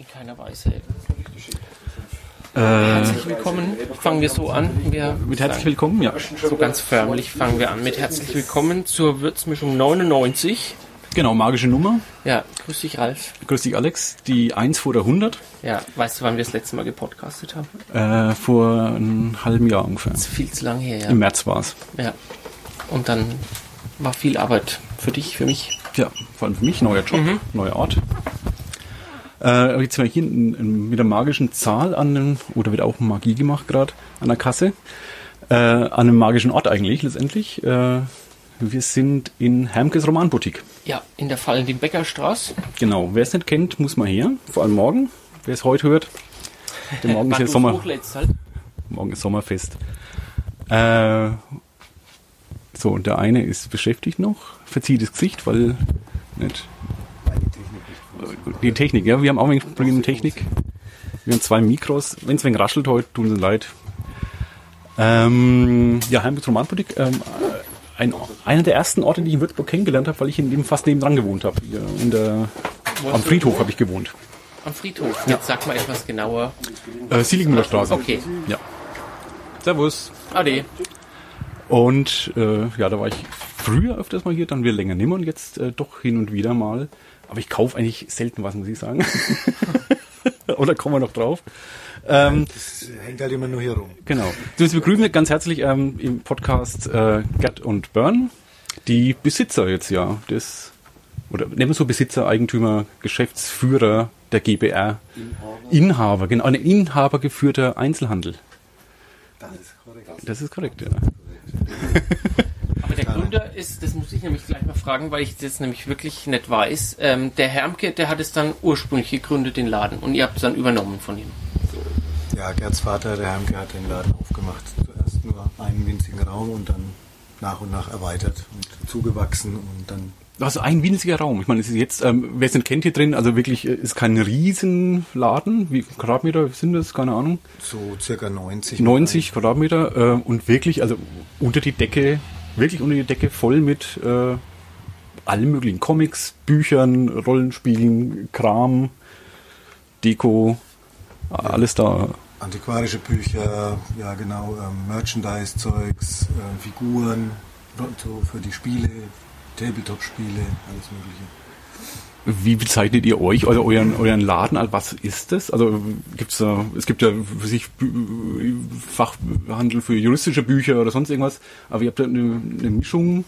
In keiner Weise. Herzlich willkommen. Fangen wir so an. Wir mit herzlich willkommen, ja. So ganz förmlich fangen wir an mit herzlich willkommen zur Würzmischung 99. Genau, magische Nummer. Ja, grüß dich Ralf. Grüß dich Alex. Die 1 vor der 100. Ja, weißt du, wann wir das letzte Mal gepodcastet haben? Äh, vor einem halben Jahr ungefähr. Das ist viel zu lang her, ja. Im März war es. Ja. Und dann war viel Arbeit für dich, für mich. Ja, vor allem für mich, neuer Job, mhm. neuer Ort. Äh, jetzt mal hier in, in, mit der magischen Zahl an den, oder wird auch Magie gemacht gerade an der Kasse. Äh, an einem magischen Ort eigentlich letztendlich. Äh, wir sind in Hermkes Romanboutique. Ja, in der Fallenden Bäckerstraße. Genau, wer es nicht kennt, muss mal her. Vor allem morgen. Wer es heute hört. Denn morgen ist ja Sommer. Halt. Morgen ist Sommerfest. Äh, so, und der eine ist beschäftigt noch, verzieht das Gesicht, weil nicht die Technik, ja. Wir haben auch ein Problem mit Technik. Wir haben zwei Mikros. Wenn es wenig raschelt heute, tun Sie leid. Ähm, ja, Heimbus Romanpolitik. Ähm, ein, einer der ersten Orte, die ich in Würzburg kennengelernt habe, weil ich in dem fast nebendran gewohnt habe. In der, am Friedhof habe ich gewohnt. Am Friedhof? Jetzt sag mal etwas genauer. Äh, Sieligmüller Straße. Okay. Ja. Servus. Ade. Und äh, ja, da war ich früher öfters mal hier, dann wieder länger nimmer und jetzt äh, doch hin und wieder mal. Aber ich kaufe eigentlich selten was, muss ich sagen. Oder kommen wir noch drauf? Ähm, das hängt halt immer nur hier rum. Genau. Du, wir begrüßen ganz herzlich ähm, im Podcast äh, Gerd und Bern, die Besitzer jetzt ja des, oder nennen wir so Besitzer, Eigentümer, Geschäftsführer der GBR. Inhaber. Inhaber, genau, ein inhabergeführter Einzelhandel. Das ist korrekt. Das ist korrekt, ja. Aber der Gründer ist, das muss ich nämlich gleich mal fragen, weil ich das nämlich wirklich nicht weiß. Ähm, der Hermke, der hat es dann ursprünglich gegründet, den Laden, und ihr habt es dann übernommen von ihm. Ja, Gerds Vater, der Hermke, hat den Laden aufgemacht. Zuerst nur einen winzigen Raum und dann nach und nach erweitert und zugewachsen und dann also ein winziger Raum. Ich meine, es ist jetzt, ähm, wer es nicht kennt hier drin, also wirklich äh, ist kein Riesenladen. Wie Quadratmeter sind das? Keine Ahnung. So circa 90. 90 Quadratmeter äh, und wirklich, also unter die Decke, wirklich unter die Decke voll mit äh, allen möglichen Comics, Büchern, Rollenspielen, Kram, Deko, alles da. Antiquarische Bücher, ja genau, ähm, Merchandise-Zeugs, äh, Figuren, so für die Spiele, Tabletop-Spiele, alles Mögliche. Wie bezeichnet ihr euch oder euren, euren Laden? Was ist das? Also gibt's da, es gibt ja für sich Fachhandel für juristische Bücher oder sonst irgendwas, aber ihr habt da eine, eine Mischung.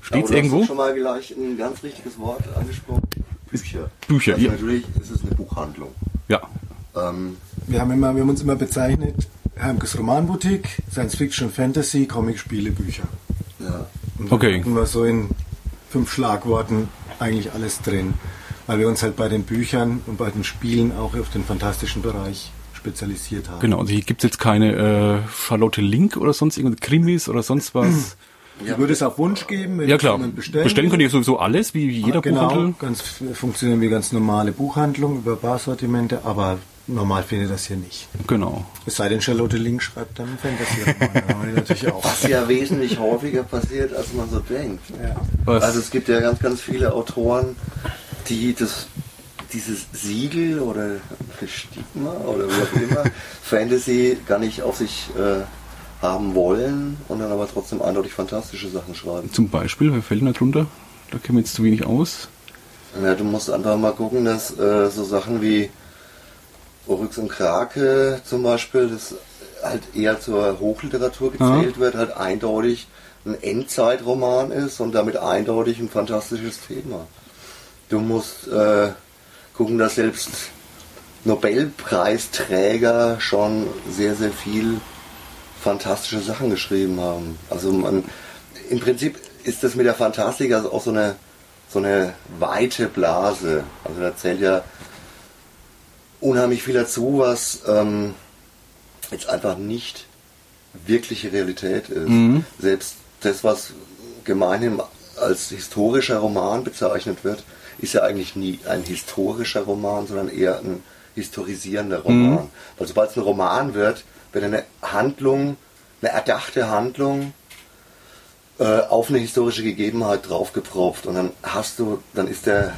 Steht's ja, irgendwo? schon mal gleich ein ganz richtiges Wort angesprochen. Bücher. Bücher, also ja. Natürlich ist es eine Buchhandlung. Ja. Ähm, wir, haben immer, wir haben uns immer bezeichnet, Hermkes Romanboutique, Science Fiction, Fantasy, Comic, Spiele, Bücher. Ja. Und okay. hatten wir so in fünf Schlagworten eigentlich alles drin, weil wir uns halt bei den Büchern und bei den Spielen auch auf den fantastischen Bereich spezialisiert haben. Genau, also hier gibt es jetzt keine äh, Charlotte Link oder sonst irgendwas, Krimis oder sonst was. Ja, würde es auf Wunsch geben. ja klar, bestellen, bestellen könnt ihr sowieso alles, wie jeder genau, Buchhandel. Ganz, funktionieren wie ganz normale Buchhandlung über Barsortimente, aber normal findet das hier nicht. Genau. Es sei denn, Charlotte Link schreibt dann Fantasy-Roman. natürlich auch. Was ja wesentlich häufiger passiert, als man so denkt. Ja. Also es gibt ja ganz, ganz viele Autoren, die das, dieses Siegel oder Stigma oder wie auch immer Fantasy gar nicht auf sich äh, haben wollen und dann aber trotzdem eindeutig fantastische Sachen schreiben. Zum Beispiel, wer fällt da drunter? Da wir jetzt zu wenig aus. Ja, du musst einfach mal gucken, dass äh, so Sachen wie Oryx und Krake zum Beispiel, das halt eher zur Hochliteratur gezählt ja. wird, halt eindeutig ein Endzeitroman ist und damit eindeutig ein fantastisches Thema. Du musst äh, gucken, dass selbst Nobelpreisträger schon sehr, sehr viel fantastische Sachen geschrieben haben. Also man, im Prinzip ist das mit der Fantastik also auch so eine, so eine weite Blase. Also da zählt ja unheimlich viel dazu, was ähm, jetzt einfach nicht wirkliche Realität ist. Mhm. Selbst das, was gemeinhin als historischer Roman bezeichnet wird, ist ja eigentlich nie ein historischer Roman, sondern eher ein historisierender Roman. Mhm. Weil sobald es ein Roman wird, wird eine Handlung, eine erdachte Handlung äh, auf eine historische Gegebenheit draufgepropft und dann hast du, dann ist der, äh,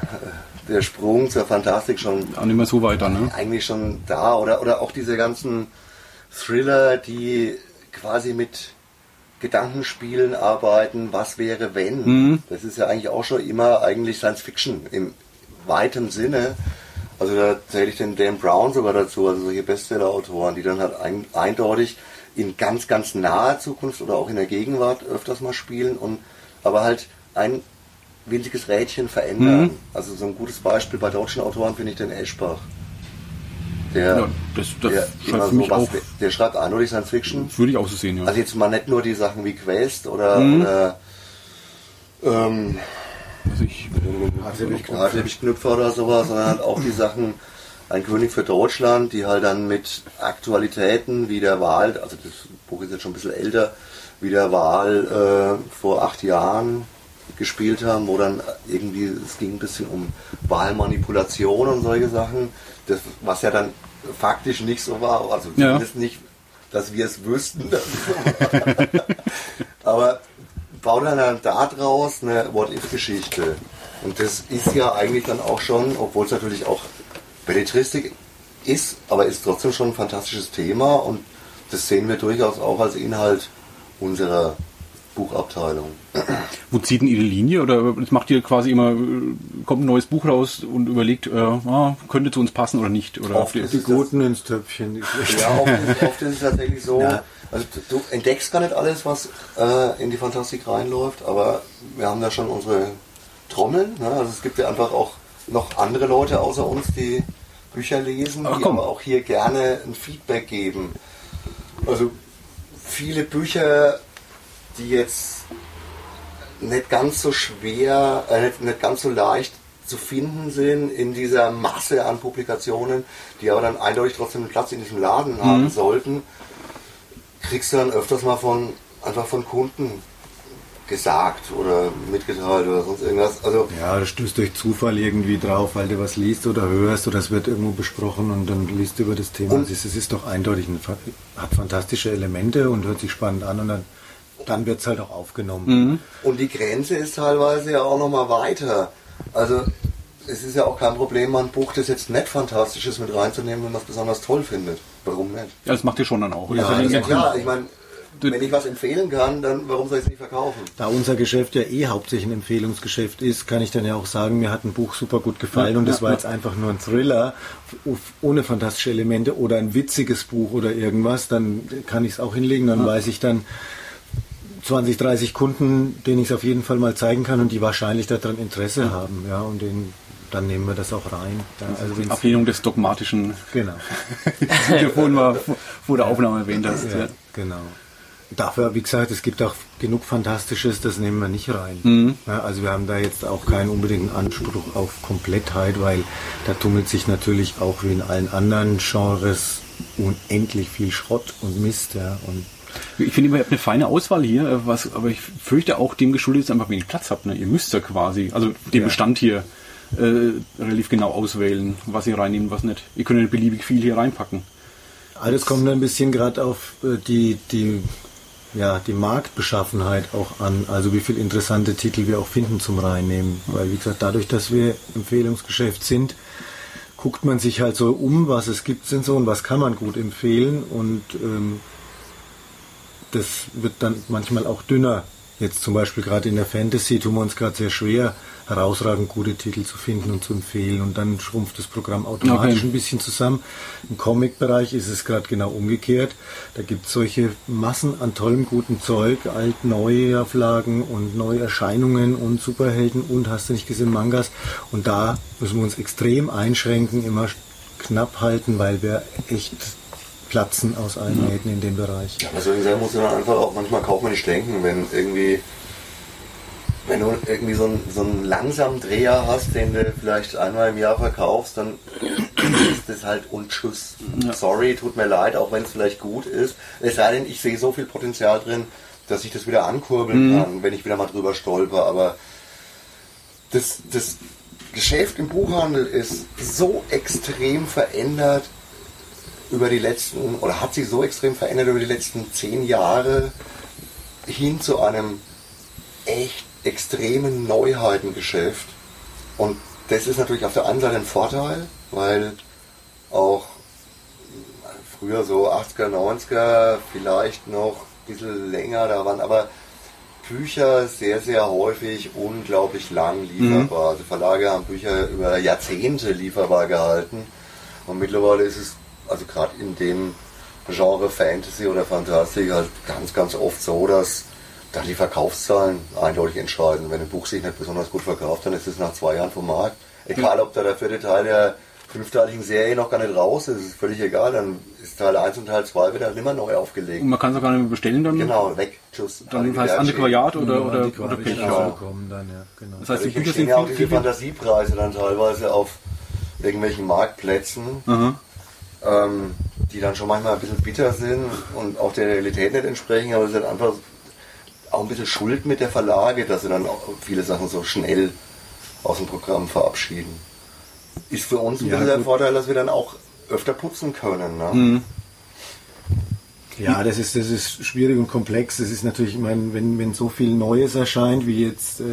der Sprung zur Fantastik schon Auch nicht mehr so weiter, ne? eigentlich schon da oder, oder auch diese ganzen Thriller, die quasi mit Gedankenspielen arbeiten, was wäre wenn. Mhm. Das ist ja eigentlich auch schon immer eigentlich Science Fiction im weiten Sinne. Also da zähle ich den Dan Brown sogar dazu, also solche Bestseller-Autoren, die dann halt ein, eindeutig in ganz, ganz naher Zukunft oder auch in der Gegenwart öfters mal spielen und aber halt ein winziges Rädchen verändern. Mhm. Also so ein gutes Beispiel bei deutschen Autoren finde ich den Eschbach. Der, Ja, das, das der, schreibt so was, der, der schreibt eindeutig Science Fiction. würde ich auch so sehen, ja. Also jetzt mal nicht nur die Sachen wie Quest oder, Mhm. oder ähm, Also ich, Hartwig Knüpfer oder sowas, sondern halt auch die Sachen Ein König für Deutschland, die halt dann mit Aktualitäten wie der Wahl, also das Buch ist jetzt schon ein bisschen älter, wie der Wahl äh, vor acht Jahren gespielt haben, wo dann irgendwie, es ging ein bisschen um Wahlmanipulation und solche Sachen, das, was ja dann faktisch nicht so war, also Ja. zumindest nicht, dass wir es wüssten. Dass es so war. Aber baut dann da draus eine What-If-Geschichte. Und das ist ja eigentlich dann auch schon, obwohl es natürlich auch Belletristik ist, aber ist trotzdem schon ein fantastisches Thema und das sehen wir durchaus auch als Inhalt unserer Buchabteilung. Wo zieht denn ihr die Linie? Oder das macht ihr quasi immer, kommt ein neues Buch raus und überlegt, äh, ah, könnte zu uns passen oder nicht? Oder Oft Die es Guten ins Töpfchen, die. Ja, oft ist, oft ist es tatsächlich so. Ja. Also du, entdeckst gar nicht alles, was äh, in die Fantastik reinläuft, aber wir haben da schon unsere Trommeln. Ne? Also es gibt ja einfach auch noch andere Leute außer uns, die Bücher lesen, Ach, die aber auch hier gerne ein Feedback geben. Also viele Bücher, die jetzt nicht ganz so schwer, äh, nicht, nicht ganz so leicht zu finden sind in dieser Masse an Publikationen, die aber dann eindeutig trotzdem einen Platz in diesem Laden haben sollten, kriegst du dann öfters mal von einfach von Kunden gesagt oder mitgeteilt oder sonst irgendwas. Also Ja, du stößt durch Zufall irgendwie drauf, weil du was liest oder hörst oder es wird irgendwo besprochen und dann liest du über das Thema. Es, ist, es ist doch eindeutig, ein, hat fantastische Elemente und hört sich spannend an und dann, dann wird es halt auch aufgenommen. Und die Grenze ist teilweise ja auch nochmal weiter. Also es ist ja auch kein Problem, mal ein Buch, das jetzt nicht fantastisch ist, mit reinzunehmen, wenn man es besonders toll findet. Warum nicht? Ja, das macht ihr schon dann auch. Ja, Also, ja klar, ich meine, wenn ich was empfehlen kann, dann warum soll ich es nicht verkaufen? Da unser Geschäft ja eh hauptsächlich ein Empfehlungsgeschäft ist, kann ich dann ja auch sagen, mir hat ein Buch super gut gefallen Ja, und das ja, war ja. jetzt einfach nur ein Thriller ohne fantastische Elemente oder ein witziges Buch oder irgendwas, dann kann ich es auch hinlegen, dann weiß ich dann 20, 30 Kunden, denen ich es auf jeden Fall mal zeigen kann und die wahrscheinlich daran Interesse haben, ja, und denen, dann nehmen wir das auch rein. Ja, also wenn's- Ablehnung des dogmatischen, genau. mal vor- vor der Aufnahme erwähnt hast. Ja, Ja. genau. Dafür, wie gesagt, es gibt auch genug Fantastisches, das nehmen wir nicht rein. Mhm. Ja, also wir haben da jetzt auch keinen unbedingten Anspruch auf Komplettheit, weil da tummelt sich natürlich auch wie in allen anderen Genres unendlich viel Schrott und Mist. Ja, und Ich finde, ihr habt eine feine Auswahl hier, äh, was, aber ich fürchte auch dem geschuldet, dass ihr einfach wenig Platz habt. Ne? Ihr müsst ja quasi, also den Ja. Bestand hier äh, relativ genau auswählen, was ihr reinnehmt, was nicht. Ihr könnt ja nicht beliebig viel hier reinpacken. alles kommt ein bisschen gerade auf äh, die, die, ja, die Marktbeschaffenheit auch an, also wie viele interessante Titel wir auch finden zum Reinnehmen. Weil wie gesagt, dadurch, dass wir Empfehlungsgeschäft sind, guckt man sich halt so um, was es gibt sind so und was kann man gut empfehlen und ähm, das wird dann manchmal auch dünner. Jetzt zum Beispiel gerade in der Fantasy tun wir uns gerade sehr schwer, herausragend gute Titel zu finden und zu empfehlen und dann schrumpft das Programm automatisch Okay. ein bisschen zusammen. Im Comic-Bereich ist es gerade genau umgekehrt. Da gibt es solche Massen an tollem guten Zeug, alt neue Auflagen und neue Erscheinungen und Superhelden und hast du nicht gesehen Mangas und da müssen wir uns extrem einschränken, immer knapp halten, weil wir echt platzen aus allen Nähten in dem Bereich. Also insofern muss man einfach auch manchmal kaufmännisch denken, wenn irgendwie wenn du irgendwie so einen, so einen langsamen Dreher hast, den du vielleicht einmal im Jahr verkaufst, dann ist das halt und tschüss. Sorry, tut mir leid, auch wenn es vielleicht gut ist. Es sei denn, ich sehe so viel Potenzial drin, dass ich das wieder ankurbeln kann, wenn ich wieder mal drüber stolper. Aber das, das Geschäft im Buchhandel ist so extrem verändert über die letzten, oder hat sich so extrem verändert über die letzten zehn Jahre hin zu einem echt extreme Neuheitengeschäft. Und das ist natürlich auf der einen Seite ein Vorteil, weil auch früher so 80er, 90er, vielleicht noch ein bisschen länger, da waren aber Bücher sehr, sehr häufig unglaublich lang lieferbar. Also Verlage haben Bücher über Jahrzehnte lieferbar gehalten. Und mittlerweile ist es, also gerade in dem Genre Fantasy oder Fantastik, halt ganz, ganz oft so, dass da die Verkaufszahlen eindeutig entscheiden. Wenn ein Buch sich nicht besonders gut verkauft, dann ist es nach zwei Jahren vom Markt. Egal, ob da der vierte Teil der fünfteiligen Serie noch gar nicht raus ist, ist völlig egal. Dann ist Teil 1 und Teil 2 wieder immer neu aufgelegt. Und man kann es auch gar nicht mehr bestellen dann. Genau, weg, tschüss. Dann Alle heißt Antiquariat oder, Ja, oder, die oder Pech. Genau. bekommen dann, ja, genau. Das heißt, die Dadurch Bücher sind ja auch viel, diese viel, Fantasiepreise dann teilweise auf irgendwelchen Marktplätzen, Aha. Ähm, die dann schon manchmal ein bisschen bitter sind und auch der Realität nicht entsprechen, aber es ist halt einfach auch ein bisschen Schuld mit der Verlage, dass sie dann auch viele Sachen so schnell aus dem Programm verabschieden. Ist für uns ein Ja, bisschen der gut. Vorteil, dass wir dann auch öfter putzen können. Ne? Mhm. Ja, das ist, das ist schwierig und komplex. Das ist natürlich, ich meine, wenn, wenn so viel Neues erscheint, wie jetzt, äh,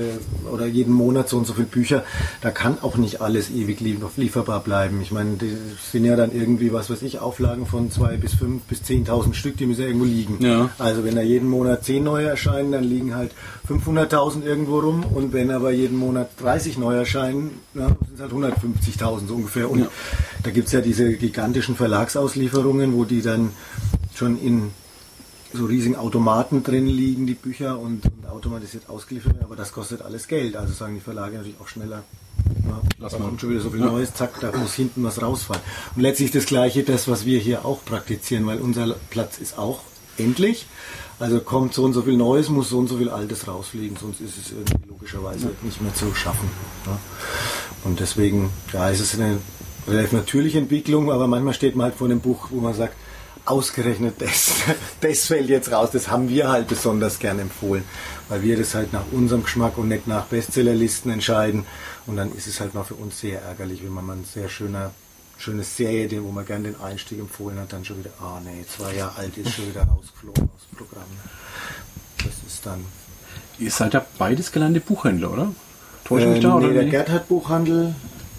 oder jeden Monat so und so viele Bücher, da kann auch nicht alles ewig lief- lieferbar bleiben. Ich meine, die sind ja dann irgendwie, was weiß ich, Auflagen von zwei bis fünf bis 10.000 Stück, die müssen ja irgendwo liegen. Ja. Also wenn da jeden Monat zehn neue erscheinen, dann liegen halt 500.000 irgendwo rum und wenn aber jeden Monat 30 neu erscheinen, ja, sind es halt 150.000 so ungefähr. Und Ja. da gibt's ja diese gigantischen Verlagsauslieferungen, wo die dann schon in so riesigen Automaten drin liegen, die Bücher und, und automatisiert ausgeliefert werden, aber das kostet alles Geld. Also sagen die Verlage natürlich auch schneller. Ja, Lass da mal. kommt schon wieder so viel Ja. Neues, zack, da muss hinten was rausfallen. Und letztlich das Gleiche, das, was wir hier auch praktizieren, weil unser Platz ist auch endlich. Also kommt so und so viel Neues, muss so und so viel Altes rausfliegen, sonst ist es irgendwie logischerweise nicht mehr zu schaffen. Ja. Und deswegen, ja, es ist eine relativ natürliche Entwicklung, aber manchmal steht man halt vor einem Buch, wo man sagt, ausgerechnet das, das fällt jetzt raus, das haben wir halt besonders gern empfohlen, weil wir das halt nach unserem Geschmack und nicht nach Bestsellerlisten entscheiden. Und dann ist es halt mal für uns sehr ärgerlich, wenn man mal eine sehr schöner, schöne Serie, wo man gern den Einstieg empfohlen hat, dann schon wieder, ah nee, zwei Jahre alt ist schon wieder rausgeflogen aus dem Programm. Das ist dann. Ihr seid ja beides gelernte Buchhändler, oder? Täusche ich mich Äh, da? nee, oder der wie? Gerd hat Buchhandel,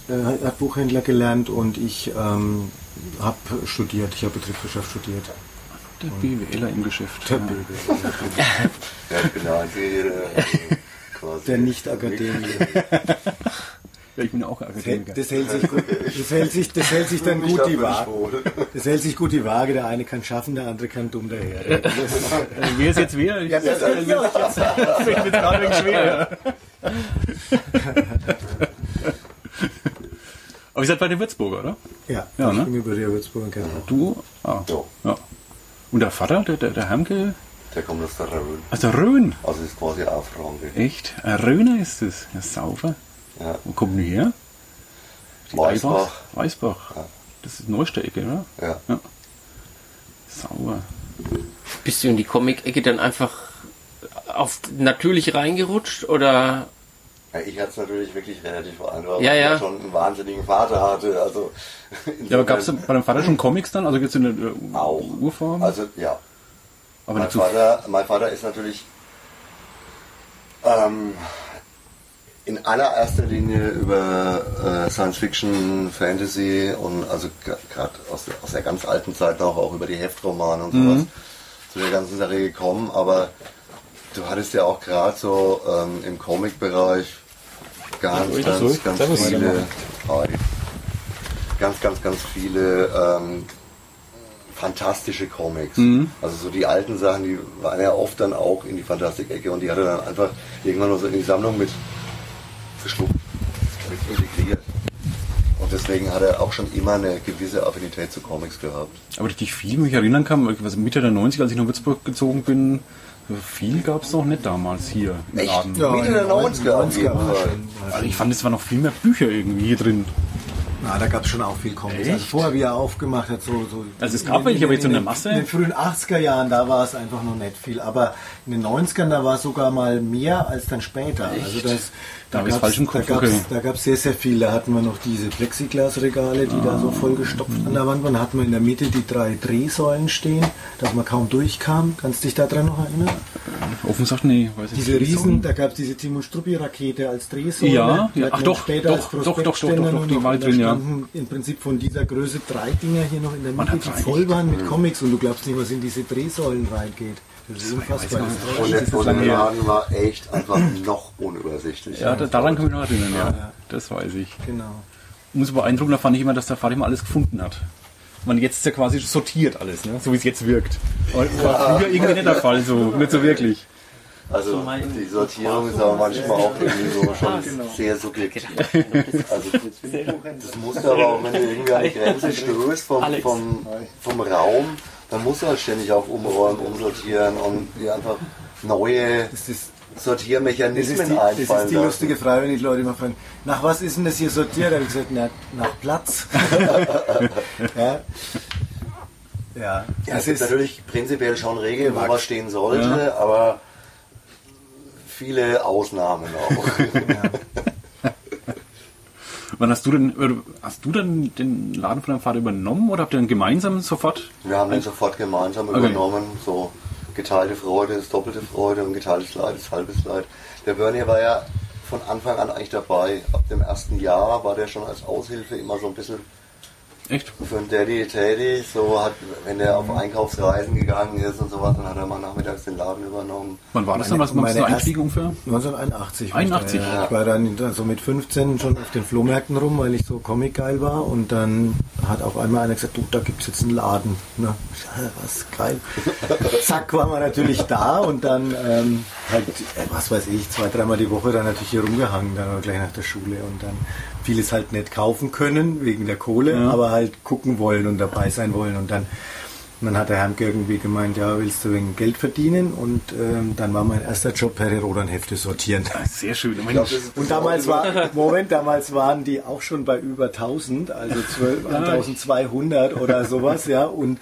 äh, hat Buchhändler gelernt und ich ähm, habe studiert, ich habe Betriebswirtschaft studiert. Der BWLer im Geschäft. Der ja. BWL. Ja, ich bin der Einzige, quasi Der Nicht-Akademiker. Ja, ich bin auch Akademiker. Das hält sich gut, das hält sich, das hält sich dann gut die Waage. Das hält sich gut die Waage. Der eine kann schaffen, der andere kann dumm daher. Das Äh, Wer ist jetzt wer? Ich, Ja, das das ist ja- fällt mir gerade wegen schwer. Aber ihr seid bei den Würzburger, oder? Ja, Ja, ich ne? bin über der Würzburg und kenne auch. Du? Ah. Ja. Ja. Und der Vater, der, der, der Hamke, Der kommt aus der Rhön. also Rhön. Also ist quasi auch Franke. Echt? Ein Rhöner ist es. Ja, sauber. Ja. Wo kommt denn her? Die Weißbach. Weißbach. Ja. Das ist neueste Ecke, oder? Ja. Ja. Sauber. Bist du in die Comic-Ecke dann einfach auf natürlich reingerutscht oder Ja, ich hatte es natürlich wirklich relativ einfach, weil Ja, ich ja. schon einen wahnsinnigen Vater hatte. Also Ja, aber gab es bei deinem Vater schon Comics dann? Also gibt es eine äh, Auch. Urform? Also ja. aber Mein Vater, mein Vater ist natürlich ähm, in allererster Linie über äh, Science Fiction, Fantasy und also gerade aus, der- aus der ganz alten Zeit noch auch über die Heftromane und sowas zu der ganzen Sache gekommen. Aber du hattest ja auch gerade so ähm, im Comic-Bereich ganz, ganz, ganz servus. viele, ganz, ganz, ganz viele ähm, fantastische Comics. Mhm. Also so die alten Sachen, die waren ja oft dann auch in die Fantastik-Ecke und die hat er dann einfach irgendwann nur so in die Sammlung mit verschluckt, mit integriert. Und deswegen hat er auch schon immer eine gewisse Affinität zu Comics gehabt. Aber richtig viel, mich erinnern kann, was Mitte der 90er, als ich nach Würzburg gezogen bin, viel gab es noch nicht damals hier im Echt? Laden. Ja. Mitte der 90er auf jeden war Fall. schon- Also ich fand, es waren noch viel mehr Bücher irgendwie hier drin. Na, da gab es schon auch viel Comics. Echt? Also vorher, wie er aufgemacht hat, so. so Also es gab welche, aber jetzt so in eine den- Masse? In den frühen 80er Jahren, da war es einfach noch nicht viel. Aber in den 90ern, da war es sogar mal mehr als dann später. Also das, Da im Kopf, Da gab's, da gab's sehr, sehr viel. Da hatten wir noch diese Plexiglasregale, die da Ah. so vollgestopft an der Wand waren. Da hatten wir in der Mitte die drei Drehsäulen stehen, dass man kaum durchkam. Kannst du dich daran noch erinnern? Offen sagt, nee, weiß ich Diese nicht. Riesen, da gab es diese Timon Struppi-Rakete als Drehsäule. Ja, die ja, ach doch, später doch, als doch, doch, doch, doch, doch, die war da drin, ja. im Prinzip von dieser Größe drei Dinger hier noch in der Mitte, die voll waren mit Comics und du glaubst nicht, was in diese Drehsäulen reingeht. Das ist unfassbar. Und der, und der. Laden war echt einfach noch unübersichtlich. Ja, da, daran kann ich mich noch erinnern, ja. Das weiß ich. Genau. Umso beeindruckender fand ich immer, dass der Vater immer alles gefunden hat. Man jetzt ist ja quasi sortiert alles, ne? so wie es jetzt wirkt. Aber war früher irgendwie nicht der Fall, so nicht so wirklich. Also die Sortierung ist aber manchmal auch irgendwie so schon sehr subjektiv. Also das musst du aber auch, wenn du irgendwie an die Grenze stößt vom, vom, vom Raum, dann musst du halt ständig auch umräumen, umsortieren und dir einfach neue Das das ist Sortiermechanismen die, das ist die lassen. lustige Frage, wenn die Leute immer fragen, nach was ist denn das hier sortiert? Da habe ich gesagt, na, nach Platz. ja. Ja, Ja, das es gibt ist, natürlich prinzipiell schon Regeln, wo man stehen sollte, aber viele Ausnahmen auch. Wann hast du denn, oder hast du dann den Laden von deinem Vater übernommen oder habt ihr dann gemeinsam sofort? Wir haben den sofort gemeinsam Okay. übernommen. So geteilte Freude ist doppelte Freude und geteiltes Leid ist halbes Leid. Der Bernie war ja von Anfang an eigentlich dabei. Ab dem ersten Jahr war der schon als Aushilfe immer so ein bisschen Echt? für einen Daddy tätig. So hat, wenn der auf Einkaufsreisen gegangen ist und sowas, dann hat er mal nachmittags den Laden übernommen. Wann war das Meine- dann? Was du meine Einstieg ungefähr? 1981. war ich 81? Da, ja. Ich war dann so mit 15 schon auf den Flohmärkten rum, weil ich so comicgeil war. Und dann hat auf einmal einer gesagt, du, da gibt's jetzt einen Laden. Ne? Ich sag, "Ja, was geil. Zack, waren wir natürlich da und dann ähm, halt, äh, was weiß ich, zwei, dreimal die Woche dann natürlich hier rumgehangen, dann gleich nach der Schule und dann vieles halt nicht kaufen können wegen der Kohle, aber halt gucken wollen und dabei sein wollen und dann dann hat der Herrn irgendwie gemeint, ja, willst du wegen Geld verdienen? Und ähm, dann war mein erster Job Perirodan-Hefte sortieren. Sehr schön. Ist Und damals war, Moment, damals waren die auch schon bei über 1000, also 12, 1200 oder sowas, ja. Und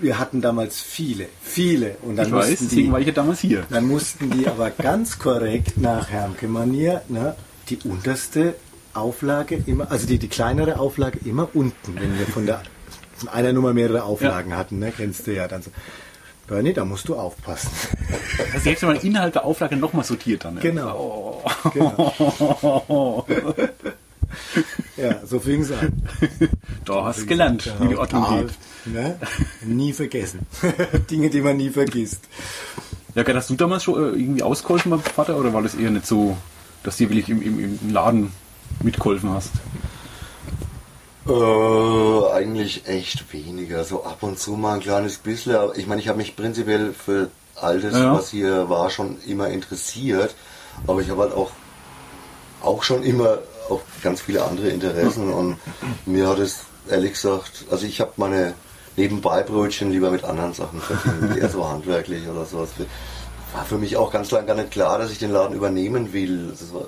wir hatten damals viele, viele. Und dann ich weiß, mussten deswegen die, war ich ja damals hier. dann mussten die aber ganz korrekt nach Hermke-Manier, ne, die unterste Auflage immer, also die, die kleinere Auflage immer unten, wenn wir von der von einer Nummer mehrere Auflagen hatten, ne, kennst du ja dann so. Bernie, da musst du aufpassen. Das heißt, man innerhalb der Auflage nochmal sortiert dann. Ja. Genau. genau. Ja, so fing's an. Da hast du gelernt, wie die Ordnung Ah, geht. Ne? Nie vergessen. Dinge, die man nie vergisst. Ja, hast du damals schon äh, irgendwie ausgeholfen beim Vater oder war das eher nicht so, dass du wirklich im, im, im Laden mitgeholfen hast? Äh, eigentlich echt weniger. So ab und zu mal ein kleines bisschen. Aber ich meine, ich habe mich prinzipiell für all das, Ja. was hier war, schon immer interessiert. Aber ich habe halt auch, auch schon immer auch ganz viele andere Interessen. Und mir hat es ehrlich gesagt, also ich habe meine Nebenbeibrötchen lieber mit anderen Sachen verdient, eher so handwerklich oder sowas. War für mich auch ganz lange gar nicht klar, dass ich den Laden übernehmen will. Das war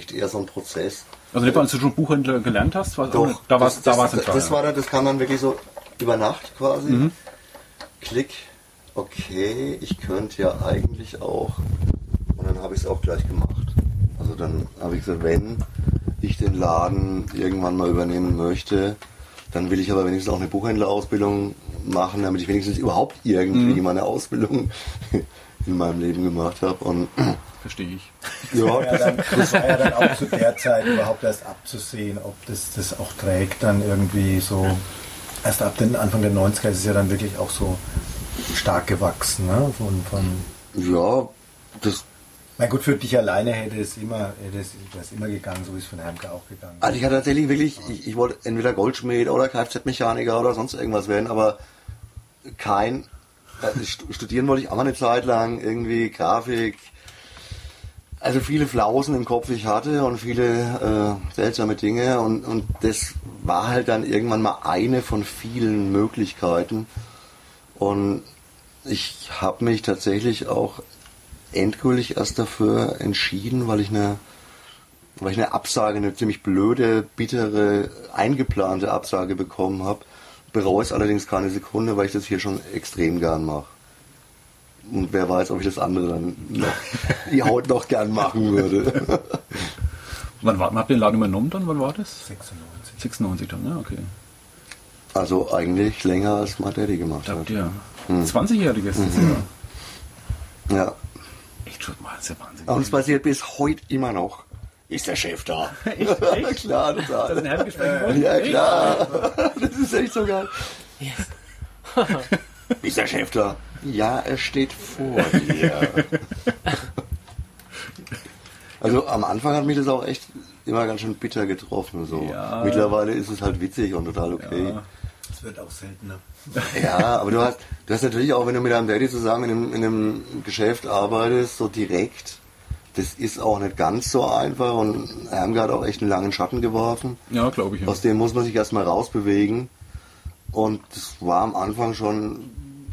echt eher so ein Prozess. Also nicht, als du schon Buchhändler gelernt hast, war, Doch, da war's, das, da das, war's das, das ja. war dann, das kam dann wirklich so über Nacht quasi. Klick, okay, ich könnte ja eigentlich auch. Und dann habe ich es auch gleich gemacht. Also dann habe ich gesagt, wenn ich den Laden irgendwann mal übernehmen möchte, dann will ich aber wenigstens auch eine Buchhändlerausbildung machen, damit ich wenigstens überhaupt irgendwie meine Ausbildung in meinem Leben gemacht habe. Und Verstehe ich. Ja, ja, dann, das war ja dann auch zu der Zeit überhaupt erst abzusehen, ob das das auch trägt, dann irgendwie so. Erst ab den Anfang der 90er ist es ja dann wirklich auch so stark gewachsen. Ne? Von, von, ja, das na gut, für dich alleine hätte es immer, hätte es, wäre es immer gegangen, so ist es von Hermke auch gegangen. Also ich hatte tatsächlich wirklich, ich, ich wollte entweder Goldschmied oder Kfz-Mechaniker oder sonst irgendwas werden, aber kein, studieren wollte ich auch mal eine Zeit lang, irgendwie Grafik, also viele Flausen im Kopf ich hatte und viele äh, seltsame Dinge und, und das war halt dann irgendwann mal eine von vielen Möglichkeiten und ich habe mich tatsächlich auch endgültig erst dafür entschieden, weil ich eine weil ich eine Absage, eine ziemlich blöde, bittere, eingeplante Absage bekommen habe. Bereue es allerdings keine Sekunde, weil ich das hier schon extrem gern mache. Und wer weiß, ob ich das andere dann noch, die Haut noch gern machen würde. Wann war, habt ihr den Laden übernommen dann? Wann war das? 96. 96 dann, ja, okay. Also eigentlich länger als mein Daddy gemacht habt hat. ihr 20-Jähriges dieses Jahr. Ja. das ist ja Wahnsinn. Und es passiert bis heute immer noch. Ist der Chef da? Echt? Echt? klar, Das ist total. ein Herbgespräch? Ja, klar. Das ist echt so geil. Ist der Chef da? Ja, er steht vor dir. Also am Anfang hat mich das auch echt immer ganz schön bitter getroffen. So. Ja. Mittlerweile ist es halt witzig und total okay. Ja. Das wird auch seltener. Ja, aber du hast, du hast natürlich auch, wenn du mit deinem Daddy zusammen in einem, in einem Geschäft arbeitest, so direkt, das ist auch nicht ganz so einfach und Hermke hat auch echt einen langen Schatten geworfen. Ja, glaube ich. Ja. Aus dem muss man sich erstmal rausbewegen. Und das war am Anfang schon,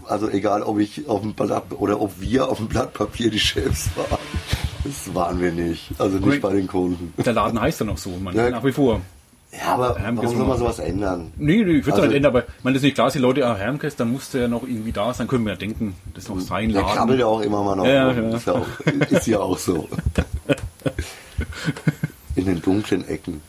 also egal ob ich auf dem Blatt oder ob wir auf dem Blatt Papier die Chefs waren. Das waren wir nicht. Also nicht bei den Kunden. Der Laden heißt dann auch so, man, Ja. nach wie vor. Ja, aber Hermke warum ist soll man sowas ändern? Nee, nee, ich würde Also- also, nicht ändern, aber das ist nicht klar, dass die Leute, ah, Hermkes, dann muss der ja noch irgendwie da sein, können wir ja denken, das ist noch sein Der krabbelt ja auch immer mal noch. Ja, rum. ja. Ist, ja auch, ist ja auch so. In den dunklen Ecken.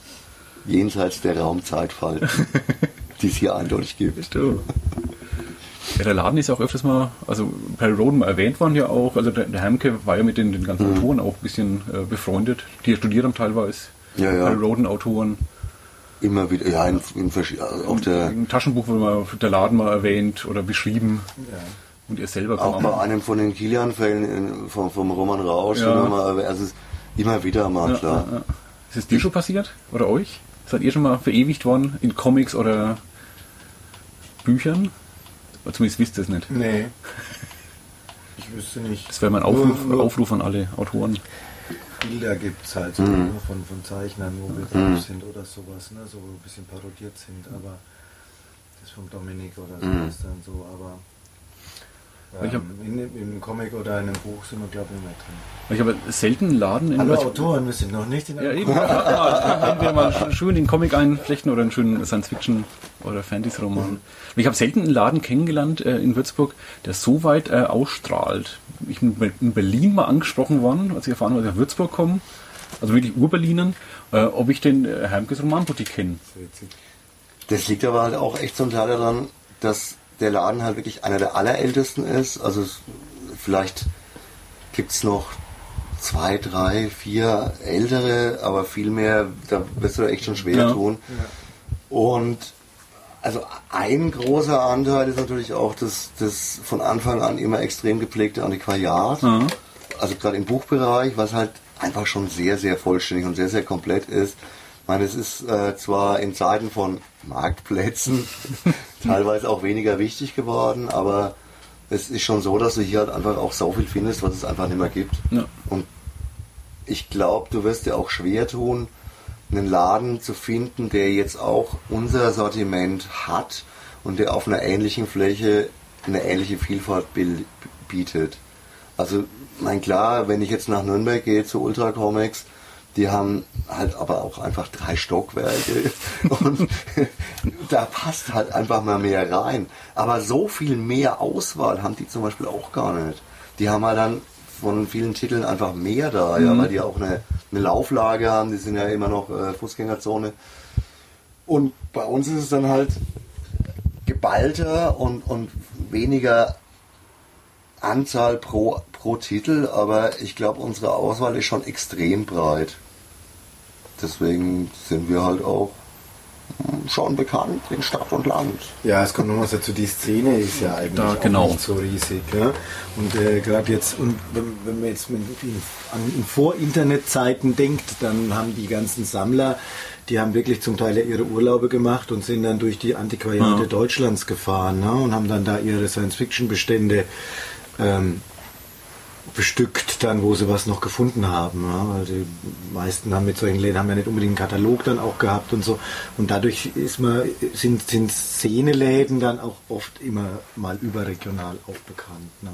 Jenseits der Raumzeitfalten, die es hier eindeutig gibt. Ja, der Laden ist ja auch öfters mal, also Perry Roden erwähnt worden ja auch, also der, der Hermke war ja mit den, den ganzen Mhm. Autoren auch ein bisschen äh, befreundet, die studiert haben teilweise. Ja, ja. Perry Roden Autoren. Immer wieder, ja, in, in also auch der, Im Taschenbuch wurde mal der Laden mal erwähnt oder beschrieben. Und ihr selber auch bei einem von den Kilian-Fällen in- vom, vom Roman Rausch, Ja. immer mal, also es ist immer wieder mal, Ja, klar. ja, ja. Ist es dir schon passiert? Oder euch? Seid ihr schon mal verewigt worden in Comics oder Büchern? Oder zumindest wisst ihr es nicht. Nee. Ich wüsste nicht. Das wäre mein Aufruf, Nur- nur Aufruf an alle Autoren. Bilder gibt es halt so Mhm. ne, von, von Zeichnern, wo wir drauf sind oder sowas, ne, so ein bisschen parodiert sind, aber das von Dominik oder Mhm. sowas dann so, aber Ich hab- ähm, in, im Comic oder in einem Buch sind wir glaube ich nicht drin. Ich habe selten einen Laden in Hallo was- Autoren, wir sind noch nicht in Ja, einem eben. Ja, entweder mal sch- schön den Comic einflechten oder einen schönen Science-Fiction- oder Fantasy-Roman. Ich habe selten einen Laden kennengelernt äh, in Würzburg, der so weit äh, ausstrahlt. Ich bin in Berlin mal angesprochen worden, als ich erfahren habe, dass ich nach Würzburg komme, also wirklich Urberlinern, äh, ob ich den äh, Hermkes Romanboutique kenne. Das liegt aber halt auch echt zum Teil daran, dass der Laden halt wirklich einer der allerältesten ist. Also vielleicht gibt es noch zwei, drei, vier ältere, aber viel mehr, da wirst du echt schon schwer Ja. tun. Und also ein großer Anteil ist natürlich auch das, das von Anfang an immer extrem gepflegte Antiquariat. Ja. Also gerade im Buchbereich, was halt einfach schon sehr, sehr vollständig und sehr, sehr komplett ist. Ich meine, es ist äh, zwar in Zeiten von Marktplätzen teilweise auch weniger wichtig geworden, aber es ist schon so, dass du hier halt einfach auch so viel findest, was es einfach nicht mehr gibt. Ja. Und ich glaube, du wirst dir auch schwer tun, einen Laden zu finden, der jetzt auch unser Sortiment hat und der auf einer ähnlichen Fläche eine ähnliche Vielfalt bietet. Also, mein klar, wenn ich jetzt nach Nürnberg gehe zu Ultra Comics, die haben halt aber auch einfach drei Stockwerke und da passt halt einfach mal mehr rein. Aber so viel mehr Auswahl haben die zum Beispiel auch gar nicht. Die haben halt dann von vielen Titeln einfach mehr da, ja, weil die auch eine, eine Lauflage haben, die sind ja immer noch äh, Fußgängerzone. Und bei uns ist es dann halt geballter und, und weniger Anzahl pro, pro Titel, aber ich glaube, unsere Auswahl ist schon extrem breit. Deswegen sind wir halt auch hm, schon bekannt in Stadt und Land. Ja, es kommt noch was dazu, die Szene ist ja eigentlich Da, auch genau. nicht so riesig. Ja? Und äh, gerade jetzt, und wenn, wenn man jetzt an in Vor-Internet-Zeiten denkt, dann haben die ganzen Sammler, die haben wirklich zum Teil ja ihre Urlaube gemacht und sind dann durch die Antiquariate Ja. Deutschlands gefahren ne? und haben dann da ihre Science-Fiction-Bestände ähm, bestückt dann, wo sie was noch gefunden haben. Ja? Die meisten haben mit solchen Läden haben ja nicht unbedingt einen Katalog dann auch gehabt und so. Und dadurch ist man, sind, sind Szeneläden dann auch oft immer mal überregional auch bekannt. Ne?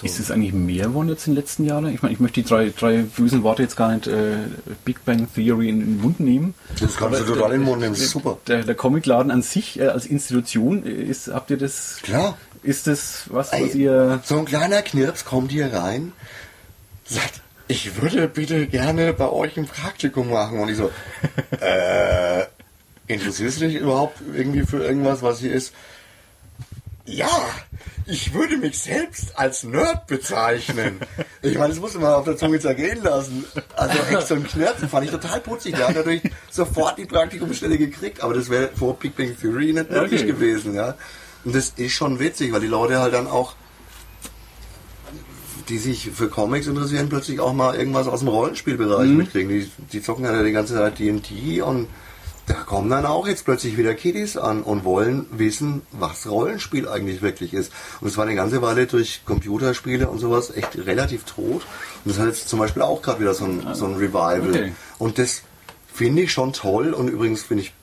So. Ist es eigentlich mehr geworden jetzt in den letzten Jahren? Ich meine, ich möchte die drei, drei bösen Worte jetzt gar nicht äh, Big Bang Theory in den Mund nehmen. Das kannst du total in den Mund nehmen, das ist super. Der, der Comicladen an sich äh, als Institution, äh, ist, habt ihr das, Klar. ist das was, was Ey, ihr... so ein kleiner Knirps kommt hier rein, sagt, ich würde bitte gerne bei euch ein Praktikum machen. Und ich so, äh, interessierst du dich überhaupt irgendwie für irgendwas, was hier ist? Ja, ich würde mich selbst als Nerd bezeichnen. Ich meine, das muss man auf der Zunge zergehen lassen. Also echt so ein Knirps fand ich total putzig. Der hat dadurch sofort die Praktikumsstelle gekriegt, aber das wäre vor Big Bang Theory nicht möglich Okay. gewesen, ja. Und das ist schon witzig, weil die Leute halt dann auch, die sich für Comics interessieren, plötzlich auch mal irgendwas aus dem Rollenspielbereich mitkriegen. Die, die zocken ja die ganze Zeit D&D und da kommen dann auch jetzt plötzlich wieder Kiddies an und wollen wissen, was Rollenspiel eigentlich wirklich ist. Und es war eine ganze Weile durch Computerspiele und sowas echt relativ tot. Und das hat jetzt zum Beispiel auch gerade wieder so ein, so ein Revival. Okay. Und das finde ich schon toll. Und übrigens finde ich,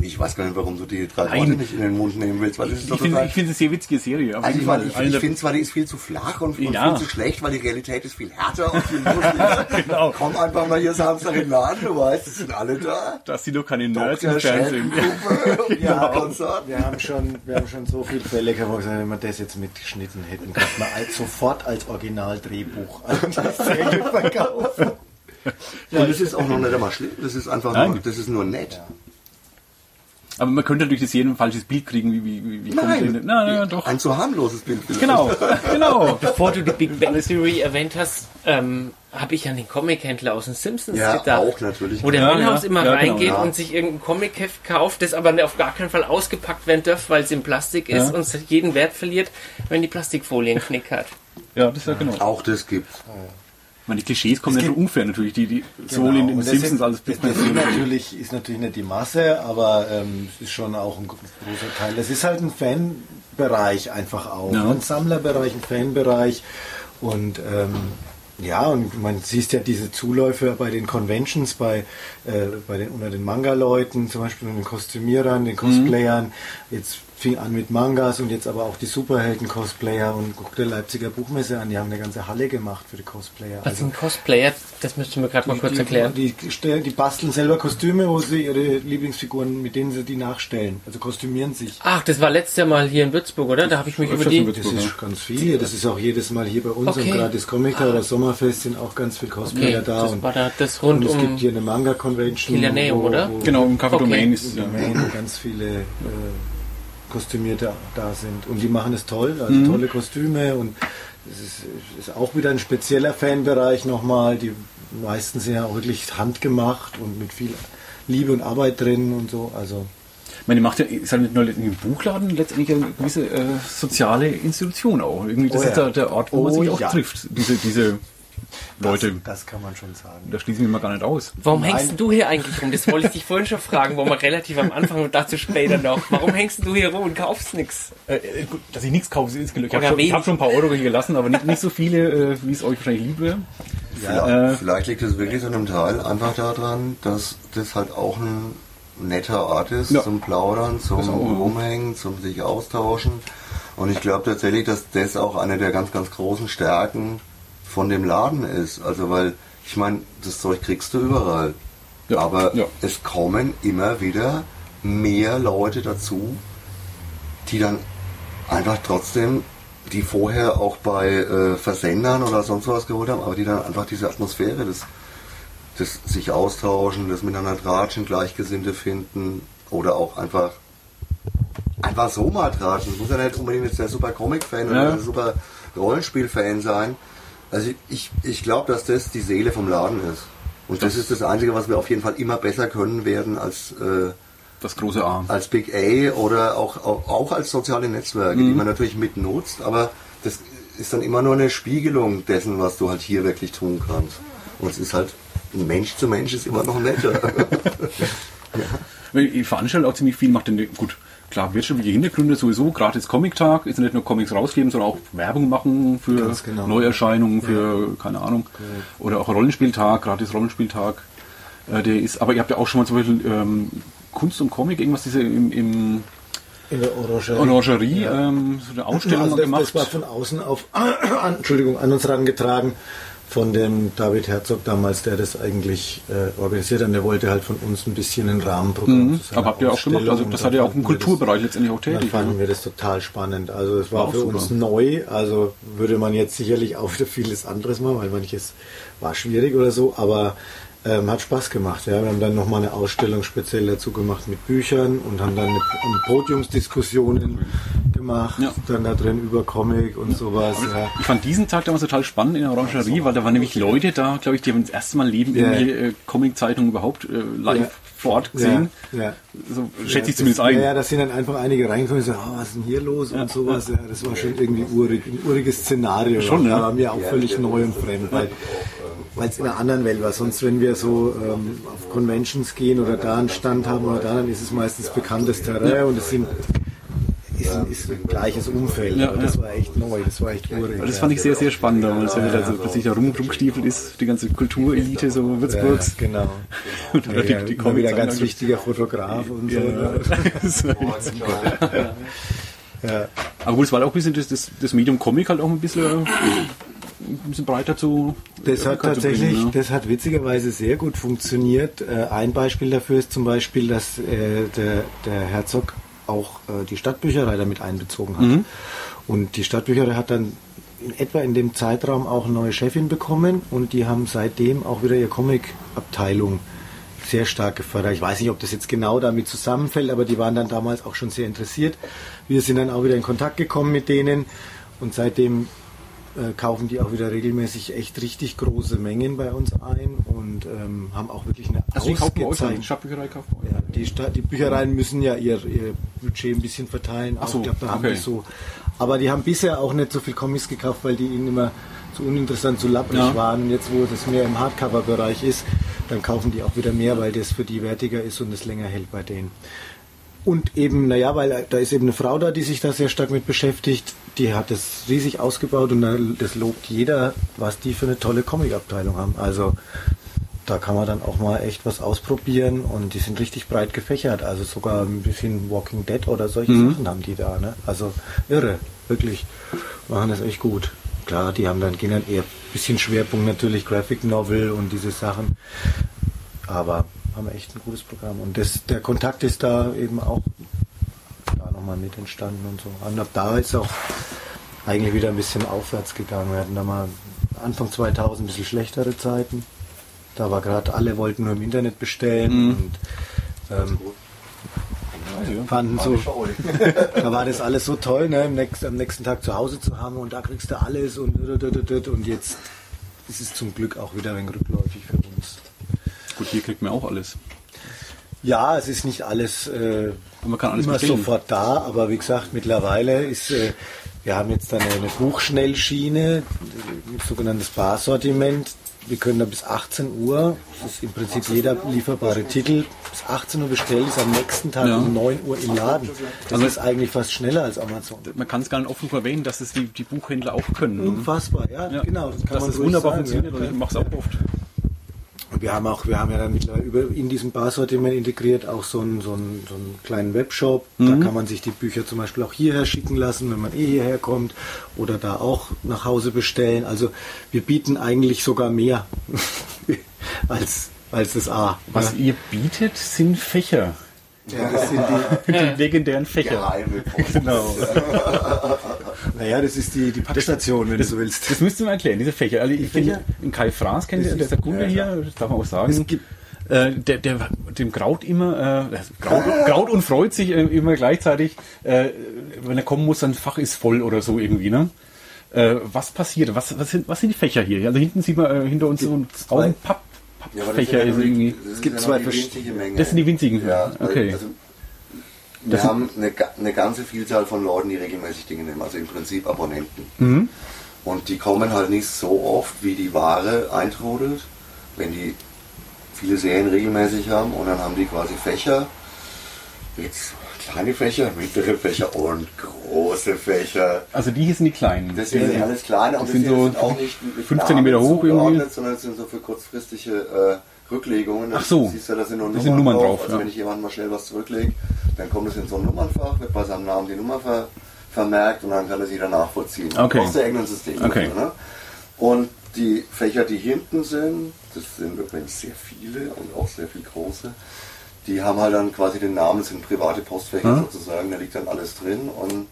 ich weiß gar nicht, warum du die drei Nein. Worte nicht in den Mund nehmen willst, weil Ich ich finde es eine sehr witzige Serie. Auf also jeden Fall. ich, ich finde zwar, die ist viel zu flach und, und Ja. viel zu schlecht, weil die Realität ist viel härter und viel lustiger. Genau. Komm einfach mal hier Samstag in den Laden, du weißt, es sind alle da. dass sie doch keine Nerds im. Fernsehen. Ja, Genau. Konzert. Wir haben schon, wir haben schon so viele Fälle gehabt, wenn wir das jetzt mitgeschnitten hätten, könnte man als, sofort als Originaldrehbuch an die Serie verkaufen. Und das ist auch noch nicht einmal schlimm, das ist einfach Nein. nur, das ist nur nett. Aber man könnte durch die Serie ein falsches Bild kriegen, wie, wie, wie, wie kommt Nein, denn- Nein, nein, doch. Ein zu harmloses Bild. vielleicht. Genau, genau. Bevor du die Big Bang Theory erwähnt hast, ähm, habe ich an den Comic-Händler aus den Simpsons Ja, gedacht. auch natürlich. Wo der Ja, Milhouse ja. immer Ja, genau, reingeht ja. und sich irgendein Comic-Heft kauft, das aber auf gar keinen Fall ausgepackt werden darf, weil es in Plastik ist Ja. und es jeden Wert verliert, wenn die Plastikfolie einen Knick hat. Ja, das ist ja genau. Auch das gibt's. Ich meine, die Klischees kommen nicht so unfair natürlich, die, die sowohl in den Genau. Simpsons sind- als Big das ist natürlich, ist natürlich nicht die Masse, aber ähm, es ist schon auch ein gro- großer Teil. Das ist halt ein Fanbereich einfach auch. Ja. Ein Sammlerbereich, ein Fanbereich. Und ähm, ja, und man sieht ja diese Zuläufe bei den Conventions, bei, äh, bei den, unter den Manga-Leuten, zum Beispiel den Kostümierern, den Cosplayern. Jetzt fing an mit Mangas und jetzt aber auch die Superhelden-Cosplayer und guck der Leipziger Buchmesse an, die haben eine ganze Halle gemacht für die Cosplayer. Was sind Cosplayer? Das müsst ihr mir gerade mal kurz die, erklären. Die, die, stellen- die basteln selber Kostüme, wo sie ihre Lieblingsfiguren, mit denen sie die nachstellen. Also kostümieren sich. Ach, das war letztes Jahr mal hier in Würzburg, oder? Da habe ich mich über die... Das ist ganz viele. Das ist auch jedes Mal hier bei uns. Okay. Und gerade das Comic oder Sommerfest sind auch ganz viele Cosplayer Okay, da. das und, war da das und rund es um... gibt hier eine Manga-Convention. Kilianeum, wo- oder? wo- Genau, im Café Okay. Domain ist in ja. Ganz viele äh, Kostümierte da sind. Und die machen es toll, also Mhm. tolle Kostüme und es ist, ist auch wieder ein spezieller Fanbereich nochmal. Die meisten sind ja auch wirklich handgemacht und mit viel Liebe und Arbeit drin und so. Also Ich meine, die macht ja, ist halt nicht nur ein Buchladen, letztendlich eine gewisse äh, soziale Institution auch. Irgendwie, das Oh ist ja. der, Ort, wo man Oh sich auch ja. trifft. Diese, diese Leute, das, das kann man schon sagen. da schließen wir mal gar nicht aus. Warum Nein. hängst du hier eigentlich rum? Das wollte ich dich vorhin schon fragen, wo wir relativ am Anfang und dazu später noch. Warum hängst du hier rum und kaufst nichts? Äh, äh, gut, dass ich nichts kaufe, ist gelöst. Ich habe schon, hab schon ein paar Euro hier gelassen, aber nicht, nicht so viele, äh, wie es euch wahrscheinlich lieb wäre. Vielleicht, Äh, vielleicht liegt es wirklich an einem Teil einfach daran, dass das halt auch ein netter Ort ist Ja. zum Plaudern, zum Das ja. Rumhängen, zum sich austauschen. Und ich glaube tatsächlich, dass das auch eine der ganz, ganz großen Stärken von dem Laden ist. Also weil, ich meine, das Zeug kriegst du überall. Ja, Aber ja. es kommen immer wieder mehr Leute dazu, die dann einfach trotzdem, die vorher auch bei äh, Versendern oder sonst was geholt haben, aber die dann einfach diese Atmosphäre, das, das sich austauschen, das miteinander tratschen, Gleichgesinnte finden oder auch einfach einfach so mal tratschen. Es muss ja nicht unbedingt jetzt der super Comic-Fan Ja. oder der super Rollenspiel-Fan sein. Also ich, ich glaube, dass das die Seele vom Laden ist. Und das ist das Einzige, was wir auf jeden Fall immer besser können werden als, äh, Das große A. als Big A oder auch, auch, auch als soziale Netzwerke, Mhm. die man natürlich mitnutzt, aber das ist dann immer nur eine Spiegelung dessen, was du halt hier wirklich tun kannst. Und es ist halt, Mensch zu Mensch ist immer noch netter. Weil Ihr veranstaltet auch ziemlich viel, macht denn, gut, klar, wirtschaftliche Hintergründe sowieso, gratis Comic-Tag, ist ja nicht nur Comics rausgeben, sondern auch Werbung machen für genau. Neuerscheinungen, für, keine Ahnung, oder auch Rollenspieltag, gratis Rollenspieltag. Äh, der ist, aber ihr habt ja auch schon mal zum Beispiel ähm, Kunst und Comic, irgendwas diese im, im In der Orangerie. Orangerie, ähm, so eine Ausstellung Also das, gemacht. das war von außen auf, an, Entschuldigung, an uns herangetragen von dem David Herzog damals, der das eigentlich äh, organisiert hat. Und der wollte halt von uns ein bisschen ein Rahmenprogramm. Mhm. Aber habt ihr auch gemacht, also das hat ja auch im das- Kulturbereich letztendlich auch tätig. fanden ne? wir das total spannend. Also es War war, für super. uns neu. Also würde man jetzt sicherlich auch wieder vieles anderes machen, weil manches war schwierig oder so. Aber Ähm, hat Spaß gemacht. Ja. Wir haben dann nochmal eine Ausstellung speziell dazu gemacht mit Büchern und haben dann eine, eine Podiumsdiskussionen gemacht, Ja. dann da drin über Comic und sowas. Ja. Ich fand diesen Tag damals total spannend in der Orangerie, weil da waren nämlich Leute da, glaube ich, die haben das erste Mal Leben Ja. irgendwelche äh, Comic-Zeitungen überhaupt äh, live Ja. Vor Ort gesehen. Ja, ja. So schätze Ja, ich zumindest das, ein. Ja, ja, da sind dann einfach einige reingekommen und so, oh, was ist denn hier los und sowas. Ja, das war schon irgendwie urig, ein uriges Szenario. Schon, ne? Aber mir auch völlig neu und fremd, weil weil es in einer anderen Welt war. Sonst, wenn wir so ähm, auf Conventions gehen oder da einen Stand haben oder da, dann ist es meistens bekanntes Terrain und es sind ist, ein- ist ein gleiches Umfeld. Ja, aber das war echt neu, das war echt urig. Das fand ich sehr, sehr spannend damals, wenn man da so plötzlich da rum, rumgestiefelt ist, die ganze Kulturelite so Würzburgs. genau. Und dann Ja, die, die immer wieder Comic-Zeitungen ganz wichtiger Fotograf und so. ne? Ja. Aber gut, es war auch ein bisschen das, das, das Medium Comic halt auch ein bisschen, äh, ein bisschen breiter zu. Das hat zu bringen, tatsächlich, ne? das hat witzigerweise sehr gut funktioniert. Äh, ein Beispiel dafür ist zum Beispiel, dass äh, der, der Herzog auch äh, die Stadtbücherei damit einbezogen hat. Mhm. Und die Stadtbücherei hat dann in etwa in dem Zeitraum auch eine neue Chefin bekommen und die haben seitdem auch wieder ihre Comic-Abteilung sehr stark gefördert. Ich weiß nicht, ob das jetzt genau damit zusammenfällt, aber die waren dann damals auch schon sehr interessiert. Wir sind dann auch wieder in Kontakt gekommen mit denen und seitdem äh, kaufen die auch wieder regelmäßig echt richtig große Mengen bei uns ein und ähm, haben auch wirklich eine Also die kaufen euch dann, die ausgezeichnete... Stadtbücherei kaufen euch. Ja, die, Sta die Büchereien müssen ja ihr, ihr Budget ein bisschen verteilen. Ach so, ich glaube, da haben okay. die so. Aber die haben bisher auch nicht so viel Comics gekauft, weil die ihnen immer zu uninteressant, zu lapprig Ja. waren. Und jetzt, wo das mehr im Hardcover-Bereich ist, dann kaufen die auch wieder mehr, weil das für die wertiger ist und es länger hält bei denen. Und eben, naja, weil da ist eben eine Frau da, die sich da sehr stark mit beschäftigt. Die hat das riesig ausgebaut und da- das lobt jeder, was die für eine tolle Comic-Abteilung haben. Also da kann man dann auch mal echt was ausprobieren und die sind richtig breit gefächert. Also sogar ein bisschen Walking Dead oder solche Sachen haben die da. Ne? Also irre, wirklich. Machen das echt gut. Klar, die haben dann, gehen dann eher ein bisschen Schwerpunkt natürlich Graphic Novel und diese Sachen. Aber haben echt ein gutes Programm. Und das, der Kontakt ist da eben auch nochmal mit entstanden und so. Und ab da ist auch eigentlich wieder ein bisschen aufwärts gegangen. Wir hatten da mal Anfang 2000 ein bisschen schlechtere Zeiten. Da war gerade alle wollten nur im Internet bestellen und ähm, fanden so, da war das alles so toll, ne, am, nächsten, am nächsten Tag zu Hause zu haben und da kriegst du alles und und jetzt ist es zum Glück auch wieder ein wenig rückläufig für uns. Gut, hier kriegt man auch alles. Ja, es ist nicht alles, äh, Und man kann alles immer bestellen. sofort da, aber wie gesagt, mittlerweile ist, äh, wir haben jetzt dann eine Buchschnellschiene, mit sogenanntes Barsortiment. Wir können da bis 18 Uhr, das ist im Prinzip jeder lieferbare Titel, bis 18 Uhr bestellt, ist am nächsten Tag Ja. um 9 Uhr im Laden. Das Also- ist eigentlich fast schneller als Amazon. Man kann es gar nicht offen erwähnen, dass es die, die Buchhändler auch können. ne? Unfassbar, ja, Ja, genau. Das kann dass man es ruhig wunderbar sagen, funktioniert. ja. Ich mache es auch oft. Wir haben auch, wir haben ja dann mittlerweile über, in diesem Barsortiment integriert auch so einen, so einen, so einen kleinen Webshop. Da kann man sich die Bücher zum Beispiel auch hierher schicken lassen, wenn man eh hierher kommt oder da auch nach Hause bestellen. Also wir bieten eigentlich sogar mehr als, als das A. Was ihr bietet, sind Fächer. Ja, das sind die, Die legendären Fächer. Geheime Genau. naja, das ist die, die Packstation, wenn du so willst. Das müsst ihr mal erklären, diese Fächer. Also ich Fächer? finde, in Kai Fraß kennt ihr, Das der ist der Kunde ja, hier, das darf man auch sagen. Äh, der, der, dem graut immer, äh, graut, graut und freut sich äh, immer gleichzeitig, äh, wenn er kommen muss, sein Fach ist voll oder so irgendwie, ne? Äh, was passiert? Was, was, sind, was sind die Fächer hier? Also hinten sieht man äh, hinter uns so ein Papp, das Pappfächer ja ist irgendwie. ist gibt zwei nur die vers- winzige Menge. Das sind die winzigen. Ja, Okay. Also, wir Das haben eine, eine ganze Vielzahl von Leuten, die regelmäßig Dinge nehmen, also im Prinzip Abonnenten. Mhm. Und die kommen halt nicht so oft, wie die Ware eintrudelt, wenn die viele Serien regelmäßig haben und dann haben die quasi Fächer, jetzt kleine Fächer, mittlere Fächer und große Fächer. Also die hier sind die kleinen. Das sind ja alles kleine und Das sind so auch nicht mit 5 Namen Zentimeter hoch irgendwie. sondern es sind so für kurzfristige äh, Rücklegungen. Ach so. Du siehst ja, da sind Da Nummern, sind Nummern drauf. drauf, Also ja. wenn ich jemandem mal schnell was zurücklege, dann kommt es in so ein Nummernfach, wird bei seinem Namen die Nummer ver vermerkt und dann kann er sie dann nachvollziehen. Okay. Brauchst du irgendein System. Okay. dafür, ne? Und die Fächer, die hinten sind, das sind übrigens sehr viele und auch sehr viel große, die haben halt dann quasi den Namen, das sind private Postfächer Hm? sozusagen, da liegt dann alles drin und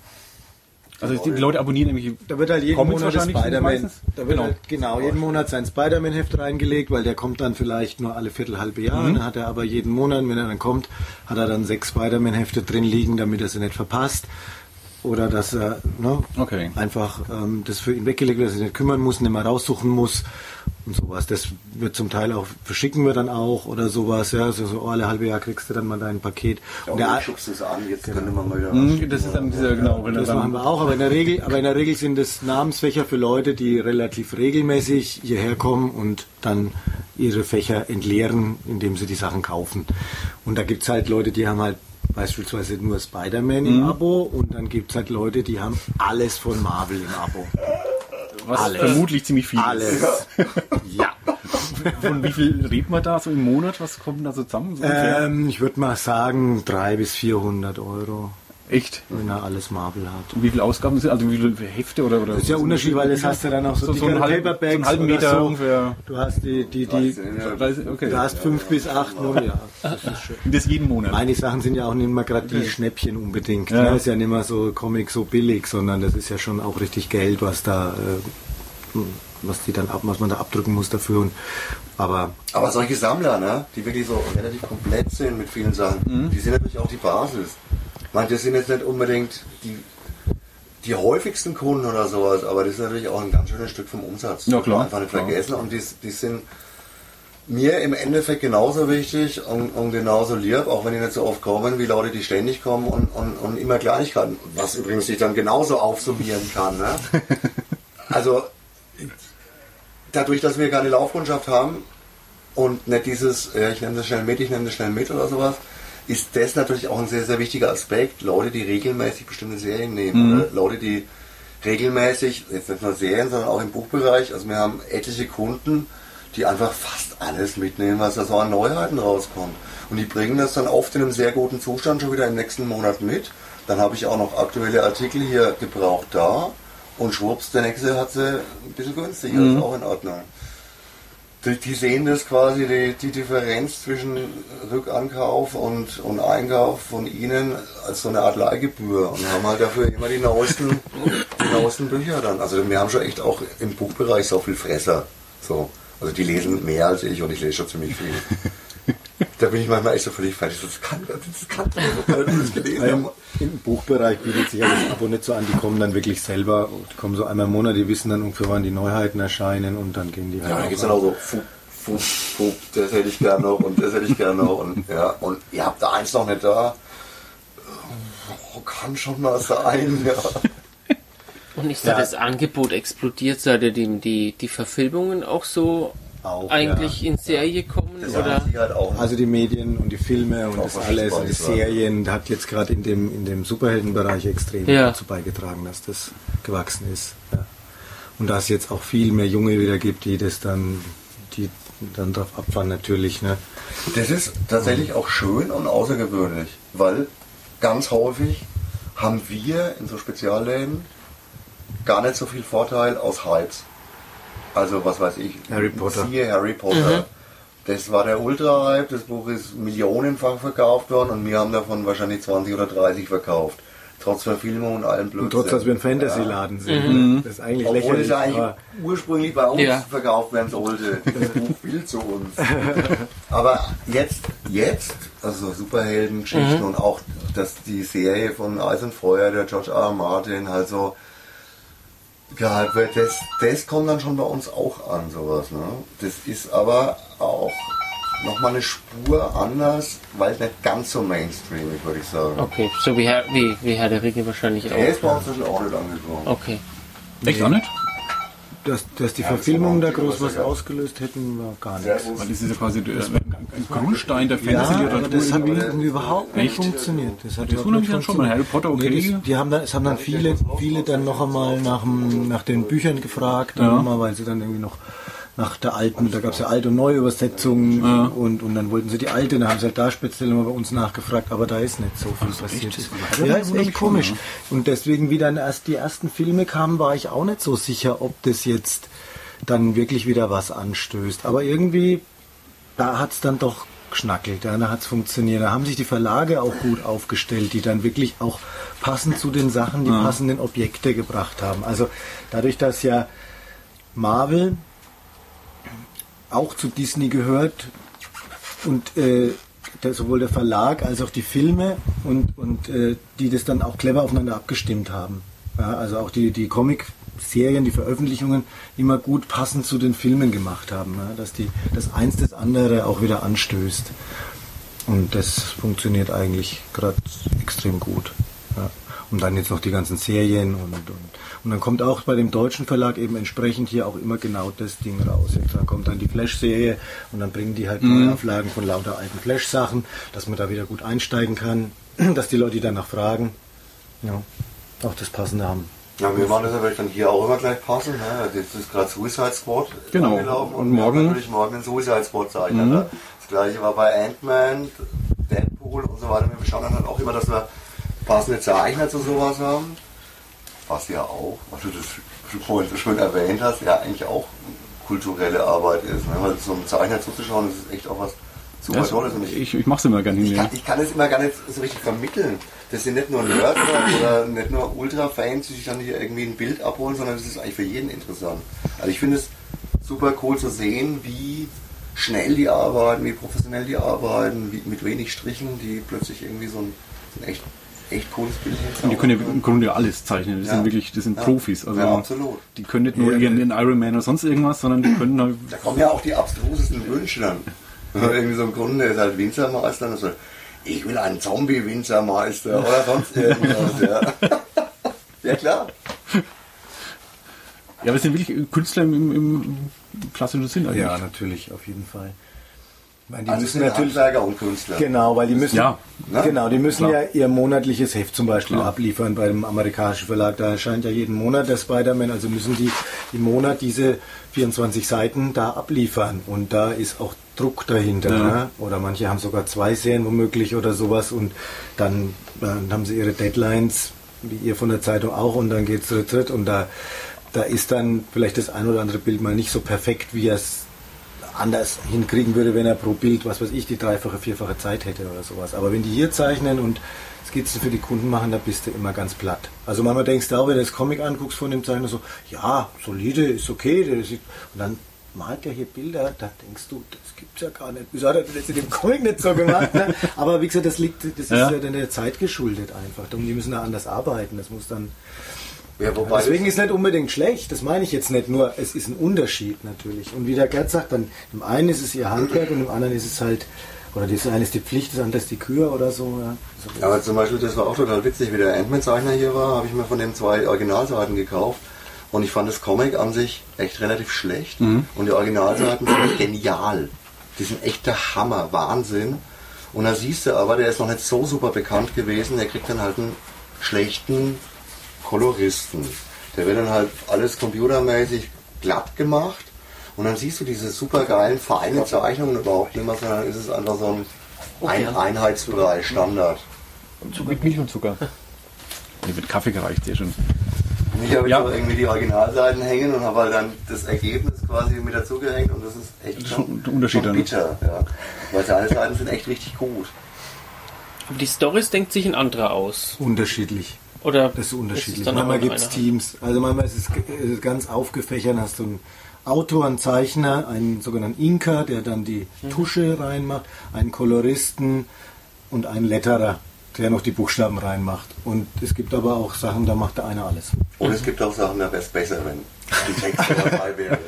Also die Leute abonnieren nämlich. Da wird halt jeden Comics Monat Spider-Man. Da wird Genau. halt, genau, jeden Monat sein Spider-Man-Heft reingelegt, weil der kommt dann vielleicht nur alle Viertelhalbe Jahr. Mhm. Dann hat er aber jeden Monat, wenn er dann kommt, hat er dann sechs Spider-Man-Hefte drin liegen, damit er sie nicht verpasst. Oder dass er ne, Okay. einfach ähm, das für ihn weggelegt wird, dass er sich nicht kümmern muss, nicht mehr raussuchen muss und sowas. Das wird zum Teil auch, verschicken wir dann auch oder sowas. Ja, also so alle halbe Jahr kriegst du dann mal dein Paket. Ja, Und der, du schubst es an, jetzt könnte man mal wieder. Mhm, Das ist dann dieser, genau, wenn er das machen wir auch, aber in der Regel, aber in der Regel sind es Namensfächer für Leute, die relativ regelmäßig hierher kommen und dann ihre Fächer entleeren, indem sie die Sachen kaufen. Und da gibt's halt Leute, die haben halt beispielsweise nur Spider-Man im Abo und dann gibt's halt Leute, die haben alles von Marvel im Abo. was alles. vermutlich ziemlich viel. Alles. Ja. Von wie viel redet man da so im Monat? Was kommt da so zusammen? So? Ähm, ich würde mal sagen 300 bis 400 Euro, Echt? wenn er alles Marvel hat. Und wie viele Ausgaben sind, also wie viele Hefte oder, oder Das ist ja Unterschied, weil das hast du dann auch so, so, so einen halben, so Paperbacks einen halben Meter so. ungefähr. Du hast die, die, die, Okay. du hast fünf bis acht Null, ja. Das ist schön. Das jeden Monat. Meine Sachen sind ja auch nicht mehr gerade die Schnäppchen unbedingt. Ja. Ne? Ist ja nicht mehr so Comic so billig, sondern das ist ja schon auch richtig Geld, was da, äh, was die dann ab, was man da abdrücken muss dafür. Und, aber Aber solche Sammler, ne, die wirklich so relativ komplett sind mit vielen Sachen, Mhm. die sind natürlich auch die Basis. Meine, das sind jetzt nicht unbedingt die, die häufigsten Kunden oder sowas, aber das ist natürlich auch ein ganz schönes Stück vom Umsatz. Ja, klar, Einfach nicht klar. vergessen. Und die, die sind mir im Endeffekt genauso wichtig und, und genauso lieb, auch wenn die nicht so oft kommen, wie Leute, die ständig kommen und, und, und immer Kleinigkeiten, was übrigens sich dann genauso aufsummieren kann. Ne? Also dadurch, dass wir keine Laufkundschaft haben und nicht dieses, äh, ich nehme das schnell mit, ich nehme das schnell mit oder sowas, ist das natürlich auch ein sehr, sehr wichtiger Aspekt. Leute, die regelmäßig bestimmte Serien nehmen oder Leute, die regelmäßig, jetzt nicht nur Serien, sondern auch im Buchbereich, also wir haben etliche Kunden, die einfach fast alles mitnehmen, was da so an Neuheiten rauskommt. Und die bringen das dann oft in einem sehr guten Zustand schon wieder im nächsten Monat mit. Dann habe ich auch noch aktuelle Artikel hier gebraucht da und schwupps, der nächste hat sie ein bisschen günstiger, ist auch in Ordnung. Die, sehen das quasi, die, die Differenz zwischen Rückankauf und, und Einkauf von ihnen als so eine Art Leihgebühr und haben halt dafür immer die neuesten, die neuesten Bücher dann. Also wir haben schon echt auch im Buchbereich so viel Fresser. So. Also die lesen mehr als ich und ich lese schon ziemlich viel. Da bin ich manchmal echt so völlig fertig. Das kann, das kann das das gelesen Im, haben. im Buchbereich bietet sich ja das Abo nicht so an, die kommen dann wirklich selber, die kommen so einmal im Monat, die wissen dann ungefähr, wann die Neuheiten erscheinen und dann gehen die halt Ja, da auch geht's dann auch so, fup, fup, fup, das hätte ich gern noch und das hätte ich gern noch und ja, und ihr habt da eins noch nicht da. Oh, kann schon mal sein, ja. Und ist da Ja. das Angebot explodiert, seitdem die, die Verfilmungen auch so Auch, eigentlich in Serie kommen? Das oder? auch. Also die Medien und die Filme und das alles und die war. Serien, da hat jetzt gerade in dem, in dem Superheldenbereich extrem Ja. dazu beigetragen, dass das gewachsen ist. Ja. Und dass es jetzt auch viel mehr Junge wieder gibt, die das dann, die dann drauf abfahren natürlich. Ne? Das ist tatsächlich auch schön und außergewöhnlich, weil ganz häufig haben wir in so Spezialläden gar nicht so viel Vorteil aus Hypes. Also was weiß ich, Harry Potter. siehe Harry Potter. Das war der Ultra-Hype, das Buch ist millionenfach verkauft worden und wir haben davon wahrscheinlich 20 oder 30 verkauft. Trotz Verfilmung und allem Blödsinn. Und trotz, dass wir ein Fantasy-Laden sind. Mhm. Das ist eigentlich Obwohl es lächerlich. ja eigentlich aber ursprünglich bei uns Ja. verkauft werden sollte. Das Buch will zu uns. Aber jetzt, jetzt, also Superheldengeschichten und auch dass die Serie von Eis und Feuer, der George R. R. Martin, halt so gehypt wird, das, das kommt dann schon bei uns auch an, sowas. Ne? Das ist aber auch nochmal eine Spur anders, weil es nicht ganz so mainstreamig, würde ich sagen. Okay, so wie Herr, wie, wie Herr der Ringe wahrscheinlich Der ist bei auch. uns inzwischen auch nicht angekommen. Okay. Echt auch nicht? Dass, dass die Ja, Verfilmungen da groß was ausgelöst hätten, war gar nichts. Weil das ist ja quasi das ist ein Grundstein der Ja, aber Fantasy-Literatur. das hat überhaupt nicht funktioniert. Das, hat Das wundert mich dann schon mal. Harry Potter, okay. Nee, das, die haben dann, es haben dann viele, viele dann noch einmal nach, dem, nach den Büchern gefragt, Ja. nochmal, weil sie dann irgendwie noch nach der alten, da gab es ja alte und neue Übersetzungen Ja. und, und dann wollten sie die alte, dann haben sie halt da speziell nochmal bei uns nachgefragt, aber da ist nicht so viel passiert. echt? Ja, ist echt komisch. Und deswegen, wie dann erst die ersten Filme kamen, war ich auch nicht so sicher, ob das jetzt dann wirklich wieder was anstößt. Aber irgendwie, da hat es dann doch geschnackelt, da hat es funktioniert. Da haben sich die Verlage auch gut aufgestellt, die dann wirklich auch passend zu den Sachen die Ja. passenden Objekte gebracht haben. Also dadurch, dass ja Marvel auch zu Disney gehört und äh, der, sowohl der Verlag als auch die Filme und, und äh, die das dann auch clever aufeinander abgestimmt haben. Ja, also auch die, die Comic-Serien, die Veröffentlichungen immer gut passend zu den Filmen gemacht haben, ja, dass die das eins das andere auch wieder anstößt. Und das funktioniert eigentlich gerade extrem gut. Ja. Und dann jetzt noch die ganzen Serien und, und, und dann kommt auch bei dem deutschen Verlag eben entsprechend hier auch immer genau das Ding raus. Jetzt dann kommt dann die Flash-Serie und dann bringen die halt Neuauflagen von lauter alten Flash-Sachen, dass man da wieder gut einsteigen kann, dass die Leute die danach fragen. Ja, auch das Passende haben. Ja, wir machen das natürlich dann hier auch immer gleich passen. Ne? Jetzt ist gerade Suicide Squad Genau. angelaufen Und wir morgen- haben natürlich morgen den Suicide Squad zeichnen. Mhm. Ne? Das gleiche war bei Ant-Man, Deadpool und so weiter. Wir schauen dann halt auch immer, dass wir passende Zeichner zu sowas haben. Was ja auch, was du das vorhin so schön erwähnt hast, ja eigentlich auch kulturelle Arbeit ist. Ne? Weil so einem Zeichner zuzuschauen, das ist echt auch was super Das, Tolles. Und ich, ich ich mache es immer gerne ich, hin. kann, ich kann es immer gar nicht so richtig vermitteln. Das sind nicht nur Nerds oder, oder nicht nur Ultra-Fans, die sich dann hier irgendwie ein Bild abholen, sondern das ist eigentlich für jeden interessant. Also ich finde es super cool zu sehen, wie schnell die arbeiten, wie professionell die arbeiten, wie, mit wenig Strichen, die plötzlich irgendwie so ein, so ein echt, echt cooles Bild Und die können ja im Grunde alles zeichnen. Das Ja. sind wirklich, das sind Ja. Profis. Also Ja, absolut. die können nicht nur ihren Iron Man oder sonst irgendwas, sondern die können halt Da kommen ja auch die abstrusesten Wünsche dann. Irgendwie so ein Kunde, der ist halt Winzermeister und so, ich will einen Zombie-Winzermeister oder sonst irgendwas. Ja, ja klar. Ja, aber es sind wirklich Künstler im, im, im klassischen Sinn eigentlich. Ja, natürlich, auf jeden Fall. Meine, die Also müssen natürlich Handwerker und Künstler. Genau, weil die müssen, Ja, ne? genau, die müssen Klar. ja ihr monatliches Heft zum Beispiel Klar. abliefern bei dem amerikanischen Verlag. Da erscheint ja jeden Monat der Spider-Man, also müssen die im Monat diese 24 Seiten da abliefern. Und da ist auch Druck dahinter. Ja. Ne? Oder manche haben sogar zwei Serien womöglich oder sowas und dann, dann haben sie ihre Deadlines, wie ihr von der Zeitung auch, und dann geht's Tritt, Tritt und da, da ist dann vielleicht das ein oder andere Bild mal nicht so perfekt, wie er es anders hinkriegen würde, wenn er pro Bild, was weiß ich, die dreifache, vierfache Zeit hätte oder sowas. Aber wenn die hier zeichnen und Skizzen für die Kunden machen, da bist du immer ganz platt. Also manchmal denkst du auch, wenn du das Comic anguckst von dem Zeichner, so, ja, solide, ist okay. Und dann malt er hier Bilder, da denkst du, das gibt's ja gar nicht. Wieso hat er das in dem Comic nicht so gemacht? Ne? Aber wie gesagt, das liegt, das ist Ja. ja dann der Zeit geschuldet einfach. Und die müssen da anders arbeiten. Das muss dann Ja, wobei Deswegen ist nicht unbedingt schlecht, das meine ich jetzt nicht, nur es ist ein Unterschied natürlich. Und wie der Gerd sagt, dann im einen ist es ihr Handwerk und im anderen ist es halt, oder das eine ist die Pflicht, das andere ist die Kür oder so. Ja. So- Aber zum Beispiel, das war auch total witzig, wie der Ant-Man-Zeichner hier war, habe ich mir von dem zwei Originalseiten gekauft. Und ich fand das Comic an sich echt relativ schlecht. Und die Originalseiten sind genial. Die sind echt der Hammer, Wahnsinn. Und da siehst du aber, der ist noch nicht so super bekannt gewesen, der kriegt dann halt einen schlechten Koloristen. Der wird dann halt alles computermäßig glatt gemacht. Und dann siehst du diese super geilen, feinen Zeichnungen überhaupt nicht mehr, sondern ist es einfach so ein ein Einheitsbrei, Standard. Mit Milch und Zucker. Nee, mit Kaffee gereicht schön. Und ich habe Ja. irgendwie die Originalseiten hängen und habe halt dann das Ergebnis quasi mit dazu gehängt und das ist echt Das ist schon, schon ein Unterschied schon dann. bitter. Ja. Weil seine Seiten sind echt richtig gut. Aber die Stories denkt sich ein anderer aus. Unterschiedlich. Oder Das ist unterschiedlich. es dann manchmal gibt es? Teams. Also manchmal ist es g- äh, ganz aufgefächert. Hast du einen Autor, einen Zeichner, einen sogenannten Inker, der dann die Mhm. Tusche reinmacht, einen Koloristen und einen Letterer, der noch die Buchstaben reinmacht. Und es gibt aber auch Sachen, da macht der eine alles. Und es gibt auch Sachen, da wäre es besser, wenn die Texte dabei wären.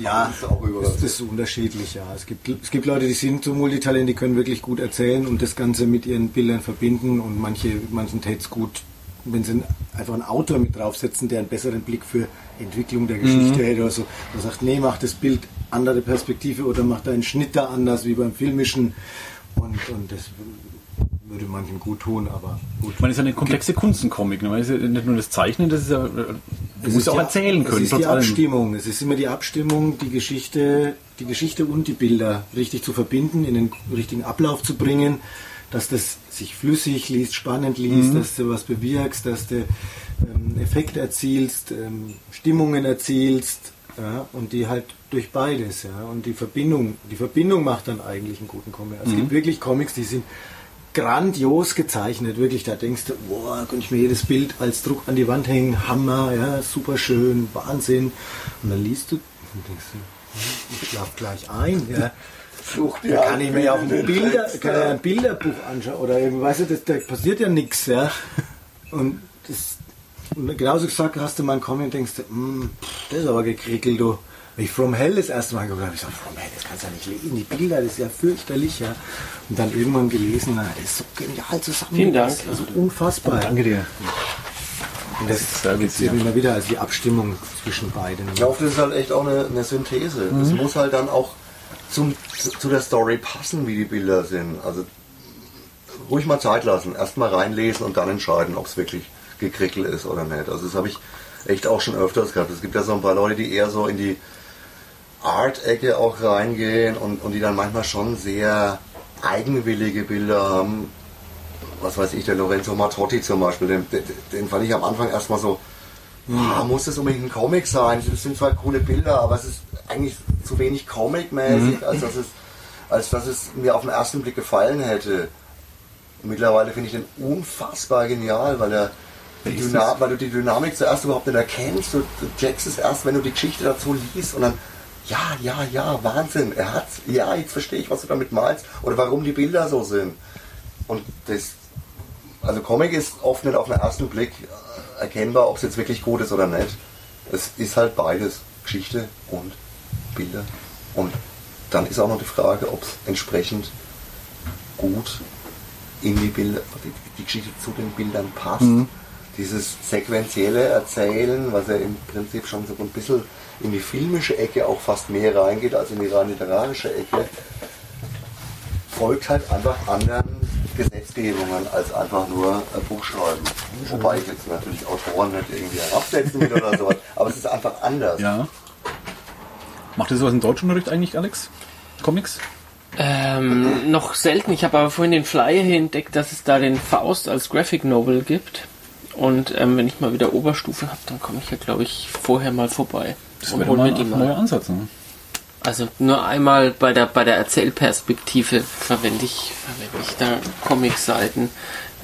Ja, Das ist auch das, überraschend. das ist unterschiedlich, ja. Es gibt, es gibt Leute, die sind so Multitalent, die können wirklich gut erzählen und das Ganze mit ihren Bildern verbinden und manche, manchen täte es gut, wenn sie einfach einen Autor mit draufsetzen, der einen besseren Blick für Entwicklung der Geschichte hätte oder so. Der sagt, nee, mach das Bild andere Perspektive oder mach deinen Schnitt da anders wie beim Filmischen und, und das würde manchen gut tun, aber gut. Es ist ja eine komplexe Kunst, ein Comic. Ne? Man ist ja nicht nur das Zeichnen, das ist ja, du Es musst ist auch erzählen können. Es ist die allem. Abstimmung. Es ist immer die Abstimmung, die Geschichte, die Geschichte und die Bilder richtig zu verbinden, in den richtigen Ablauf zu bringen, dass das sich flüssig liest, spannend liest, Mhm. dass du was bewirkst, dass du ähm, Effekte erzielst, ähm, Stimmungen erzielst ja, und die halt durch beides, ja, und die Verbindung, die Verbindung macht dann eigentlich einen guten Comic. Also Es gibt wirklich Comics, die sind grandios gezeichnet, wirklich, da denkst du, boah, könnte ich mir jedes Bild als Druck an die Wand hängen, Hammer, ja, super schön, Wahnsinn. Und dann liest du und denkst du, hm, ich schlaf gleich ein, ja. Such dir Da kann ich mir ja auch ein, Bild, Bilder, kann ja ein Bilderbuch anschauen oder irgendwie, weißt du, das, da passiert ja nichts, ja. Und das, und genauso gesagt hast du mal einen Comic und denkst, mm, das ist aber gekrickelt, du. Wenn ich From Hell das erste Mal geguckt habe, ich gesagt, From Hell, das kannst du ja nicht lesen, die Bilder, das ist ja fürchterlich, ja. Und dann irgendwann gelesen, na, das ist so genial zusammen. Vielen Dank. Also unfassbar. Danke dir. Und das gibt es eben immer wieder, also die Abstimmung zwischen beiden. Ich glaube, das ist halt echt auch eine, eine Synthese. Es muss halt dann auch zum, zu, zu der Story passen, wie die Bilder sind. Also ruhig mal Zeit lassen, erst mal reinlesen und dann entscheiden, ob es wirklich gekrickelt ist oder nicht. Also das habe ich echt auch schon öfters gehabt. Es gibt ja so ein paar Leute, die eher so in die Art-Ecke auch reingehen und, und die dann manchmal schon sehr eigenwillige Bilder haben. Was weiß ich, der Lorenzo Matotti zum Beispiel, den, den, den fand ich am Anfang erstmal so, ah, muss das unbedingt ein Comic sein? Das sind zwar coole Bilder, aber es ist eigentlich zu wenig Comic-mäßig, als, dass es, als dass es mir auf den ersten Blick gefallen hätte. Mittlerweile finde ich den unfassbar genial, weil er weil du die Dynamik zuerst überhaupt nicht erkennst. Du, du checkst es erst, wenn du die Geschichte dazu liest und dann, ja, ja, ja, Wahnsinn, er hat's, ja, jetzt verstehe ich, was du damit malst oder warum die Bilder so sind. Und das, also Comic ist oft nicht auf den ersten Blick erkennbar, ob es jetzt wirklich gut ist oder nicht. Es ist halt beides, Geschichte und Bilder. Und dann ist auch noch die Frage, ob es entsprechend gut in die Bilder, die, die Geschichte zu den Bildern passt. Dieses sequentielle Erzählen, was ja im Prinzip schon so ein bisschen in die filmische Ecke auch fast mehr reingeht als in die rein literarische Ecke, folgt halt einfach anderen Gesetzgebungen als einfach nur ein Buch schreiben. Wobei ich jetzt natürlich Autoren nicht irgendwie herabsetzen will oder sowas, aber es ist einfach anders. Ja. Macht ihr sowas im Deutschunterricht eigentlich, Alex? Comics? Ähm, noch selten. Ich habe aber vorhin den Flyer hier entdeckt, dass es da den Faust als Graphic Novel gibt. Und ähm, wenn ich mal wieder Oberstufe habe, dann komme ich ja, glaube ich, vorher mal vorbei. Das wäre mal ein neuer Ansatz. Ne? Also nur einmal bei der bei der Erzählperspektive verwende ich verwende ich da Comicseiten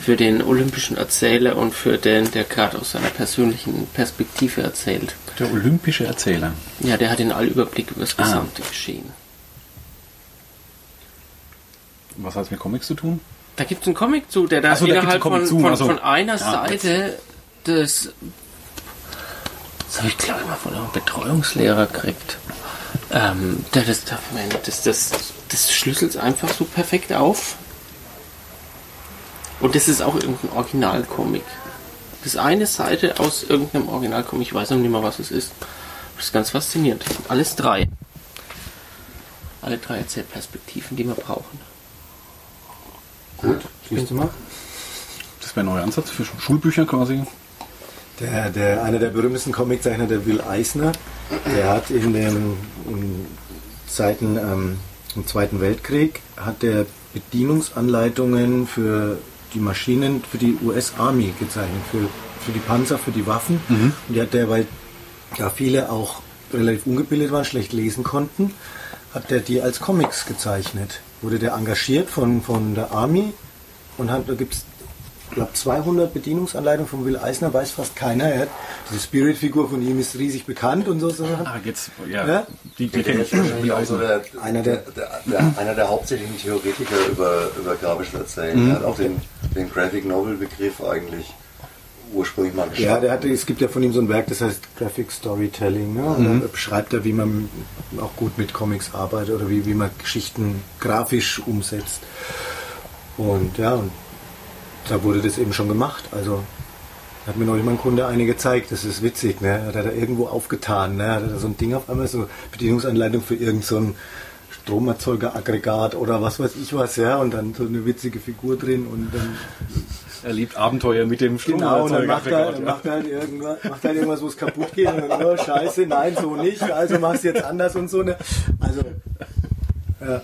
für den olympischen Erzähler und für den, der gerade aus seiner persönlichen Perspektive erzählt. Der olympische Erzähler. Ja, der hat den Allüberblick über das Ah. gesamte Geschehen. Was hat es mit Comics zu tun? Da gibt es einen Comic zu, der da so, da innerhalb Comic von, zu, von, ach so. von einer Ja, Seite des. Das habe ich glaube ich mal von einem Betreuungslehrer gekriegt. Ähm, der das, das, das, das schlüsselt einfach so perfekt auf. Und das ist auch irgendein Originalcomic. Das ist eine Seite aus irgendeinem Originalcomic, ich weiß noch nicht mal, was es ist. Das ist ganz faszinierend. Alles drei. Alle drei Erzählperspektiven, die wir brauchen. Gut, siehst du mal? Das wäre ein neuer Ansatz für Schulbücher quasi. Der, der, einer der berühmtesten Comiczeichner, der Will Eisner, der hat in den in Zeiten ähm, im Zweiten Weltkrieg hat der Bedienungsanleitungen für die Maschinen, für die US Army gezeichnet, für, für die Panzer, für die Waffen. Und die hat der, weil ja viele auch relativ ungebildet waren, schlecht lesen konnten, hat der die als Comics gezeichnet. Wurde der engagiert von, von der Army und hat, da gibt es glaube 200 Bedienungsanleitungen von Will Eisner, weiß fast keiner. Er hat, diese Spirit-Figur von ihm ist riesig bekannt und so. so. Ah, jetzt, ja. Ja? Die, die kenne ich. wahrscheinlich auch so der, Einer der- der, der, einer der hauptsächlichen Theoretiker über, über grafisches Erzählen. Er hat auch den, den Graphic Novel Begriff eigentlich ursprünglich mal geschaffen. Ja, der hatte, es gibt ja von ihm so ein Werk, das heißt Graphic Storytelling. Ne? Und da beschreibt er, wie man auch gut mit Comics arbeitet oder wie, wie man Geschichten grafisch umsetzt. Und ja, und da wurde das eben schon gemacht. Also hat mir neulich mal ein Kunde eine gezeigt, das ist witzig, ne? Hat er da irgendwo aufgetan, ne? Hat er da so ein Ding auf einmal, so Bedienungsanleitung für irgend so Stromerzeugeraggregat oder was weiß ich was, ja, und dann so eine witzige Figur drin und dann Er liebt Abenteuer mit dem Genau, und dann macht er, Stromerzeuger. dann macht er halt irgendwas, macht halt irgendwas, wo es kaputt geht und dann, oh, scheiße, nein, so nicht, also machst du jetzt anders und so, ne? Also, ja.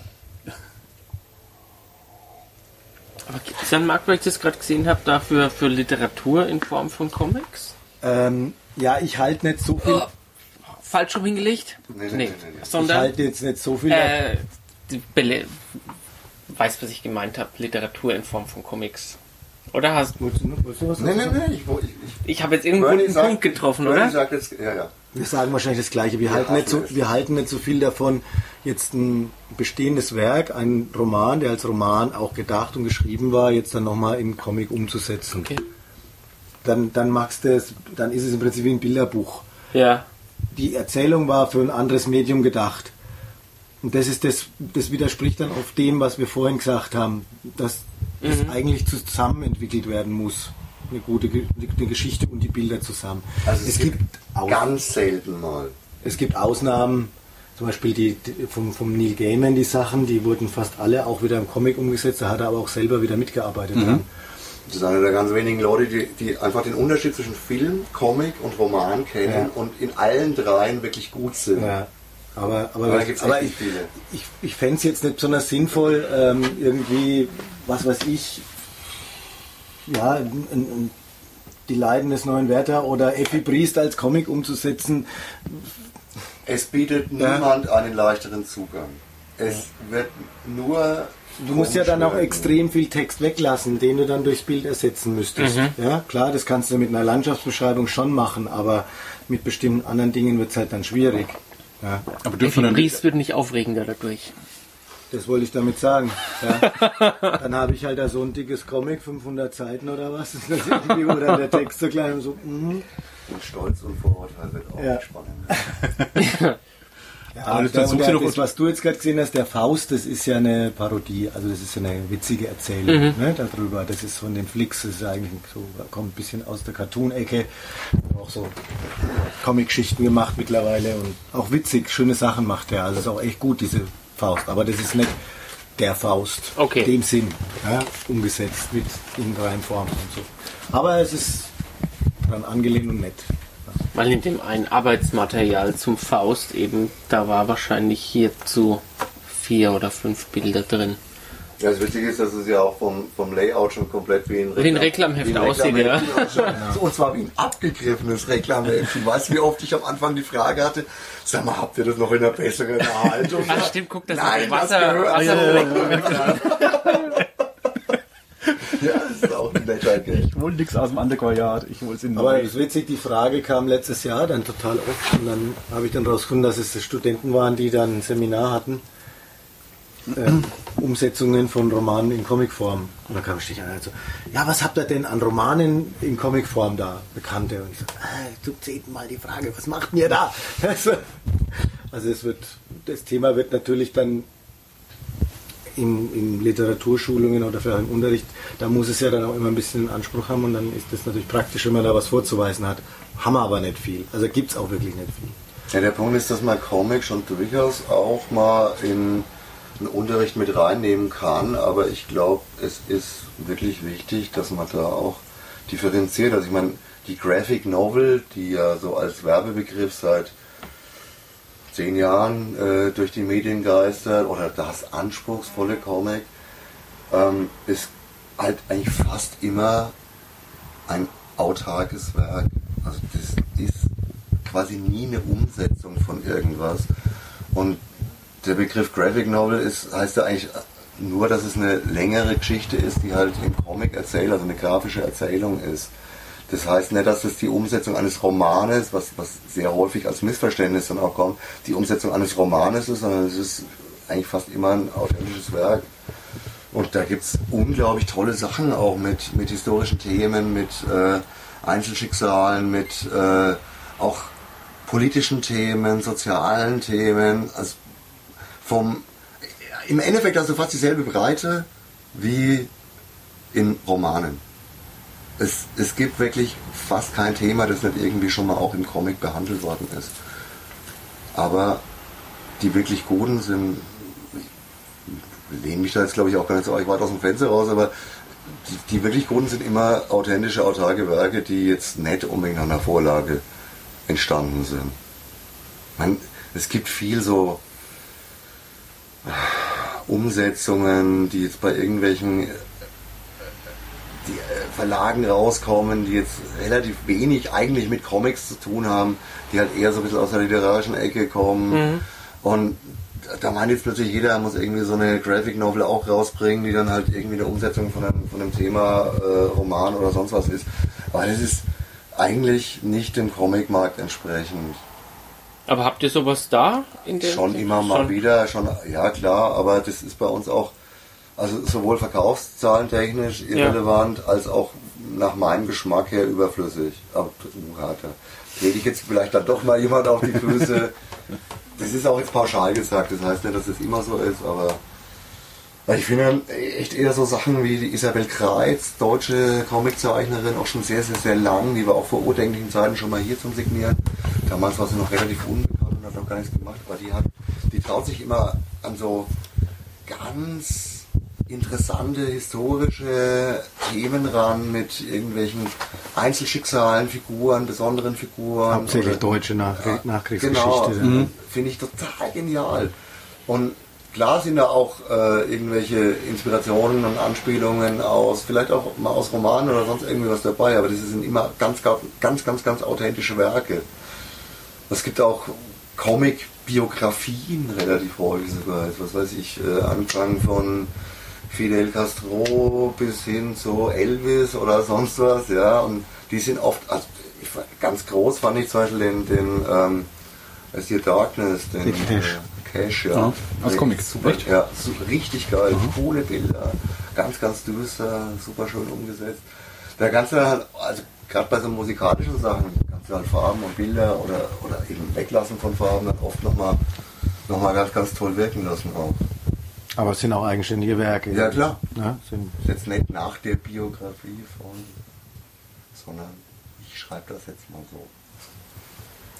Aber gibt es einen Markt, weil ich das gerade gesehen habe, dafür für Literatur in Form von Comics? Ähm, ja, ich halte nicht so viel falsch rum hingelegt? Nee, nee, nee, nee, nee. Ich Sondern halte jetzt nicht so viel. äh, die Bele weiß, was ich gemeint habe, Literatur in Form von Comics. Oder hast du, wolltest du was Nee, nee, sagen? nee, ich, ich, ich habe jetzt irgendeinen Bernie guten sagt- Punkt getroffen, Bernie oder? sagt jetzt, ja, ja. Wir sagen wahrscheinlich das Gleiche. Wir, halten nicht so, wir halten nicht so viel davon, jetzt ein bestehendes Werk, ein Roman, der als Roman auch gedacht und geschrieben war, jetzt dann nochmal in Comic umzusetzen. Okay. Dann, dann machst du es, dann ist es im Prinzip wie ein Bilderbuch. Ja. Die Erzählung war für ein anderes Medium gedacht. Und das ist das, das widerspricht dann auf dem, was wir vorhin gesagt haben, dass das eigentlich zusammen entwickelt werden muss. Eine gute eine Geschichte und die Bilder zusammen. Also es, gibt, Aus- ganz selten mal. es gibt Ausnahmen, zum Beispiel die, die vom, vom Neil Gaiman, die Sachen, die wurden fast alle auch wieder im Comic umgesetzt, da hat er aber auch selber wieder mitgearbeitet dran. Das ist einer der ganz wenigen Leute, die, die einfach den Unterschied zwischen Film, Comic und Roman kennen Ja. und in allen dreien wirklich gut sind. Ja. Aber, aber, Aber aber ich, ich, ich fände es jetzt nicht besonders sinnvoll, ähm, irgendwie, was weiß ich, ja, ein, ein, die Leiden des neuen Werther oder Effi Briest als Comic umzusetzen. Es bietet Ja. niemand einen leichteren Zugang. Es wird nur. Du musst ja dann auch extrem viel Text weglassen, den du dann durchs Bild ersetzen müsstest. Ja, klar, das kannst du mit einer Landschaftsbeschreibung schon machen, aber mit bestimmten anderen Dingen wird es halt dann schwierig. Ja, Aber dürfen wir dann Briest wird nicht aufregender dadurch. das wollte ich damit sagen. Ja. Dann habe ich halt da so ein dickes Comic, 500 Seiten oder was, dann der Text so klein und so, mhm. Und Stolz und Vorurteil wird auch Ja. spannend. Ja, Aber das du der, doch- das, was du jetzt gerade gesehen hast, der Faust, das ist ja eine Parodie, also das ist ja eine witzige Erzählung ne, darüber. Das ist von den Flicks, das ist eigentlich so, kommt ein bisschen aus der Cartoon-Ecke. Auch so Comic-Geschichten gemacht mittlerweile und auch witzig, schöne Sachen macht er. Also ist auch echt gut, diese Faust. Aber das ist nicht der Faust, Okay. dem Sinn, ja, umgesetzt mit in Reimform und so. Aber es ist dann angelehnt und nett. Weil in dem ein Arbeitsmaterial zum Faust eben, da war wahrscheinlich hierzu vier oder fünf Bilder drin. Ja, das Witzige ist, dass es ja auch vom, vom Layout schon komplett wie ein, Wie ein Reklamheft aussieht, ja. So, und zwar wie ein abgegriffenes Reklamheft. Du weißt, wie oft ich am Anfang die Frage hatte, sag mal, habt ihr das noch in einer besseren Erhaltung? Ach stimmt, guck, das Nein, ist das Wasser. gehört Wasser Ja, das ist auch ein netter Geld. Ich will nichts aus dem Antiquariat, ich will es in Aber es ist witzig, die Frage kam letztes Jahr dann total oft und dann habe ich dann rausgefunden, dass es Studenten waren, die dann ein Seminar hatten. ähm, Umsetzungen von Romanen in Comicform. Und dann kam ich an und so, ja, was habt ihr denn an Romanen in Comicform da, Bekannte? Und ich so, ah, zum zehnten Mal die Frage, was macht ihr da? Also, also es wird, das Thema wird natürlich dann in, in Literaturschulungen oder für einen Unterricht, da muss es ja dann auch immer ein bisschen einen Anspruch haben und dann ist das natürlich praktisch, wenn man da was vorzuweisen hat. Haben wir aber nicht viel. Also gibt es auch wirklich nicht viel. Ja, der Punkt ist, dass man Comic schon durchaus auch mal in einen Unterricht mit reinnehmen kann, aber ich glaube, es ist wirklich wichtig, dass man da auch differenziert. Also ich meine, die Graphic Novel, die ja so als Werbebegriff seit zehn Jahren äh, durch die Medien geistert, oder das anspruchsvolle Comic, ähm, ist halt eigentlich fast immer ein autarkes Werk. Also das ist quasi nie eine Umsetzung von irgendwas. Und der Begriff Graphic Novel ist, heißt ja eigentlich nur, dass es eine längere Geschichte ist, die halt im Comic erzählt, also eine grafische Erzählung ist. Das heißt nicht, dass es die Umsetzung eines Romanes, was, was sehr häufig als Missverständnis dann auch kommt, die Umsetzung eines Romanes ist, sondern es ist eigentlich fast immer ein authentisches Werk. Und da gibt es unglaublich tolle Sachen auch mit, mit historischen Themen, mit äh, Einzelschicksalen, mit äh, auch politischen Themen, sozialen Themen. Also vom, Im Endeffekt du fast dieselbe Breite wie in Romanen. Es, es gibt wirklich fast kein Thema, das nicht irgendwie schon mal auch im Comic behandelt worden ist. Aber die wirklich guten sind, ich lehne mich da jetzt glaube ich auch gar nicht so weit aus dem Fenster raus, aber die, die wirklich guten sind immer authentische, autarke Werke, die jetzt nicht unbedingt an der Vorlage entstanden sind. Man, es gibt viel so Umsetzungen, die jetzt bei irgendwelchen die äh, Verlagen rauskommen, die jetzt relativ wenig eigentlich mit Comics zu tun haben, die halt eher so ein bisschen aus der literarischen Ecke kommen. Und da meint jetzt plötzlich jeder, muss irgendwie so eine Graphic Novel auch rausbringen, die dann halt irgendwie eine Umsetzung von einem, von einem Thema, äh, Roman oder sonst was ist. Aber das ist eigentlich nicht dem Comicmarkt entsprechend. Aber habt ihr sowas da? In der Schon immer mal Schon. wieder, schon, ja klar, aber das ist bei uns auch, also sowohl verkaufszahlentechnisch irrelevant, als auch nach meinem Geschmack her überflüssig. Aber Buchhalter. Rede ich jetzt vielleicht dann doch mal jemand auf die Füße. das ist auch jetzt pauschal gesagt, das heißt nicht, dass es immer so ist, aber ich finde echt eher so Sachen wie die Isabel Kreitz, deutsche Comiczeichnerin, auch schon sehr, sehr, sehr lang, die war auch vor urdenklichen Zeiten schon mal hier zum Signieren. Damals war sie noch relativ unbekannt und hat noch gar nichts gemacht, aber die hat, die traut sich immer an so ganz interessante historische Themen ran mit irgendwelchen Einzelschicksalen, Figuren, besonderen Figuren. Hauptsächlich Oder- deutsche Nach ja, Nachkriegsgeschichte. Genau, dann. finde ich total genial. Und klar sind da auch äh, irgendwelche Inspirationen und Anspielungen aus, vielleicht auch mal aus Romanen oder sonst irgendwie was dabei, aber das sind immer ganz, ganz, ganz, ganz, authentische Werke. Es gibt auch Comic-Biografien relativ häufig sogar. Was weiß ich, äh, angefangen von Fidel Castro bis hin zu Elvis oder sonst was, ja. Und die sind oft, also ich, ganz groß fand ich zum Beispiel den, den ähm, es hier Darkness, den Den Cash. Äh, Cash, ja. Ja, als Nee, Comic. Super, Echt? ja, su richtig geil, coole Bilder, ganz, ganz düster, super schön umgesetzt. Da kannst du halt, also gerade bei so musikalischen Sachen, kannst du halt Farben und Bilder oder, oder eben Weglassen von Farben dann oft nochmal noch mal ganz, ganz toll wirken lassen auch. Aber es sind auch eigenständige Werke. Ja, klar. Ja, sind, Das ist jetzt nicht nach der Biografie von, sondern ich schreibe das jetzt mal so.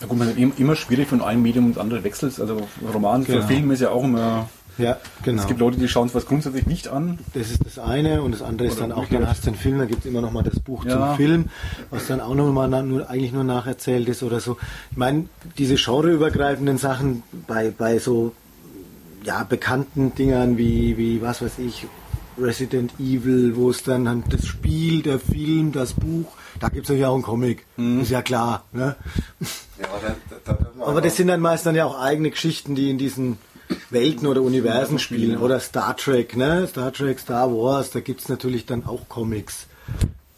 Ja gut, man ist immer- schwierig von einem Medium ins andere wechselt. Also Roman für Genau. Film ist ja auch immer. ja, genau. Es gibt Leute, die schauen sich was grundsätzlich nicht an. Das ist das eine und das andere ist Oder dann auch, dann hast du den Film, da gibt es immer noch mal das Buch Ja. zum Film, was dann auch noch mal na, nur, eigentlich nur nacherzählt ist oder so. Ich meine, diese genreübergreifenden Sachen bei, bei so ja, bekannten Dingern wie, wie, was weiß ich, Resident Evil, wo es dann halt das Spiel, der Film, das Buch, da gibt es natürlich auch einen Comic, ist ja klar. Ne? Ja, aber, da, da, da, da, Aber das sind dann meist dann ja auch eigene Geschichten, die in diesen Welten oder Universen spielen. Oder Star Trek, ne? Star Trek, Star Wars, da gibt's natürlich dann auch Comics.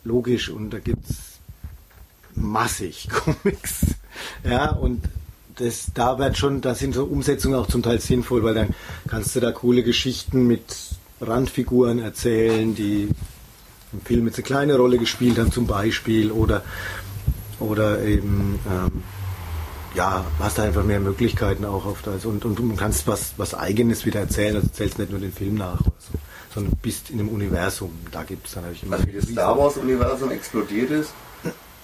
Logisch. Und da gibt's massig Comics. Ja, und das, da wird schon, da sind so Umsetzungen auch zum Teil sinnvoll, weil dann kannst du da coole Geschichten mit Randfiguren erzählen, die im Film jetzt eine kleine Rolle gespielt haben zum Beispiel oder oder eben ähm, ja, hast du einfach mehr Möglichkeiten auch auf das und, und du kannst was, was Eigenes wieder erzählen, also zählst nicht nur den Film nach oder so, sondern bist in einem Universum. Da gibt es dann natürlich immer Also wie das Star Wars-Universum explodiert ist,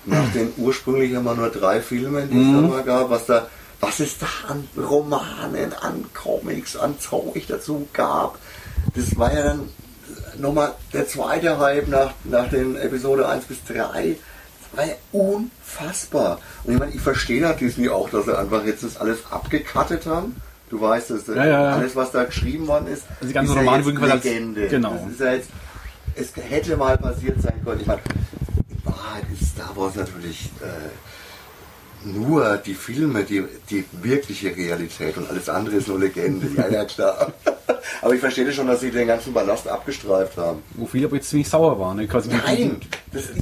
nach den ursprünglich immer nur drei Filmen, die es da mal gab, was da, was es da an Romanen, an Comics, an Zeug dazu gab, das war ja dann nochmal der zweite Hype nach, nach den Episode 1 bis 3. Das war ja unfassbar. Und ich meine, ich verstehe da Disney auch, dass sie einfach jetzt das alles abgekattet haben. Du weißt es, Ja, ja, ja. alles was da geschrieben worden ist, Also die ganzen ist Romane ja jetzt quasi als- Legende. genau. Das ist ja jetzt, es hätte mal passiert sein können. Ich meine, in Wahrheit ist Star Wars natürlich äh, nur die Filme, die, die wirkliche Realität und alles andere ist nur Legende. Ja, ja, klar. Aber ich verstehe schon, dass sie den ganzen Ballast abgestreift haben. Wo viele aber jetzt ziemlich sauer waren. Ne? Quasi die- Nein!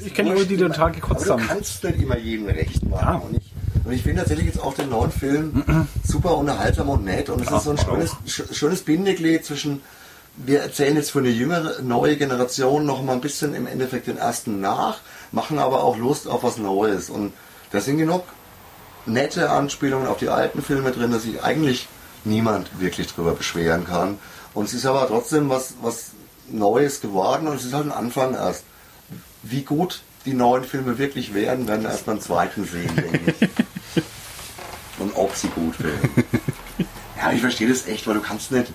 Ich kenne wurscht. Leute, die total gekotzt Aber haben. Du kannst nicht immer jedem recht machen. Ja. Und, ich, und ich finde tatsächlich jetzt auch den neuen Film super unterhaltsam und nett. Und es ist so ein schönes, sch- schönes Bindeglied zwischen, wir erzählen jetzt für eine jüngere, neue Generation noch mal ein bisschen im Endeffekt den ersten nach, machen aber auch Lust auf was Neues. Und da sind genug nette Anspielungen auf die alten Filme drin, dass sich eigentlich niemand wirklich drüber beschweren kann. Und es ist aber trotzdem was, was Neues geworden und es ist halt ein Anfang erst. Wie gut die neuen Filme wirklich werden, werden wir erst beim zweiten sehen, denke ich. Und ob sie gut werden. Ja, ich verstehe das echt, weil du kannst nicht,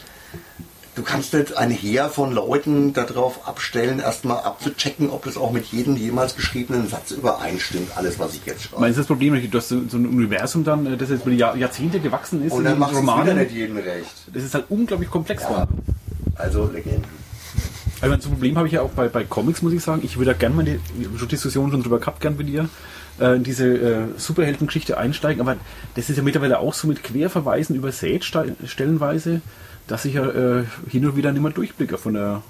du kannst nicht ein Heer von Leuten darauf abstellen, erstmal abzuchecken, ob das auch mit jedem jemals geschriebenen Satz übereinstimmt, alles, was ich jetzt schreibe. Meinst du das Problem, du hast so ein Universum dann, äh, das jetzt über die Jahr, Jahrzehnte gewachsen ist Und dann in macht es wieder Romanen? nicht jedem recht. Das ist halt unglaublich komplex Ja. geworden. Also Legenden. Also das Problem habe ich ja auch bei, bei Comics, muss ich sagen. Ich würde da gerne mal die, Diskussion schon drüber gehabt, gern mit dir, äh, in diese äh, Superheldengeschichte einsteigen. Aber das ist ja mittlerweile auch so mit Querverweisen übersät stellenweise, dass ich ja äh, hin und wieder nicht mehr durchblicke von der.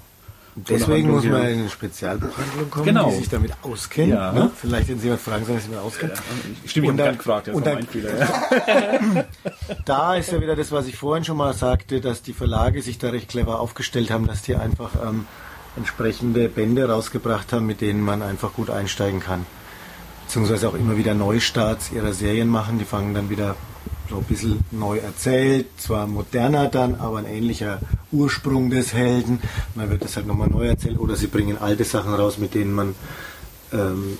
von der Deswegen Handlung muss man in eine Spezialbuchhandlung kommen, Genau. die sich damit auskennt. Ja. Ne? Vielleicht, wenn Sie jemand fragen sollen, sich damit auskennt. Stimmt, ich Und habe dann- gerade gefragt, das und dann- Fehler. Ja. Da ist ja wieder das, was ich vorhin schon mal sagte, dass die Verlage sich da recht clever aufgestellt haben, dass die einfach ähm, entsprechende Bände rausgebracht haben, mit denen man einfach gut einsteigen kann. Beziehungsweise auch immer wieder Neustarts ihrer Serien machen. Die fangen dann wieder ein bisschen neu erzählt, zwar moderner dann, aber ein ähnlicher Ursprung des Helden. Dann wird das halt nochmal neu erzählt. Oder sie bringen alte Sachen raus, mit denen man ähm,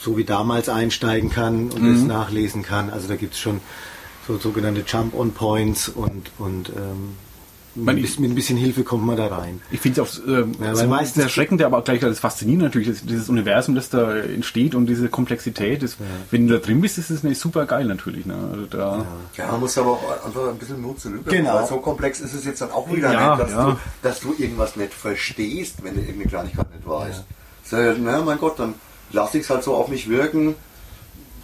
so wie damals einsteigen kann und es nachlesen kann. Also da gibt es schon so sogenannte Jump-on-Points und, und ähm, Man- bisschen, mit ein bisschen Hilfe kommt man da rein. Ich finde es auch ähm, Ja, so meistens- erschreckend, aber auch gleich das Faszinierende natürlich, das, dieses Universum, das da entsteht und diese Komplexität. Das, Wenn du da drin bist, ist es natürlich super geil natürlich. Ne? Also da, Ja, man muss aber auch einfach ein bisschen Mut zur Lücke Genau. so komplex ist es jetzt dann auch wieder Ja, nicht, dass, ja. du, dass du irgendwas nicht verstehst, wenn du irgendeine Kleinigkeit nicht weißt. So, na mein Gott, dann lass ich es halt so auf mich wirken.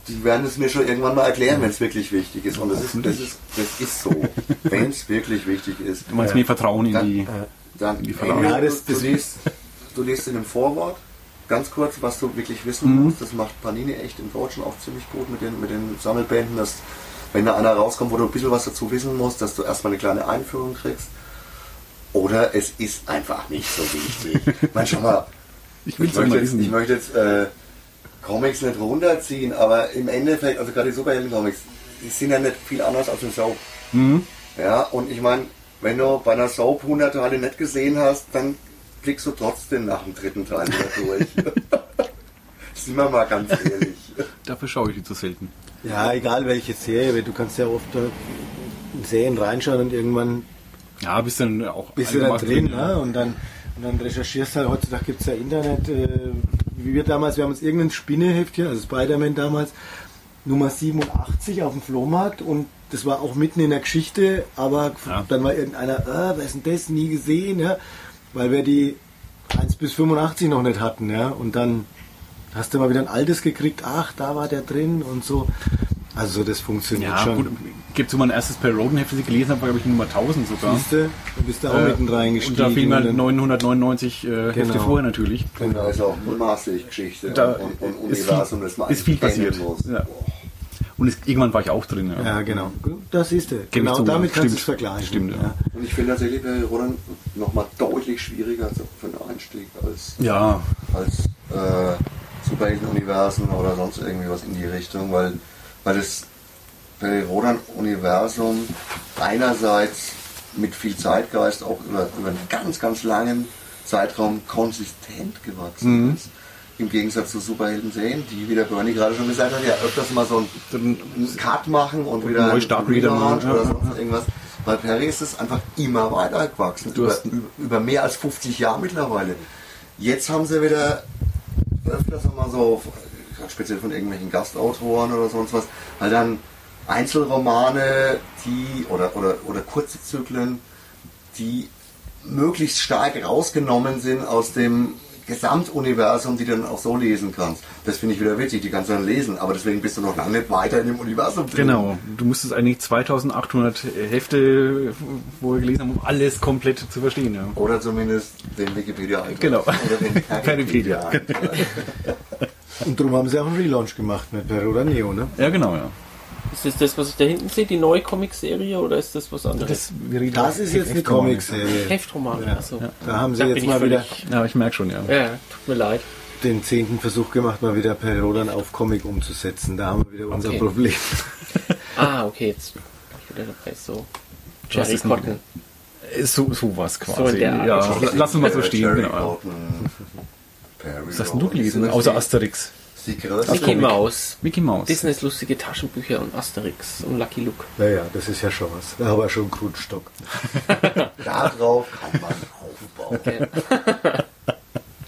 Die werden es mir schon irgendwann mal erklären, wenn es wirklich wichtig ist. Und das ist, das ist, das ist so. wenn es wirklich wichtig ist. Du meinst mehr Vertrauen in Dann- die. Dann, die hey, Verlage. Ja, du, das- du, das- liest, du liest in dem Vorwort ganz kurz, was du wirklich wissen Mhm. musst. Das macht Panini echt im Deutschen auch ziemlich gut mit den, mit den Sammelbänden, dass wenn da einer rauskommt, wo du ein bisschen was dazu wissen musst, dass du erstmal eine kleine Einführung kriegst. Oder es ist einfach nicht so wichtig. Ich ich es möchte, jetzt, ich möchte jetzt äh, Comics nicht runterziehen, aber im Endeffekt, also gerade die Superhelden-Comics, die sind ja nicht viel anders als ein Soap. Mhm. Ja, und ich meine, wenn du bei einer Soap 100 Teile nicht gesehen hast, dann klickst du trotzdem nach dem dritten Teil wieder durch. Sind wir mal ganz ehrlich. Dafür schaue ich die zu selten. Ja, egal welche Serie, weil du kannst ja oft in Serien reinschauen und irgendwann Ja, bist dann auch bist du da einigermaßen drin, ja. ne? und dann und dann recherchierst halt, heutzutage gibt es ja Internet, äh, wie wir damals, wir haben uns irgendein Spinneheftchen, also Spider-Man damals, Nummer 87 auf dem Flohmarkt und das war auch mitten in der Geschichte, aber Ja. dann war irgendeiner, ah, wer ist denn das, nie gesehen, ja, weil wir die 1 bis 85 noch nicht hatten, ja, und dann hast du mal wieder ein altes gekriegt, ach, da war der drin und so. Also das funktioniert Ja, schon. gut. Gibt so mein erstes Per Roden-Heft, das ich gelesen habe, war glaube ich Nummer 1000 sogar. Siehst du, bist da auch Äh, mitten reingestiegen. Und da und dann- 999 äh, Hefte Genau. vorher natürlich. Und da ist auch maßlich Geschichte Da und, und ist Universum, viel- das man ist viel passiert. Ja. Und es, irgendwann war ich auch drin. Ja. Ja, genau. Das ist es. ich Genau, zu, damit ja. kannst du es vergleichen. Stimmt, ja. Und ich finde tatsächlich Barry Rodan nochmal deutlich schwieriger für einen Einstieg als, ja, als äh, Superhelden-Universen oder sonst irgendwie was in die Richtung, weil, weil das Barry Rodan-Universum einerseits mit viel Zeitgeist auch über, über einen ganz, ganz langen Zeitraum konsistent gewachsen Mhm. ist. Im Gegensatz zu Superhelden-Serien, die, wie der Bernie gerade schon gesagt hat, ja öfters mal so einen, Cut machen und wieder Neustart einen wieder mal, Relaunch ja, oder sonst irgendwas. Bei Perry ist es einfach immer weiter gewachsen, über, über, mehr als 50 Jahre mittlerweile. Jetzt haben sie wieder öfters mal so, speziell von irgendwelchen Gastautoren oder sonst was, halt dann Einzelromane, die oder, oder, oder kurze Zyklen, die möglichst stark rausgenommen sind aus dem Gesamtuniversum, die du dann auch so lesen kannst. Das finde ich wieder witzig, die kannst du dann lesen, aber deswegen bist du noch lange nicht weiter in dem Universum drin. genau. Du musstest eigentlich 2800 Hefte, wir gelesen haben, um alles komplett zu verstehen. Ja. Oder zumindest den Wikipedia-Eintrag. Genau. Oder den. Peripedia-Eintrag. Und darum haben sie auch einen Relaunch gemacht mit Per oder Neo, ne? ja, genau, ja. Ist das das, was ich da hinten sehe, die neue Comic-Serie oder ist das was anderes? Das, wir reden Das ist jetzt eine. Comicserie. Heftroman. Ja. Achso. Da haben sie Da jetzt mal wieder Ja, ich merke schon, ja. Ja, tut mir leid. den zehnten Versuch gemacht, mal wieder Per Rodan auf Comic umzusetzen. Da haben wir wieder unser Okay. Problem. Ah, okay, jetzt bin ich wieder dabei. So. Was Jerry Cotton. Ist So, sowas quasi. So in der Art. ja, lass uns mal so stehen. Jerry Genau. Was hast denn du gelesen? Außer Asterix. Die größte Mickey Comic. Mouse. Mickey Mouse. Disneys lustige Taschenbücher und Asterix und Lucky Luke. Naja, das ist ja schon was. Da haben wir schon einen Grundstock. Darauf kann man aufbauen.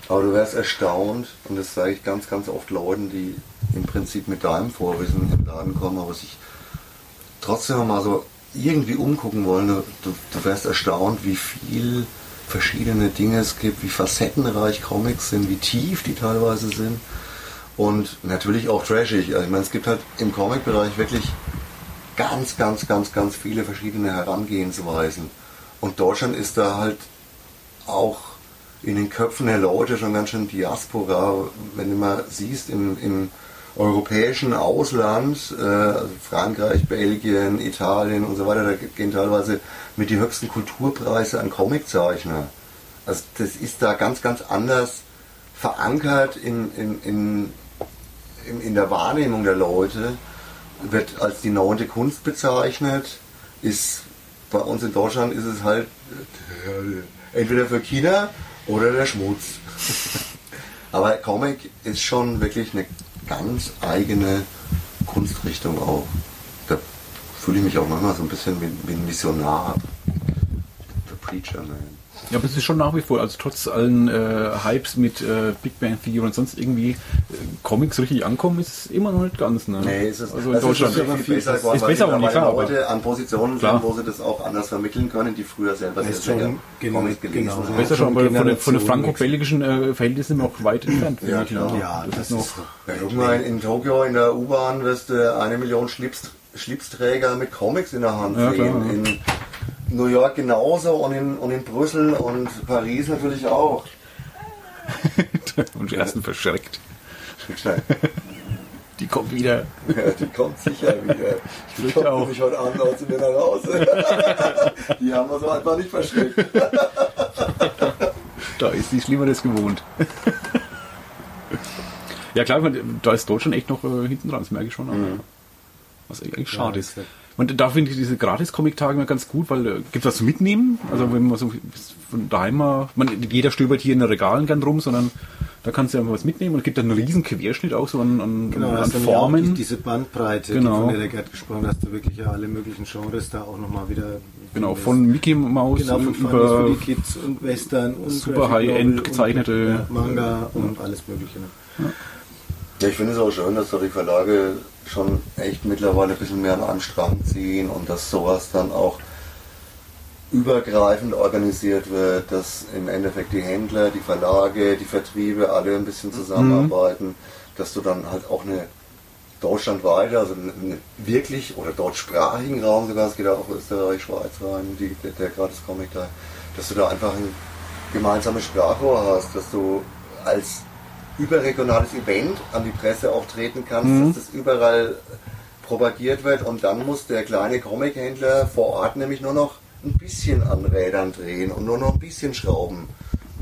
Aber du wärst erstaunt, und das sage ich ganz, ganz oft Leuten, die im Prinzip mit deinem Vorwissen im Laden kommen, aber sich trotzdem mal so irgendwie umgucken wollen. Du, du wärst erstaunt, wie viel verschiedene Dinge es gibt, wie facettenreich Comics sind, wie tief die teilweise sind. Und natürlich auch trashig. Also ich meine, es gibt halt im Comic-Bereich wirklich ganz, ganz, ganz, ganz viele verschiedene Herangehensweisen. Und Deutschland ist da halt auch in den Köpfen der Leute schon ganz schön Diaspora. Wenn du mal siehst, im, im europäischen Ausland, äh, also Frankreich, Belgien, Italien und so weiter, da gehen teilweise mit die höchsten Kulturpreise an Comiczeichner. Also das ist da ganz, ganz anders verankert in, in, in, in, in der Wahrnehmung der Leute, wird als die neunte Kunst bezeichnet, ist bei uns in Deutschland ist es halt äh, entweder für China oder der Schmutz. Aber Comic ist schon wirklich eine ganz eigene Kunstrichtung auch. Da fühle ich mich auch manchmal so ein bisschen wie, wie ein Missionar. Der Preacher, man. Ja, aber es ist schon nach wie vor, also trotz allen äh, Hypes mit äh, Big Bang Theory und sonst irgendwie äh, Comics richtig ankommen, ist es immer noch nicht ganz. Ne? Nee, ist es also in Deutschland. Ist, schon viel besser geworden, ist weil besser, mittlerweile klar, Leute an Positionen Klar. sind, wo sie das auch anders vermitteln können, die früher selber ist sehr schon genau- Comics gelesen genau. haben. Besser schon, aber von, den- von den franco-belgischen äh, Verhältnissen noch weit entfernt. Ja, ich, klar. ne? Ja, das, das ist noch. ist Ja, irgendwann in Tokio in der U-Bahn wirst du eine Million Schlips, Schlipsträger mit Comics in der Hand Ja, sehen. klar, ja. In New York genauso und in, und in Brüssel und Paris natürlich auch. und die ersten verschreckt. Die kommt wieder. Ja, die kommt sicher wieder. Die fürchte kommt auch. nämlich heute Abend aus dem nach Hause. die haben wir so einfach nicht versteckt. Da ist die Schlimmeres gewohnt. ja klar, da ist Deutschland echt noch äh, hinten dran, das merke ich schon. Aber Was eigentlich schade ist. Und da finde ich diese Gratis-Comic-Tage immer ganz gut, weil äh, gibt es was zu mitnehmen? Also wenn man so von daheim mal, man, jeder stöbert hier in den Regalen gern rum, sondern da kannst du einfach was mitnehmen und es gibt dann einen riesen Querschnitt auch so an, an, Genau, an ja Formen. die, diese Bandbreite, Genau. die von der Gerd gesprochen hast, du wirklich ja alle möglichen Genres da auch nochmal wieder. genau, von Mickey Mouse genau, von über Funnies die Kids und Western und super High-End gezeichnete- und, ja, Manga und alles mögliche. Ne? Ja, ich finde es auch schön, dass da die Verlage schon echt mittlerweile ein bisschen mehr an einen Strang ziehen und dass sowas dann auch übergreifend organisiert wird, dass im Endeffekt die Händler, die Verlage, die Vertriebe alle ein bisschen zusammenarbeiten, dass du dann halt auch eine deutschlandweite, also eine wirklich oder deutschsprachigen Raum sogar, es geht auch Österreich, Schweiz rein, die, der, der gratis Comic da, dass du da einfach ein gemeinsames Sprachrohr hast, dass du als überregionales Event an die Presse auch treten kannst, dass das überall propagiert wird und dann muss der kleine Comichändler vor Ort nämlich nur noch ein bisschen an Rädern drehen und nur noch ein bisschen Schrauben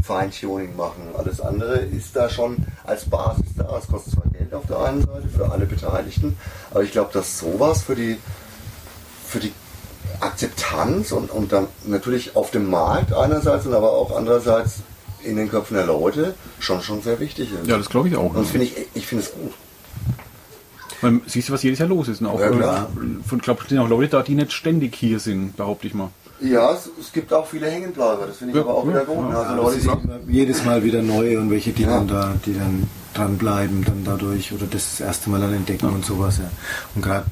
Feintuning machen. Alles andere ist da schon als Basis da. Es kostet zwar Geld auf der einen Seite für alle Beteiligten, aber ich glaube, dass sowas für die für die Akzeptanz und, und dann natürlich auf dem Markt einerseits und aber auch andererseits in den Köpfen der Leute schon schon sehr wichtig ist. Ja, das glaube ich auch. und das finde ich, ich finde es gut. Man siehst du, was jedes Jahr los ist. Und auch, Ja, klar. äh, von, glaub, sind auch Leute da, die nicht ständig hier sind, behaupte ich mal. Ja, es, es gibt auch viele Hängenbleiber, das finde ich Ja, aber auch ja, wieder gut. ja. Also Ja, Leute, die, jedes Mal wieder neue und welche, die Ja. dann da, die dann dranbleiben, dann dadurch oder das, das erste Mal dann entdecken und sowas. Ja. Und gerade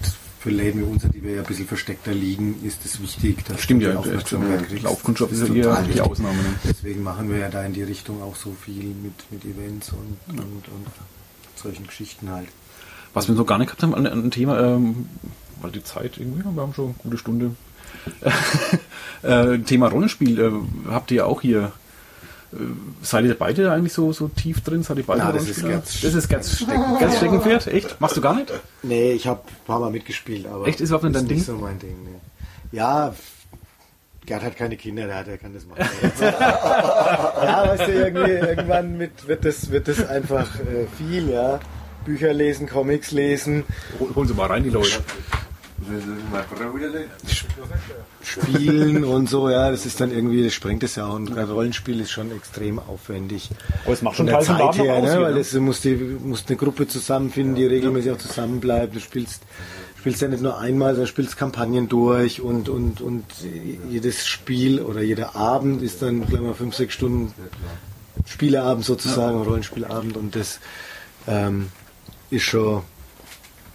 für Läden wie unser, die wir ja ein bisschen versteckter liegen, ist es wichtig, dass Stimmt du ja, die Aufmerksamkeit die kriegst. Laufkundschaft Das ist ja die. Ausnahme. Ne? Deswegen machen wir ja da in die Richtung auch so viel mit, mit Events und, und, und solchen Geschichten halt. Was wir so gar nicht gehabt haben an an ein Thema, ähm, weil die Zeit irgendwie, wir haben schon eine gute Stunde. äh, Thema Rollenspiel, äh, habt ihr auch hier. Äh, seid ihr beide eigentlich so, so tief drin? Seid ihr beide Na, das ist? Gerds das ist Gerds Stecken, Gerds Steckenpferd? Echt? Machst du gar nicht? Nee, ich habe ein paar Mal mitgespielt, aber. Echt? Ist überhaupt nicht dein Ding? nicht so mein Ding, nee. Ja, Gerd hat keine Kinder, der, hat, der kann das machen. ja, weißt du, irgendwann mit, wird, das, wird das einfach äh, viel, ja. Bücher lesen, Comics lesen, Hol- Holen Sie mal rein, die Leute. Spielen und so, ja, das ist dann irgendwie, das sprengt es ja auch. Und gerade Rollenspiel ist schon extrem aufwendig. Aber es macht Von schon der vom Zeit her, ne? weil ne? das, du musst, die, musst eine Gruppe zusammenfinden, die regelmäßig auch zusammenbleibt. Du spielst, spielst ja nicht nur einmal, sondern spielst Kampagnen durch und, und, und jedes Spiel oder jeder Abend ist dann gleich mal fünf, sechs Stunden Spieleabend sozusagen, Rollenspielabend und das ähm, ist schon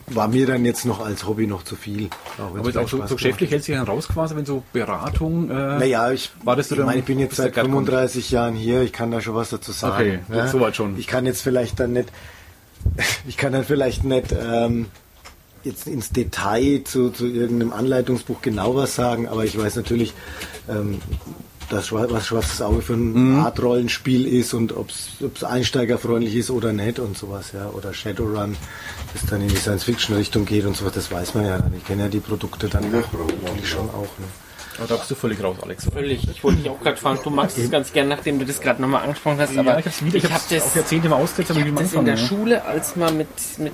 war mir dann jetzt noch als Hobby noch zu viel. Aber jetzt auch so, so geschäftlich hält sich dann raus quasi, wenn so Beratung. Äh, naja, ich, war das ich, meine, ich bin jetzt seit 35 Jahren hier, ich kann da schon was dazu sagen. Okay, ja? soweit schon. Ich kann jetzt vielleicht dann nicht, ich kann dann vielleicht nicht ähm, jetzt ins Detail zu, zu irgendeinem Anleitungsbuch genau was sagen, aber ich weiß natürlich, ähm, das, was Schwarzes Auge für ein mhm. Art Rollenspiel ist und ob es einsteigerfreundlich ist oder nicht und sowas, ja. Oder Shadowrun, das dann in die Science-Fiction-Richtung geht und sowas, das weiß man ja dann. Ich kenne ja die Produkte dann ja, schon auch. Ne? Aber da bist du völlig raus, Alex. Völlig. Ich wollte dich auch gerade fragen, du magst es ganz gern, nachdem du das gerade nochmal angesprochen hast. Aber ja, ich, wieder, ich, ich habe das auch Jahrzehnte mal ausgesetzt, ich das in der ne? Schule, als mal mit, mit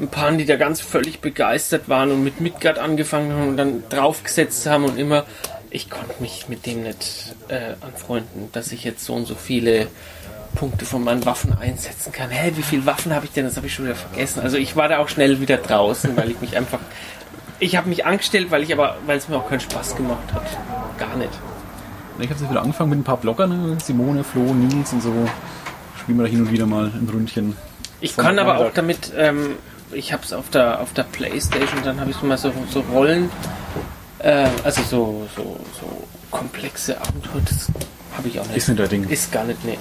ein paar, die da ganz völlig begeistert waren und mit Midgard angefangen haben und dann draufgesetzt haben und immer ich konnte mich mit dem nicht äh, anfreunden, dass ich jetzt so und so viele Punkte von meinen Waffen einsetzen kann. Hä, wie viele Waffen habe ich denn? Das habe ich schon wieder vergessen. Also ich war da auch schnell wieder draußen, weil ich mich einfach. Ich habe mich angestellt, weil ich aber, weil es mir auch keinen Spaß gemacht hat. Gar nicht. Ich habe jetzt wieder angefangen mit ein paar Bloggern, ne? Simone, Flo, Nils und so. Spielen wir da hin und wieder mal ein Ründchen. Ich kann aber auch damit, ähm, ich habe es auf der, auf der Playstation, dann habe ich mal so, so Rollen äh, also so, so, so komplexe Abenteuer, das habe ich auch nicht. Ist nicht der Ding. Ist gar nicht, nee.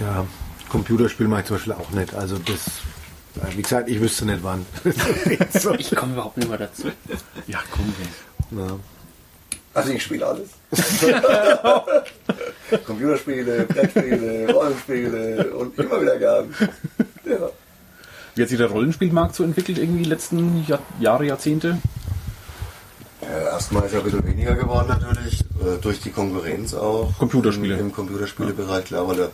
Ja, Computerspiel mache ich zum Beispiel auch nicht. Also das, wie gesagt, ich wüsste nicht wann. ich komme überhaupt nicht mehr dazu. Ja, komm. Ja. Also ich spiele alles. Computerspiele, Brettspiele, Rollenspiele und immer wieder gern. Ja. Wie hat sich der Rollenspielmarkt so entwickelt, irgendwie die letzten Jahr, Jahre, Jahrzehnte? Äh, erstmal ist er ein bisschen weniger geworden natürlich, äh, durch die Konkurrenz auch. Computerspiele. Im, im Computerspielebereich, klar, weil da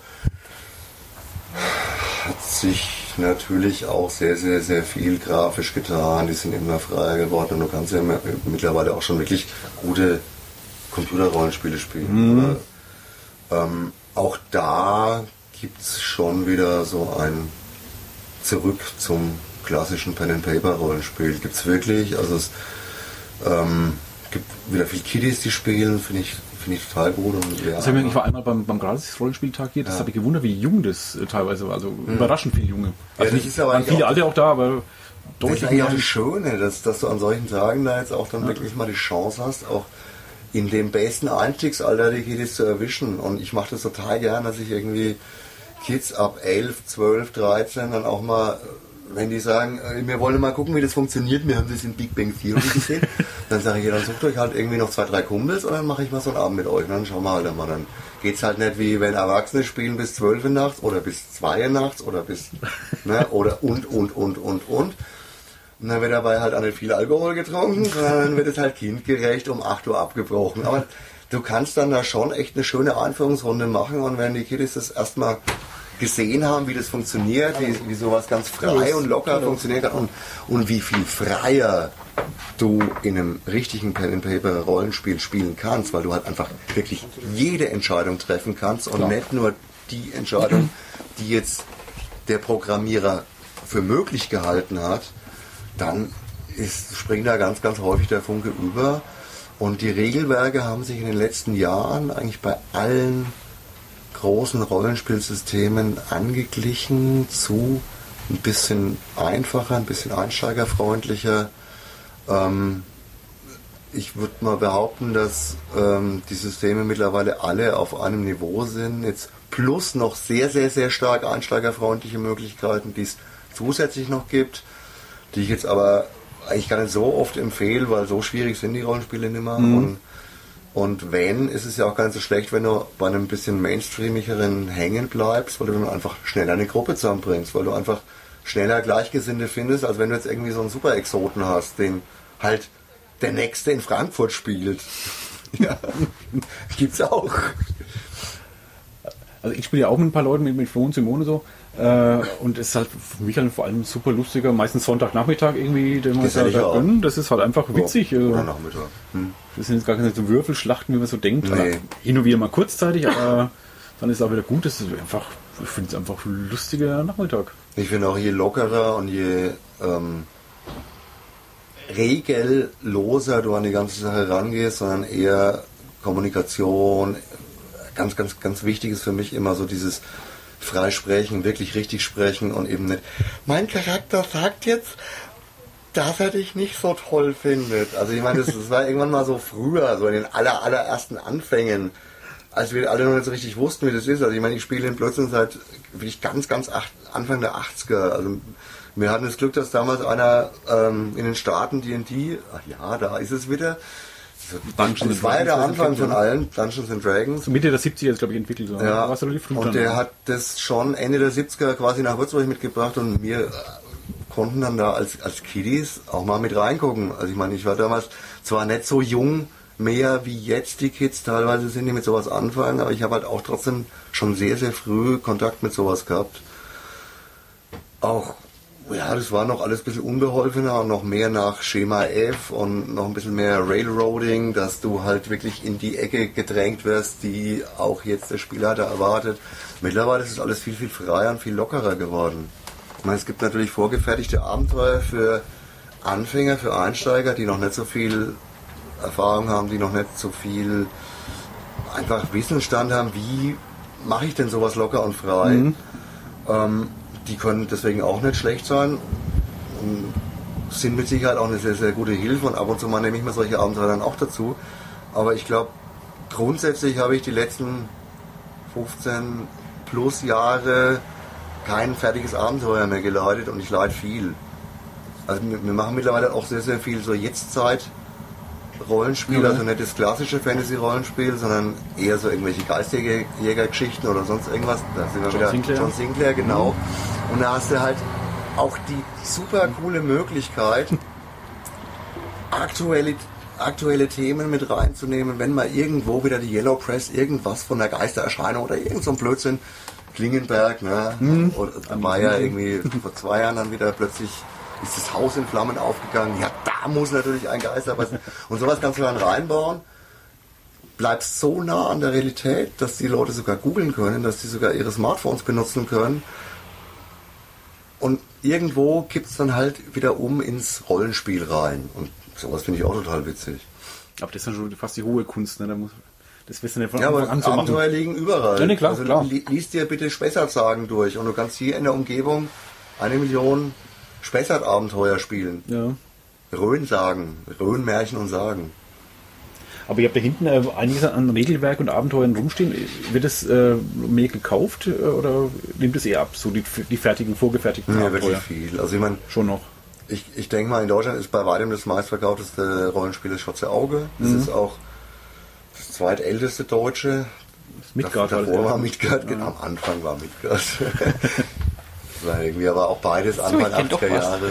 hat sich natürlich auch sehr, sehr, sehr viel grafisch getan. Die sind immer freier geworden und du kannst ja mittlerweile auch schon wirklich gute Computerrollenspiele spielen. Mhm. Ähm, auch da gibt es schon wieder so ein Zurück zum klassischen Pen-and-Paper-Rollenspiel. Gibt es wirklich, also es ähm, gibt wieder viele Kiddies, die spielen, finde ich, finde ich total gut. Und, ja, das habe ich war einmal beim, beim Gratis-Rollenspieltag hier, das ja. habe ich gewundert, wie jung das äh, teilweise war. Also mhm. überraschend viele Junge. Also ja, nicht, ist aber viele Alte auch da, aber deutlich. Das ist eigentlich auch das Schöne, dass, dass du an solchen Tagen da jetzt auch dann ja. wirklich mal die Chance hast, auch in dem besten Einstiegsalter die Kiddies zu erwischen. Und ich mache das total gern, dass ich irgendwie Kids ab 11, 12, 13 dann auch mal wenn die sagen, äh, wir wollen mal gucken, wie das funktioniert, wir haben das in Big Bang Theory gesehen, dann sage ich, ja, dann sucht euch halt irgendwie noch zwei, drei Kumpels und dann mache ich mal so einen Abend mit euch und dann schauen wir halt mal. Dann geht es halt nicht wie wenn Erwachsene spielen bis zwölf nachts oder bis zwei nachts oder bis, ne, oder und, und, und, und, und. Und dann wird dabei halt auch nicht viel Alkohol getrunken, sondern dann wird es halt kindgerecht um 8 Uhr abgebrochen. Aber du kannst dann da schon echt eine schöne Einführungsrunde machen und wenn die Kiddies das erstmal gesehen haben, wie das funktioniert, wie, wie sowas ganz frei und locker funktioniert und, und wie viel freier du in einem richtigen Pen-and-Paper-Rollenspiel spielen kannst, weil du halt einfach wirklich jede Entscheidung treffen kannst und Klar. nicht nur die Entscheidung, die jetzt der Programmierer für möglich gehalten hat, dann ist, springt da ganz, ganz häufig der Funke über. Und die Regelwerke haben sich in den letzten Jahren eigentlich bei allen großen Rollenspielsystemen angeglichen zu ein bisschen einfacher, ein bisschen einsteigerfreundlicher. Ähm, ich würde mal behaupten, dass ähm, die Systeme mittlerweile alle auf einem Niveau sind. Jetzt plus noch sehr, sehr, sehr stark einsteigerfreundliche Möglichkeiten, die es zusätzlich noch gibt, die ich jetzt aber eigentlich gar nicht so oft empfehle, weil so schwierig sind die Rollenspiele nicht mehr. Mhm. Und und wenn, ist es ja auch gar nicht so schlecht, wenn du bei einem bisschen mainstreamigeren hängen bleibst, weil du dann einfach schneller eine Gruppe zusammenbringst, weil du einfach schneller Gleichgesinnte findest, als wenn du jetzt irgendwie so einen Super-Exoten hast, den halt der Nächste in Frankfurt spielt. ja, gibt's auch. Also ich spiele ja auch mit ein paar Leuten, mit, mit Flo und Simone so. Äh, und es ist halt für mich halt vor allem super lustiger, meistens Sonntagnachmittag irgendwie, den man da, da gönnen. Das ist halt einfach witzig. Ja, oder Nachmittag. Hm. Das sind jetzt gar keine so Würfelschlachten, wie man so denkt. Nee. Hin und wieder mal kurzzeitig, aber dann ist es auch wieder gut. Das ist einfach, ich finde es einfach ein lustiger Nachmittag. Ich finde auch je lockerer und je ähm, regelloser du an die ganze Sache rangehst, sondern eher Kommunikation. Ganz, ganz, ganz wichtig ist für mich immer so dieses frei sprechen, wirklich richtig sprechen und eben nicht, mein Charakter sagt jetzt, dass er dich nicht so toll findet. Also ich meine, das, das war irgendwann mal so früher, so in den aller, allerersten Anfängen, als wir alle noch nicht so richtig wussten, wie das ist. Also ich meine, ich spiele den Blödsinn seit wirklich ganz, ganz acht, Anfang der 80er. Also wir hatten das Glück, dass damals einer ähm, in den Staaten D&D, ach ja, da ist es wieder, Dungeons das war ja der Anfang von allen, Dungeons and Dragons. So Mitte der 70er ist, glaube ich, entwickelt. worden. Ja, du relativ früh und der hat das schon Ende der 70er quasi nach Würzburg mitgebracht und wir äh, konnten dann da als, als Kiddies auch mal mit reingucken. Also ich meine, ich war damals zwar nicht so jung mehr wie jetzt die Kids teilweise sind, die mit sowas anfangen, aber ich habe halt auch trotzdem schon sehr, sehr früh Kontakt mit sowas gehabt. Auch, ja, das war noch alles ein bisschen unbeholfener und noch mehr nach Schema F und noch ein bisschen mehr Railroading, dass du halt wirklich in die Ecke gedrängt wirst, die auch jetzt der Spielleiter erwartet. Mittlerweile ist es alles viel, viel freier und viel lockerer geworden. Ich meine, es gibt natürlich vorgefertigte Abenteuer für Anfänger, für Einsteiger, die noch nicht so viel Erfahrung haben, die noch nicht so viel einfach Wissensstand haben, wie mache ich denn sowas locker und frei. Ähm, die können deswegen auch nicht schlecht sein und sind mit Sicherheit auch eine sehr, sehr gute Hilfe und ab und zu mal nehme ich mir solche Abenteuer dann auch dazu. Aber ich glaube, grundsätzlich habe ich die letzten 15 plus Jahre kein fertiges Abenteuer mehr geleitet und ich leite viel. Also wir, machen mittlerweile auch sehr, sehr viel so Jetztzeit Rollenspiel, also nicht das klassische Fantasy-Rollenspiel, sondern eher so irgendwelche Geistjäger-Geschichten oder sonst irgendwas. Da sind wir John wieder Sinclair. John Sinclair, genau. Und da hast du halt auch die super coole Möglichkeit, aktuelle, aktuelle Themen mit reinzunehmen, wenn mal irgendwo wieder die Yellow Press irgendwas von der Geistererscheinung oder irgend so ein Blödsinn, Klingenberg, ne? Mhm. Oder ja irgendwie vor zwei Jahren dann wieder plötzlich ist das Haus in Flammen aufgegangen. Ja, da muss natürlich ein Geister passen. Und sowas kannst du dann reinbauen. Bleibst so nah an der Realität, dass die Leute sogar googeln können, dass die sogar ihre Smartphones benutzen können. Und irgendwo kippt es dann halt wieder um ins Rollenspiel rein. Und sowas finde ich auch total witzig. Aber das ist dann schon fast die hohe Kunst, ne? Da muss, das du nicht von Ja, aber an machen. Abenteuer liegen überall. Ja, nee, klar, also klar. li- liest dir bitte Spessart-Sagen durch und du kannst hier in der Umgebung eine Million Spessart-Abenteuer spielen. Ja. Rhön-Sagen, Rhön-Märchen und Sagen. Aber ihr habt da hinten äh, einiges an Regelwerk und Abenteuern rumstehen. Wird das äh, mehr gekauft äh, oder nimmt es eher ab, so die, die fertigen, vorgefertigten Ja, Abenteuer? wirklich viel. Also ich meine, Schon noch. ich, ich denke mal, in Deutschland ist bei weitem das meistverkaufteste Rollenspiel das Schotze Auge. Das Mhm. ist auch das zweitälteste deutsche. Das Midgard Davor war das, ja. war Midgard, genau. Am Anfang war Midgard. das war irgendwie aber auch beides Anfang doch 80er was. Jahre.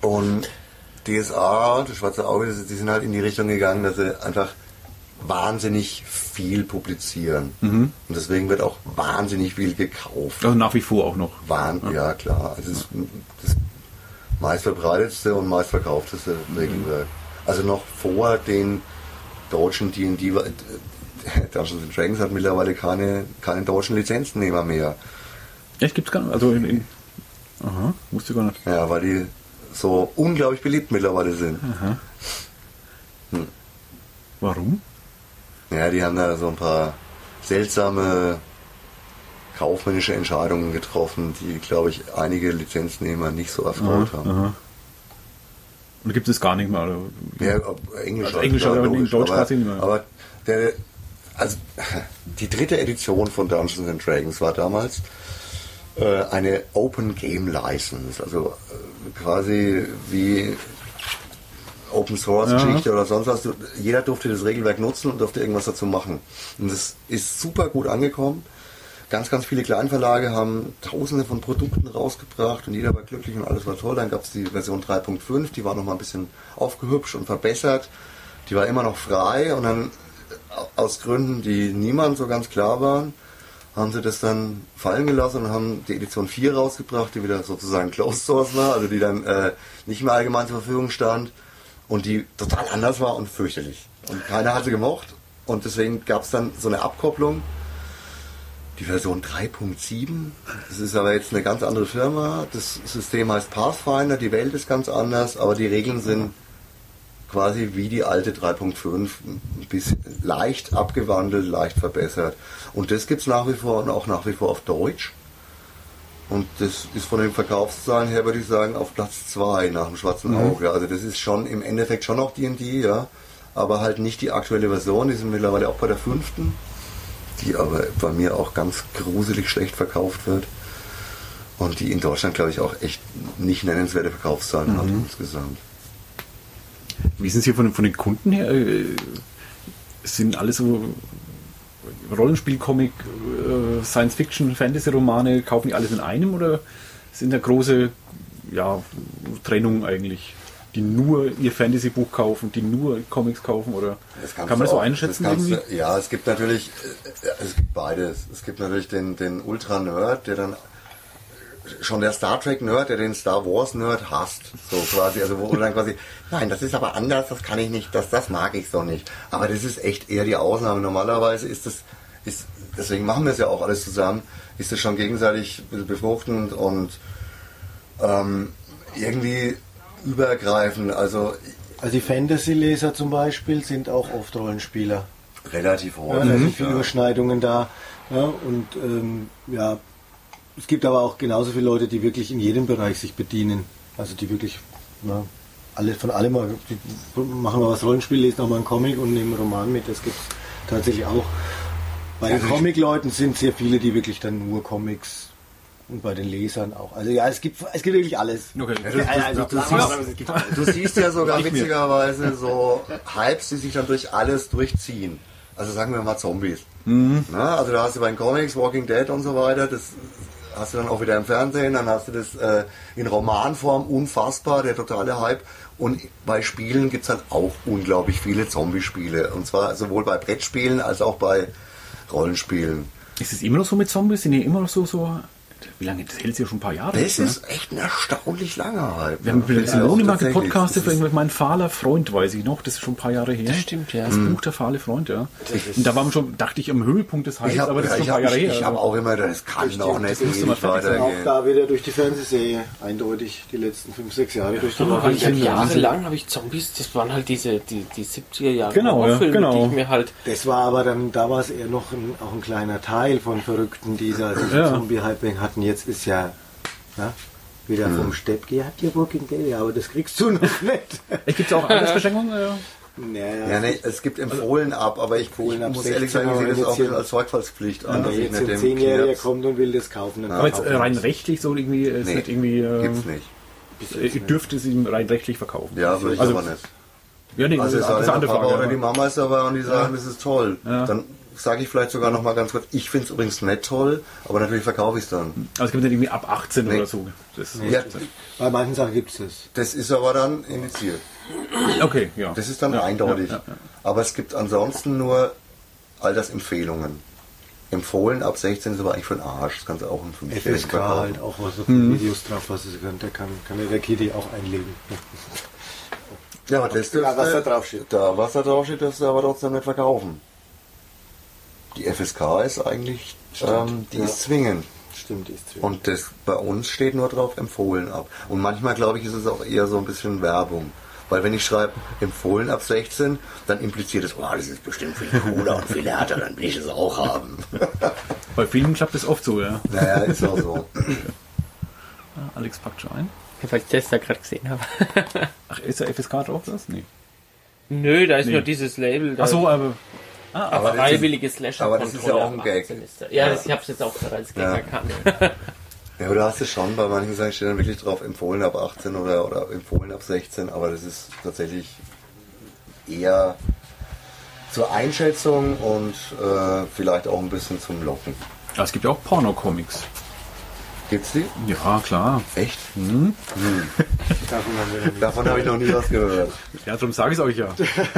Und DSA, das Schwarze Auge, das- die sind halt in die Richtung gegangen, dass sie einfach wahnsinnig viel publizieren. Mhm. Und deswegen wird auch wahnsinnig viel gekauft. Also nach wie vor auch noch. Wahn, ja klar. Also ist das meistverbreitetste und meistverkaufteste Regelwerk. Also noch vor den deutschen D&D, äh, Dungeons Dragons hat mittlerweile keine, keine deutschen Lizenznehmer mehr. Echt, gibt's gar nicht? Also in, in Aha, wusste gar nicht. Ja, weil die so unglaublich beliebt mittlerweile sind. Aha. Warum? Ja, die haben da so ein paar seltsame kaufmännische Entscheidungen getroffen, die, glaube ich, einige Lizenznehmer nicht so erfreut haben. Aha. Und da gibt es gar nicht mehr. Oder? Ja, Englisch, Also halt, Englisch, klar, aber in logisch. Deutsch aber, nicht mehr. aber der, also die dritte Edition von Dungeons and Dragons war damals äh, eine Open Game License, also äh, quasi wie Open Source Ja. Geschichte oder sonst was. Jeder durfte das Regelwerk nutzen und durfte irgendwas dazu machen. Und das ist super gut angekommen. Ganz, ganz viele Kleinverlage haben tausende von Produkten rausgebracht und jeder war glücklich und alles war toll. Dann gab es die Version 3.5, die war nochmal ein bisschen aufgehübscht und verbessert. Die war immer noch frei und dann äh, aus Gründen, die niemand so ganz klar waren, haben sie das dann fallen gelassen und haben die Edition 4 rausgebracht, die wieder sozusagen Closed Source war, also die dann äh, nicht mehr allgemein zur Verfügung stand und die total anders war und fürchterlich. Und keiner hat sie gemocht und deswegen gab es dann so eine Abkopplung. Die Version 3.7, das ist aber jetzt eine ganz andere Firma. Das System heißt Pathfinder, die Welt ist ganz anders, aber die Regeln sind quasi wie die alte 3.5, ein bisschen leicht abgewandelt, leicht verbessert. Und das gibt es nach wie vor und auch nach wie vor auf Deutsch. Und das ist von den Verkaufszahlen her, würde ich sagen, auf Platz 2 nach dem Schwarzen Auge. Also das ist schon im Endeffekt schon noch D&D, ja. Aber halt nicht die aktuelle Version, die sind mittlerweile auch bei der fünften. Die aber bei mir auch ganz gruselig schlecht verkauft wird. Und die in Deutschland, glaube ich, auch echt nicht nennenswerte Verkaufszahlen hat insgesamt. Wie sind Sie von, von den Kunden her? Äh, Sind alle so Rollenspiel-Comic, äh, Science-Fiction, Fantasy-Romane, kaufen die alles in einem oder sind da große ja, Trennung eigentlich? Die nur ihr Fantasy-Buch kaufen, die nur Comics kaufen oder kann man das so einschätzen das du- ja, es gibt natürlich, äh, es gibt beides. Es gibt natürlich den, den Ultra-Nerd, der dann schon der Star Trek-Nerd, der den Star Wars-Nerd hasst. So quasi, also wo dann quasi, nein, das ist aber anders, das kann ich nicht, das, das mag ich so nicht. Aber das ist echt eher die Ausnahme. Normalerweise ist das, ist, deswegen machen wir es ja auch alles zusammen, ist es schon gegenseitig ein bisschen befruchtend und ähm, irgendwie übergreifend. Also Also die Fantasy-Leser zum Beispiel sind auch oft Rollenspieler. relativ Ja, häufig. da sind viele ja. Überschneidungen da. Ja, und ähm, ja, es gibt aber auch genauso viele Leute, die wirklich in jedem Bereich sich bedienen. Also die wirklich ja, alle, von allem mal, die machen mal was Rollenspiel, lesen auch mal einen Comic und nehmen einen Roman mit. Das gibt es tatsächlich auch. Bei den Comic-Leuten sind sehr viele, die wirklich dann nur Comics und bei den Lesern auch. Also ja, es gibt, es gibt wirklich alles. Okay. Also, Du siehst, du siehst ja sogar witzigerweise so Hypes, die sich dann durch alles durchziehen. Also sagen wir mal Zombies. Na, also da hast du bei den Comics, Walking Dead und so weiter, das hast du dann auch wieder im Fernsehen, dann hast du das äh, in Romanform, unfassbar, der totale Hype. Und bei Spielen gibt es halt auch unglaublich viele Zombie-Spiele. Und zwar sowohl bei Brettspielen als auch bei Rollenspielen. Ist es immer noch so mit Zombies? Sind die immer noch so, so wie lange? Das hält sich ja schon ein paar Jahre. Das ne? ist echt ein erstaunlich langer Hype. Wir haben Ja, mit Simone mal tatsächlich. gepodcastet, Das ist- für mein fahler Freund, weiß ich noch, das ist schon ein paar Jahre her. Das stimmt, ja. Das Buch Der fahle Freund, ja. Und da waren wir schon, dachte ich, am Höhepunkt des Hypes, Ich habe aber das ist ich schon ein paar Jahre ich, her. ich hab also. auch immer, das kann doch nicht das ewig sein. Auch weitergehen. da wieder durch die Fernsehserie eindeutig die letzten fünf, sechs Jahre durch die ich Wahnsinn. jahrelang habe ich Zombies, das waren halt diese die, die 70er Jahre Genau, ja, Horrorfilme, genau. die ich mir halt Das war aber dann, da war es eher noch ein, auch ein kleiner Teil von Verrückten, die da. Zombie-Hyping hatten. Jetzt ist ja, ja wieder vom Stepp, ihr habt ja Walking Dead, ja, aber das kriegst du noch nicht. Gibt es auch Altersbeschränkungen? Ja. naja, Ja, nee, es gibt empfohlen ab, aber ich, Empfohlen ich ab muss 16, ehrlich sagen, ich sehe das auch hier- als Sorgfaltspflicht an, wenn dass jetzt ein Zehnjähriger kommt und will das kaufen, dann Aber jetzt äh, rein rechtlich so irgendwie, ist Nee, nicht irgendwie, äh, Gibt's nicht. ihr dürft es ihm rein rechtlich verkaufen. Ja, würde ich Also- aber nicht. Ja, nee, Also das es ist eine andere der Papa Frage. oder die aber- Mama ist dabei und die sagen, das ist toll. Ja. Dann sage ich vielleicht sogar noch mal ganz kurz, ich finde es übrigens nicht toll, aber natürlich verkaufe ich es dann. Also es gibt nicht irgendwie ab 18 Nee. oder so. Das Ja, Bei manchen Sachen gibt es das. das ist aber dann indiziert. Okay, ja. Das ist dann ja, eindeutig. Ja, ja, Aber es gibt ansonsten nur Altersempfehlungen. Empfohlen ab 16 ist aber eigentlich für den Arsch. Das kannst du auch im 5 FSK halt auch was auf Mhm. Videos drauf, was es kann. Da kann, kann ja der Kitty auch einlegen. Ja, aber das Ja, was da drauf steht. Da, was da drauf steht, darfst du aber trotzdem nicht verkaufen. Die FSK ist eigentlich, ähm, die ja. ist zwingend. Stimmt, die ist zwingend. Und das bei uns steht nur drauf empfohlen ab. Und manchmal glaube ich, ist es auch eher so ein bisschen Werbung. Weil wenn ich schreibe empfohlen ab 16, dann impliziert es, oh, das ist bestimmt viel cooler und viel härter, dann will ich es auch haben. Bei Filmen klappt das oft so, ja. naja, ist auch so. Alex packt schon ein. weil ich das da gerade gesehen habe. Ach, ist der FSK drauf das? Nee. Nö, da ist Nee. nur dieses Label. Da Ach so, aber aber das freiwillige Slasher aber das ist ja auch ein Gag. Ja, das, ich habe es jetzt auch gerade als Gag Ja. erkannt. Ja, aber du hast es schon, bei manchen Sachen steht dann wirklich drauf, empfohlen ab 18 oder, oder empfohlen ab 16, aber das ist tatsächlich eher zur Einschätzung und äh, vielleicht auch ein bisschen zum Locken. Ja, es gibt ja auch Porno-Comics. Gibt's die? Ja, klar. Echt? Davon wir noch nicht. Davon habe ich noch nie was gehört. Ja, darum sage ich es euch ja.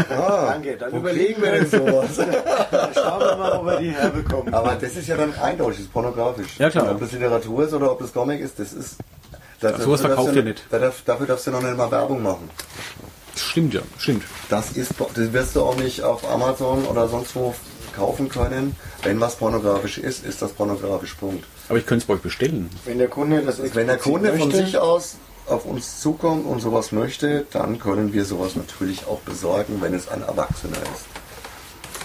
Danke, dann überlegen wir denn sowas? Schauen wir mal, ob wir die herbekommen. Aber das ist ja dann eindeutig, das ist pornografisch. Ja, klar. Ob das Literatur ist oder ob das Comic ist, das ist. Das, sowas verkauft ihr nicht. da darf- Dafür darfst du noch nicht mal Werbung machen. Stimmt ja, stimmt. Das ist, das wirst du auch nicht auf Amazon oder sonst wo kaufen können. Wenn was pornografisch ist, ist das pornografisch. Punkt. Aber ich könnte es bei euch bestellen. Wenn der Kunde das Wenn der Kunde von möchte, sich aus auf uns zukommt und sowas möchte, dann können wir sowas natürlich auch besorgen, wenn es ein Erwachsener ist.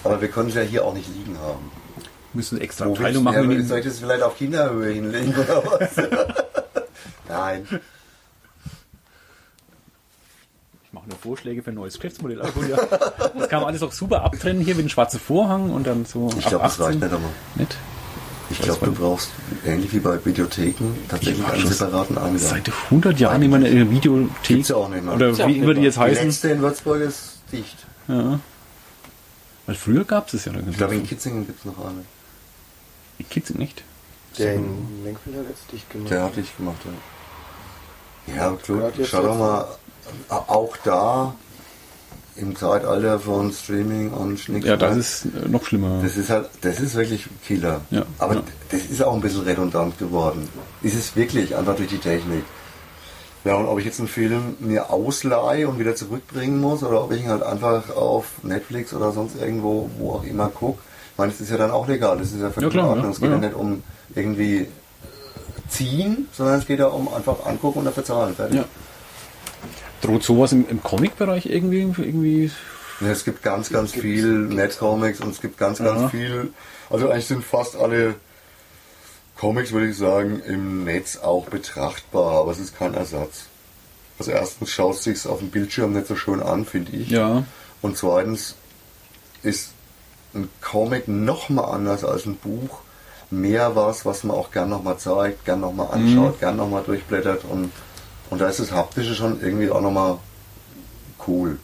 Aber wir können es ja hier auch nicht liegen haben. Müssen eine extra Wo Abteilung machen. ja, soll ich das vielleicht auf Kinderhöhe hinlegen oder was? Nein. Ich mache nur Vorschläge für ein neues Geschäftsmodell. Gut, ja. Das kann man alles auch super abtrennen hier mit einem schwarzen Vorhang und dann so Ich glaube, das reicht 18. nicht einmal. Nicht? Ich glaube, du brauchst, ähnlich wie bei Videotheken, tatsächlich einen separaten Eingang. Seit 100 Jahren immer eine Videothek. Gibt's ja auch nicht mehr. Oder wie immer die jetzt Die heißen. letzte in Würzburg ist dicht. Ja. Weil früher gab es ja. Ich glaube, in Kitzingen gibt es noch eine. in Kitzing nicht. Der in Lenkfeld hat jetzt dicht gemacht. Der hatte ich gemacht, ja. Ja, klar, schau doch mal, auch da im Zeitalter von Streaming und Schnick. Ja, das ist äh, noch schlimmer. Das ist halt, das ist wirklich Killer. Ja, Aber ja. das ist auch ein bisschen redundant geworden. Ist es wirklich, einfach durch die Technik. Ja, und ob ich jetzt einen Film mir ausleihe und wieder zurückbringen muss oder ob ich ihn halt einfach auf Netflix oder sonst irgendwo, wo auch immer gucke, ich meine, das ist ja dann auch legal, das ist ja völlig Ja, in Ordnung. ja, Es geht ja, ja. nicht um irgendwie ziehen, sondern es geht ja um einfach angucken und dafür zahlen. Fertig. Ja. Droht sowas im, im Comic-Bereich irgendwie, irgendwie Ja, es gibt ganz, ganz viel Netcomics und es gibt ganz, ganz Ja. viel. Also eigentlich sind fast alle Comics, würde ich sagen, im Netz auch betrachtbar, aber es ist kein Ersatz. Also erstens schaut es sich auf dem Bildschirm nicht so schön an, finde ich. Ja. Und zweitens ist ein Comic noch mal anders als ein Buch. Mehr was, was man auch gern nochmal zeigt, gern nochmal anschaut, Mhm. gern nochmal durchblättert und, und da ist das Haptische schon irgendwie auch nochmal cool.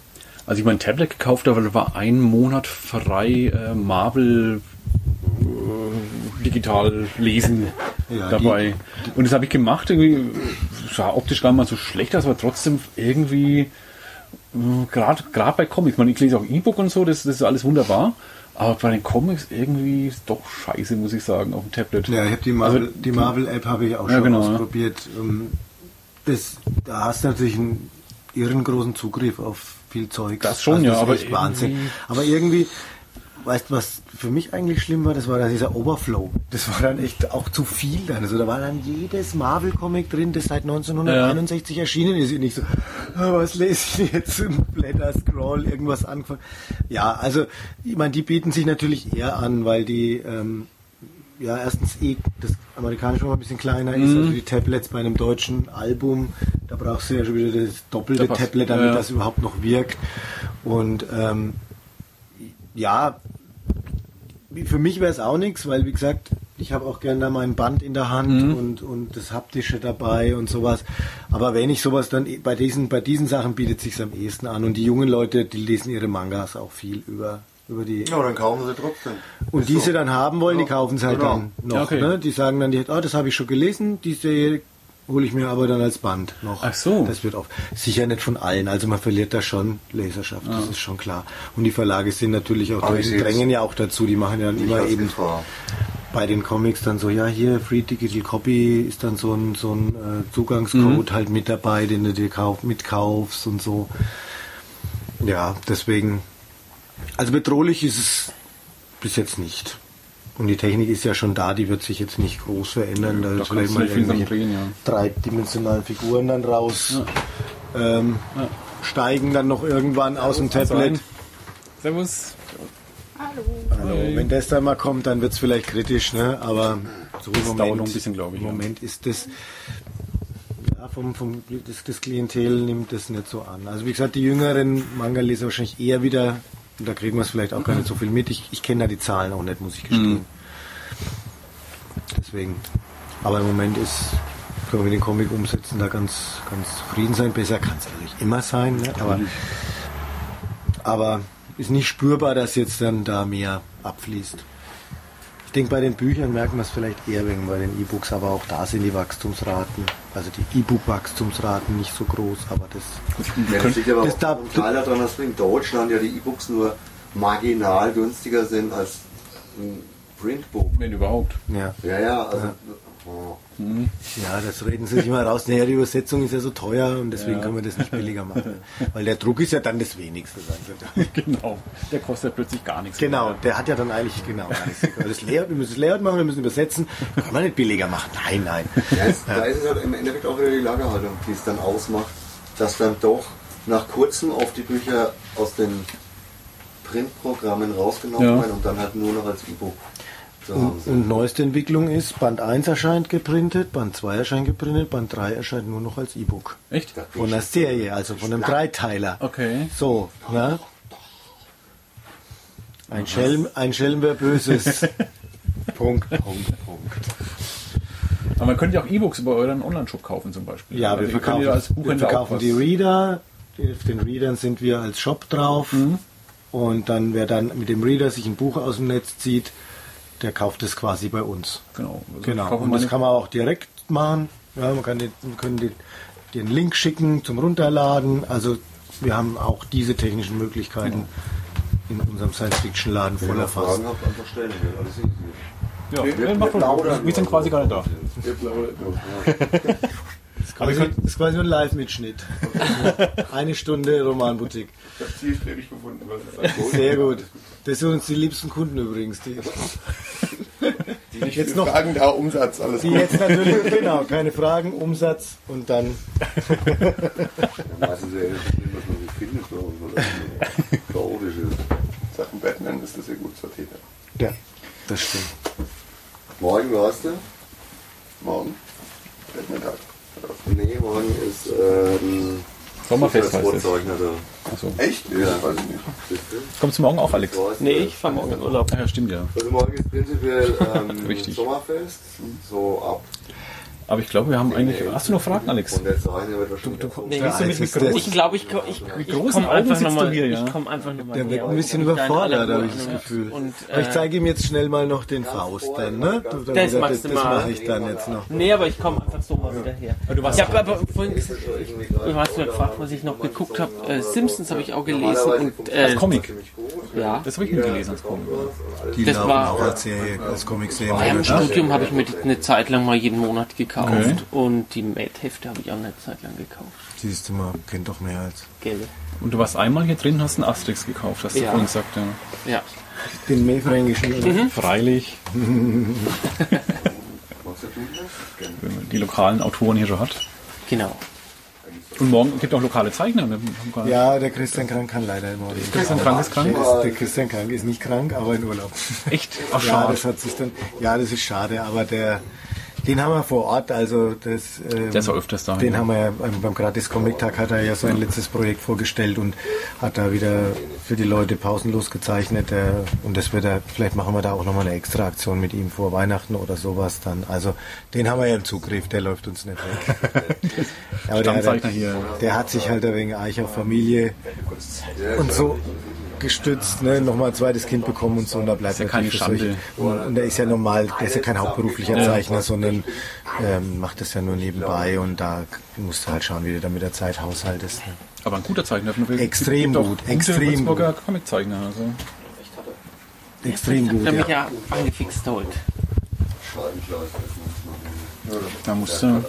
Also ich mein Tablet gekauft habe, da war ein Monat frei äh, Marvel äh, digital lesen Ja, dabei. Und das habe ich gemacht, irgendwie sah optisch gar nicht mal so schlecht aus, aber trotzdem irgendwie gerade gerade bei Comics, man ich lese auch E-Book und so, das, das ist alles wunderbar. Aber bei den Comics irgendwie ist doch scheiße, muss ich sagen, auf dem Tablet. Ja, ich habe die Marvel, Also, die Marvel-App habe ich auch Ja, schon genau, ja. ausprobiert. Ähm, Das, da hast du natürlich einen irren großen Zugriff auf viel Zeug. Das schon, ja, ist aber echt Wahnsinn. irgendwie- Aber irgendwie, weißt du, was für mich eigentlich schlimm war? Das war dann dieser Overflow. Das war dann echt auch zu viel dann. Also da war dann jedes Marvel-Comic drin, das seit 1961 erschienen ist. Und ich so, ah, was lese ich jetzt? Blätter, Scroll, irgendwas angefangen. Ja, also, ich meine, die bieten sich natürlich eher an, weil die, ähm, ja, erstens eh das amerikanische noch ein bisschen kleiner ist, Mhm. also die Tablets bei einem deutschen Album, da brauchst du ja schon wieder das doppelte Da passt- Tablet, damit ja, das überhaupt noch wirkt. Und ähm, ja, für mich wäre es auch nichts, weil wie gesagt, ich habe auch gerne da mein Band in der Hand Mhm. und, und das Haptische dabei und sowas. Aber wenn ich sowas dann bei diesen, bei diesen Sachen bietet sich am ehesten an. Und die jungen Leute, die lesen ihre Mangas auch viel über, über die Ja, dann kaufen sie trotzdem. und Ist die so. sie dann haben wollen, die Ja, kaufen sie halt genau. dann noch. Ja, okay. ne? Die sagen dann, die, ah, das habe ich schon gelesen, die Serie hole ich mir aber dann als Band noch. Ach so. Das wird oft. Sicher nicht von allen, also man verliert da schon Leserschaft, das ist schon klar. Und die Verlage sind natürlich auch, Aber ich drängen, ja auch dazu, die machen ja dann immer eben Gefahr. bei den Comics dann so, ja hier, Free Digital Copy ist dann so ein, so ein äh, Zugangscode halt mit dabei, den du dir kauf, mitkaufst und so. Ja, deswegen, also bedrohlich ist es bis jetzt nicht. Und die Technik ist ja schon da, die wird sich jetzt nicht groß verändern. Da, da ist vielleicht mal irgendwelche drehen, ja. dreidimensionalen Figuren dann raus. Ähm, Ja. Steigen dann noch irgendwann aus dem Tablet. Servus. Also, wenn das dann mal kommt, dann wird es vielleicht kritisch, ne? aber so im Moment, dauert noch ein bisschen, glaube ich, Im ja. Moment ist das, ja, vom, vom, das, das Klientel nimmt das nicht so an. Also wie gesagt, die jüngeren Manga-Leser wahrscheinlich eher wieder, da kriegen wir es vielleicht auch gar nicht so viel mit. Ich, ich kenne da die Zahlen auch nicht, muss ich gestehen. Mhm. Deswegen. Aber im Moment ist, können wir den Comic umsetzen, da ganz, ganz zufrieden sein. Besser kann es natürlich immer sein, ne? aber, aber ist nicht spürbar, dass jetzt dann da mehr abfließt. Ich denke, bei den Büchern merken wir es vielleicht eher wegen bei den E-Books, aber auch da sind die Wachstumsraten, also die E-Book-Wachstumsraten nicht so groß, aber das Ja, das liegt aber Das da- Teil daran, dass in Deutschland ja die E-Books nur marginal günstiger sind als ein Printbook. Wenn überhaupt. ja. Ja, ja, also. Oh. Ja, das reden sie sich immer raus. Naja, die Übersetzung ist ja so teuer und deswegen Ja. können wir das nicht billiger machen. Weil der Druck ist ja dann das Wenigste. sagen sie. Genau. Der kostet plötzlich gar nichts. Genau, mehr. der hat ja dann eigentlich genau. alles. Das Layout, wir müssen das Layout machen, wir müssen übersetzen. Kann man nicht billiger machen. Nein, nein. Ja, es, da ist es halt im Endeffekt auch wieder die Lagerhaltung, die es dann ausmacht, dass dann doch nach kurzem auf die Bücher aus den Printprogrammen rausgenommen Ja. werden und dann halt nur noch als E-Book Und, und neueste Entwicklung ist, Band 1 erscheint geprintet, Band 2 erscheint geprintet, Band 3 erscheint nur noch als E-Book. Echt? Von der Serie, also von einem Dreiteiler. Okay. So, ne? Ein Schelm, ein Schelm wer Böses. Punkt, Punkt, Punkt. Aber man könnte ja auch E-Books über euren Online-Shop kaufen zum Beispiel. Ja, Also wir verkaufen, ja als wir Buchhändler verkaufen die Reader. Auf den Readern sind wir als Shop drauf. Mhm. Und dann, wer dann mit dem Reader sich ein Buch aus dem Netz zieht, der kauft es quasi bei uns. Genau. Also Genau. Und das kann man auch direkt machen. Ja, man kann den, wir können den, den Link schicken zum Runterladen. Also wir haben auch diese technischen Möglichkeiten in unserem Science-Fiction-Laden Wenn voll ihr erfasst. Fragen habt, einfach stellen. wir alles easy. Ja, Wir- wir, wir plaudern wir sind quasi gar nicht da. Wir plaudern nur. Aber das ist quasi ein Live-Mitschnitt. Eine Stunde Romanboutique. Ich habe zielstrebig gefunden, ist Sehr gut. Das sind uns die liebsten Kunden übrigens. Die, Die nicht Jetzt noch- Fragen da, Umsatz, alles die jetzt natürlich, genau, keine Fragen, Umsatz und dann. Meistens ja das Problem, was man sich findet, so, so chaotische Sachen Batman ist das sehr gut sortiert. Ja, das stimmt. Morgen warst du? Morgen? Batman-Tag. Nee, morgen ist ähm, Sommerfest heißt es. Da. Achso. Echt? Ja, weiß ich nicht. Siehst du? Kommst du morgen auch, Alex? Nee, ich fahre morgen in Urlaub. Ah, ja, stimmt ja. Also morgen ist prinzipiell ähm. Sommerfest, so ab. Aber ich glaube, wir haben eigentlich. Hast du noch Fragen, Alex? Wahrscheinlich. Du, du, Nee, du mit, mit der- Ich glaube, ich, ich, ich großen komme einfach du nochmal. hier, ja. Ich komme einfach nochmal. Der wird ein bisschen überfordert, habe ich das Gefühl. Und, Aber ich äh, zeige ihm jetzt schnell mal noch den Faust dann, ne? Du- du- Das das machst du das mal. mache ich dann jetzt noch. Nee, aber ich komme einfach so mal wieder her. du warst- ich habe aber vorhin gesagt, ich, du hast mir gefragt, was ich noch geguckt habe. Äh, Simpsons habe ich auch gelesen und äh, Als Comic. ja. Das habe ich nie gelesen als Comic. Die Das war- auch als Serie, als Comicserie. Momentan. Studium habe ich mir eine Zeit lang mal jeden Monat gekauft Okay. und die Mad-Hefte habe ich auch eine Zeit lang gekauft. Siehst du mal, kennt doch mehr als. Gell? Und du warst einmal hier drin, hast einen Asterix gekauft, hast du Ja. vorhin gesagt, ja. Ja. Den Mehlfränkischen. oder? Freilich, Magst du tun das? wenn man die lokalen Autoren hier schon hat. Genau. Und morgen gibt es auch lokale Zeichner. Ja, der Christian Krank kann leider immer nicht. Christian Krank ist krank? Der, ist, der Christian Krank ist nicht krank, aber in Urlaub. Echt? Ach, Ja, schade. das hat sich dann. Ja, das ist schade, aber der. Den haben wir vor Ort, also das. Ähm, Der ist auch öfters da, Den ja. haben wir ja beim, Gratis Comic Tag hat er ja sein letztes Projekt vorgestellt und hat da wieder für die Leute pausenlos gezeichnet. Der, und das wird er, vielleicht machen wir da auch nochmal eine extra Aktion mit ihm vor Weihnachten oder sowas dann. Also den haben wir ja im Zugriff, der läuft uns nicht weg. Aber der, hat, hier. der hat sich halt ein wenig Eich auf Familie und so gestützt, ne, nochmal ein zweites Kind bekommen und so, und da bleibt keine für solche- Schande. Und, und er ist ja normal, der ist ja kein hauptberuflicher Zeichner, sondern ähm, macht das ja nur nebenbei und da musst du halt schauen, wie du da mit der Zeit haushaltest. Ne. Aber ein guter Zeichner. Extrem gut, extrem Würzburger Comiczeichner. Also. Extrem gut, Der ja. mich ja angefixt heute. Da musst du.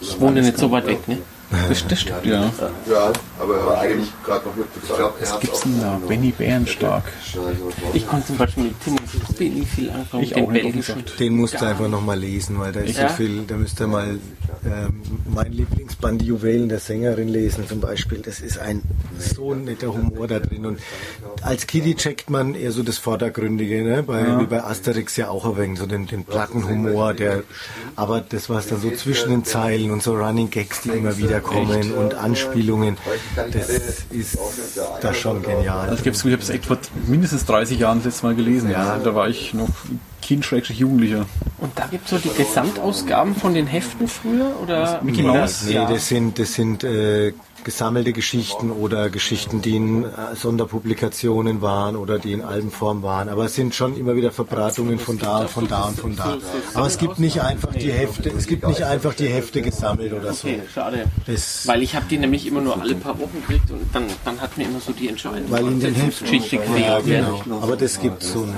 Ich wohne nicht so weit weg, ne? Das, das stimmt, ja. Ja, aber er hat eben gerade noch mitbezahlt. Was gibt's denn da? Benny Bärenstark. Ich konnte zum Beispiel mit Tim und Billy viel anfangen. Ich den nicht, belgischen. Den musst du einfach nochmal lesen, weil da ist Ja? so viel, da müsst ihr mal ähm, mein Lieblingsband, die Juwelen der Sängerin lesen zum Beispiel. Das ist ein so netter Humor da drin. Und als Kiddie checkt man eher so das Vordergründige, ne? bei, wie bei Asterix ja auch ein wenig, so den, den Plattenhumor, der, aber das, was da so zwischen den Zeilen und so Running Gags, die immer wieder kommen und Anspielungen, das ist da schon genial. Also ich habe es echt vor mindestens 30 Jahren das letzte Mal gelesen. Ja. Da war ich noch Kind, Schrägstrich Jugendlicher. Und da gibt es so die Gesamtausgaben von den Heften früher? Oder Mickey Mouse? Nee, das sind, das sind äh, gesammelte Geschichten oder Geschichten, die in äh, Sonderpublikationen waren oder die in Albenform waren. Aber es sind schon immer wieder Verbratungen von da und von da und von da. Aber es gibt nicht einfach die Hefte, es gibt nicht einfach die Hefte gesammelt oder so. Okay, schade. Das, Weil ich habe die nämlich immer nur alle paar Wochen gekriegt und dann, dann hat mir immer so die Entscheidung weil in den Heften. Geschichte Ja, genau. Aber das gibt so nicht.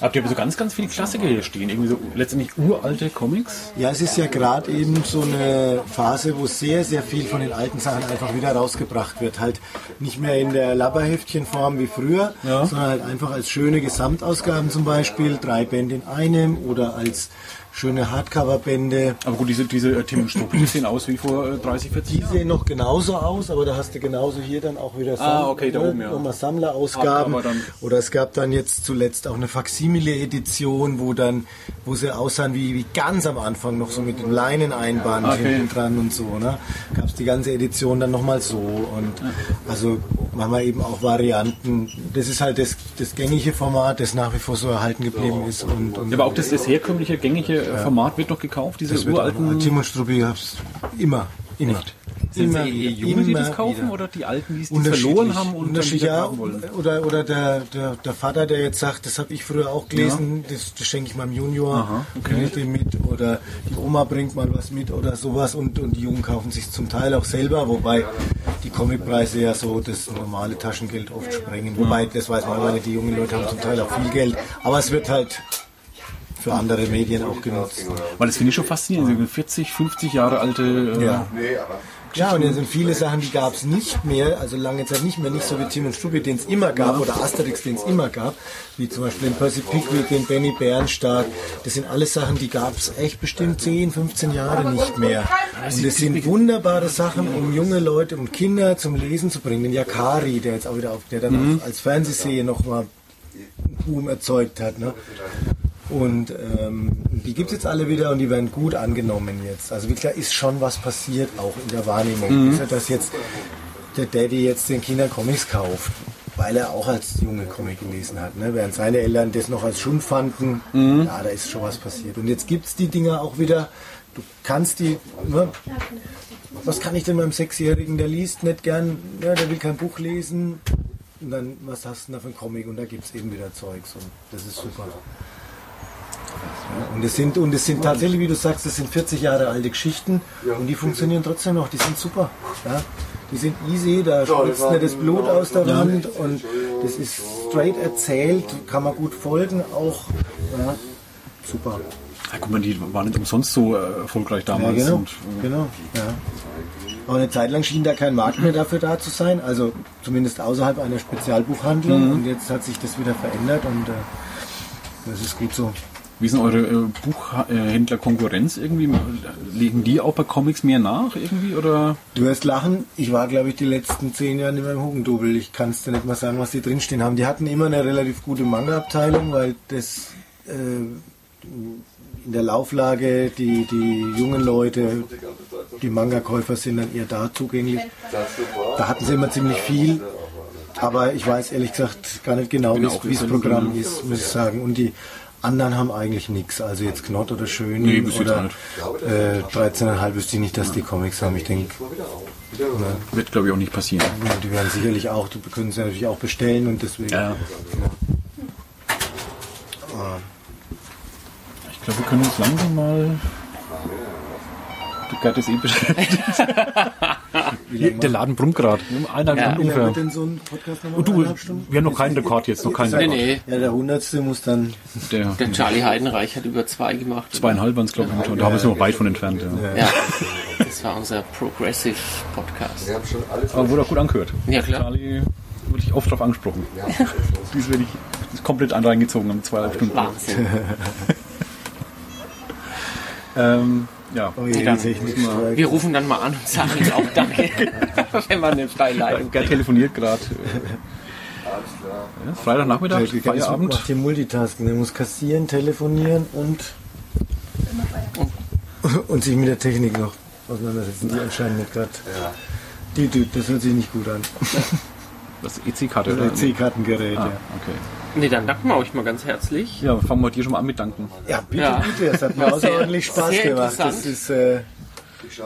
Habt ihr aber so ganz, ganz viele Klassiker hier stehen? Irgendwie so letztendlich uralte Comics? Ja, es ist ja gerade eben so eine Phase, wo sehr, sehr viel von den alten Sachen einfach wieder rausgebracht wird. Halt nicht mehr in der Labberheftchenform wie früher, sondern halt einfach als schöne Gesamtausgaben zum Beispiel, drei Bände in einem oder als schöne Hardcover-Bände. Aber gut, diese, diese äh, Struppi, die sehen aus wie vor äh, 30, 40 Die Jahren. sehen noch genauso aus, aber da hast du genauso hier dann auch wieder Ah, okay, da ne, oben, ja. nochmal Sammlerausgaben. Oder es gab dann jetzt zuletzt auch eine Faximile-Edition, wo dann, wo sie aussahen wie, wie ganz am Anfang noch so mit dem Leineneinband Okay. hinten dran und so. Ne? Gab es die ganze Edition dann nochmal so. Und also haben wir eben auch Varianten. Das ist halt das, das gängige Format, das nach wie vor so erhalten geblieben ist. Und, und Ja, aber auch das, das herkömmliche, gängige äh, Format wird noch gekauft, diese uralten. Tim und Struppi gab's immer, immer. Echt? Sind Immer sie wieder, Junge, die das immer kaufen wieder. oder die Alten, die es die verloren haben und dann wieder ja, haben wollen? Oder, oder der, der, der Vater, der jetzt sagt, das habe ich früher auch gelesen, das, das schenke ich meinem Junior Aha, okay. mit. Oder die Oma bringt mal was mit oder sowas und, und die Jungen kaufen sich zum Teil auch selber, wobei die Comicpreise ja so das normale Taschengeld oft sprengen. Wobei, das weiß man nicht, die jungen Leute haben zum Teil auch viel Geld. Aber es wird halt für andere Medien auch genutzt. Weil das finde ich schon faszinierend. diese 40, 50 Jahre alte. Äh, Ja. Ja, und dann sind viele Sachen, die gab es nicht mehr, also lange Zeit nicht mehr, nicht so wie Tim und Struppi, den es immer gab, oder Asterix, den es immer gab, wie zum Beispiel den Percy Pickwick, den Benny Bernstadt. Das sind alles Sachen, die gab es echt bestimmt 10, 15 Jahre nicht mehr. Und das sind wunderbare Sachen, um junge Leute und Kinder zum Lesen zu bringen. Den Yakari, der jetzt auch wieder auf, der dann auch als Fernsehserie nochmal einen Boom erzeugt hat. Ne? Und ähm, die gibt es jetzt alle wieder und die werden gut angenommen jetzt. Also wirklich, da ist schon was passiert, auch in der Wahrnehmung. Ist ja, dass jetzt der Daddy jetzt den Kindern Comics kauft, weil er auch als Junge Comic gelesen hat. Ne? Während seine Eltern das noch als Schund fanden, ja, da ist schon was passiert. Und jetzt gibt es die Dinger auch wieder, du kannst die, ne? was kann ich denn meinem Sechsjährigen, der liest nicht gern, ja, der will kein Buch lesen. Und dann, was hast du denn da für ein Comic? Und da gibt es eben wieder Zeugs und das ist super. Ja, und es sind, und es sind tatsächlich, wie du sagst, das sind 40 Jahre alte Geschichten und die funktionieren trotzdem noch, die sind super. Ja? Die sind easy, da spritzt nicht das Blut aus der Wand und das ist straight erzählt, kann man gut folgen auch. Ja? Super. Ja, guck mal, die waren nicht umsonst so äh, erfolgreich Ja, damals. genau. Und, äh, genau ja. Aber eine Zeit lang schien da kein Markt mehr dafür da zu sein, also zumindest außerhalb einer Spezialbuchhandlung. Und jetzt hat sich das wieder verändert und äh, das ist gut so. Wie ist denn eure äh, Buchhändler-Konkurrenz irgendwie? Legen die auch bei Comics mehr nach irgendwie? Oder? Du wirst lachen, ich war glaube ich die letzten zehn Jahre nicht mehr im Hugendubel. Ich kann es dir nicht mal sagen, was die drinstehen haben. Die hatten immer eine relativ gute Manga-Abteilung, weil das äh, in der Lauflage die, die jungen Leute, die Manga-Käufer sind dann eher da zugänglich. Da hatten sie immer ziemlich viel. Aber ich weiß ehrlich gesagt gar nicht genau, Bin wie das Programm ist, muss ich sagen. Und die anderen haben eigentlich nichts. Also jetzt Knott oder Schön Nee, oder äh, 13,5 wüsste ich nicht, dass die Comics haben. Ich denke, Wird, glaube ich, auch nicht passieren. ja, die werden sicherlich auch, du können sie natürlich auch bestellen und deswegen. Ja. Ich glaube, wir können uns langsam mal. Der Gerd ist eh beschäftigt. Der Laden brummt gerade. Eineinhalb Ja. Ungefähr. denn so ein Podcast nochmal? Und du, wir haben noch keinen Rekord jetzt, noch keinen Nee, Rekord. nee. Ja, der Hundertste muss dann. Der, Der Charlie Heidenreich hat über zwei gemacht. zweieinhalb waren es, glaube ich. Da haben wir es noch weit von entfernt. Ja. Ja, das war unser Progressive Podcast. Wir haben schon alles Aber wurde auch gut angehört. Ja, klar. Charlie wurde ich oft drauf angesprochen. Dies werde ich komplett an reingezogen, haben zweieinhalb Stunden. Wahnsinn. Ähm, ja. Oh je, Dann- Wir rufen dann mal an und sagen ihm auch Danke, wenn man eine Freileitung Gerd telefoniert gerade. Ja, Freitagnachmittag, Der Feierabend. macht hier Multitasking. Der muss kassieren, telefonieren und. Und sich mit der Technik noch auseinandersetzen. Die anscheinend nicht gerade. Die, die, das hört sich nicht gut an. Das EC-Karte, Oder oder? C-Kartengerät, Ah, ja. okay. Nee, dann danken wir euch mal ganz herzlich. Ja, fangen wir dir schon mal an mit Danken. Ja, bitte, Ja. bitte. Es hat mir außerordentlich Spaß sehr gemacht. Das ist äh,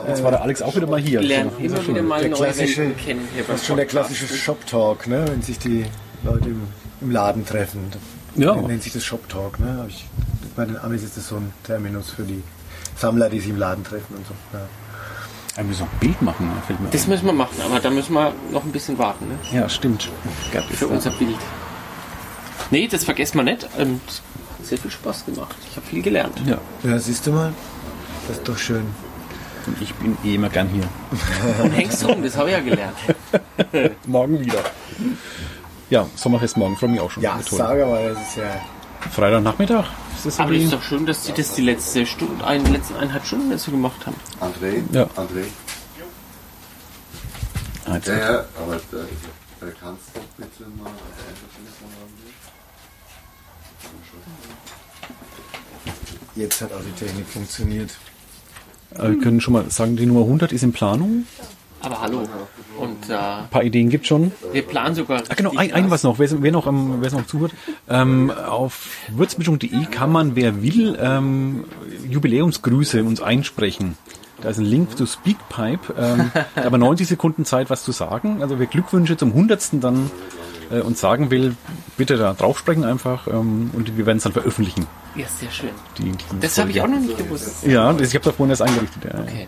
Jetzt war der Alex auch wieder mal hier. Lernen So, immer wieder mal der neue klassische, Welten kennen hier das ist schon der klassische Shop-Talk, ne? wenn sich die Leute im, im Laden treffen. Ja. Nennt sich das Shop-Talk. Ne? Ich, bei den Amis ist das so ein Terminus für die Sammler, die sich im Laden treffen und so. Ja. Ja, wir müssen auch ein Bild machen, fällt mir Das ein. müssen wir machen, aber da müssen wir noch ein bisschen warten ne? Ja, stimmt. Für da. unser Bild. Nee, das vergessen wir nicht. Ähm, es hat sehr viel Spaß gemacht. Ich habe viel gelernt. Ja, ja, siehst du mal? Das ist doch schön. und ich bin eh immer gern hier. Und hängst rum, das habe ich ja gelernt. Morgen wieder. Ja, Sommerfest morgen, freue mich auch schon. Ja, Toll. sage mal, das ist ja Freitagnachmittag. Ist das Aber irgendwie- ist doch schön, dass sie das die letzte Stunde, ein, letzten eineinhalb Stunden so gemacht haben. André? Ja. André? Ah, Ja, ja, aber da, da kannst du doch bitte mal. Jetzt hat auch die Technik funktioniert. äh, wir können schon mal sagen, die Nummer 100 ist in Planung. Aber hallo. Und äh, Ein paar Ideen gibt schon. wir planen sogar. Ah, genau, ein, ein was noch, wer, wer noch, ähm, wer noch zuhört. Ähm, auf würzmischung.de kann man, wer will, ähm, Jubiläumsgrüße uns einsprechen. Da ist ein Link zu Speakpipe. Ähm, da haben wir 90 Sekunden Zeit, was zu sagen. Also wer Glückwünsche zum 100. dann äh, uns sagen will, bitte da draufsprechen einfach ähm, und wir werden es dann veröffentlichen. Ja, sehr schön. Die, die Das habe ich auch noch nicht gewusst. Ja, das, ich habe da vorhin erst eingerichtet. Ja. Okay.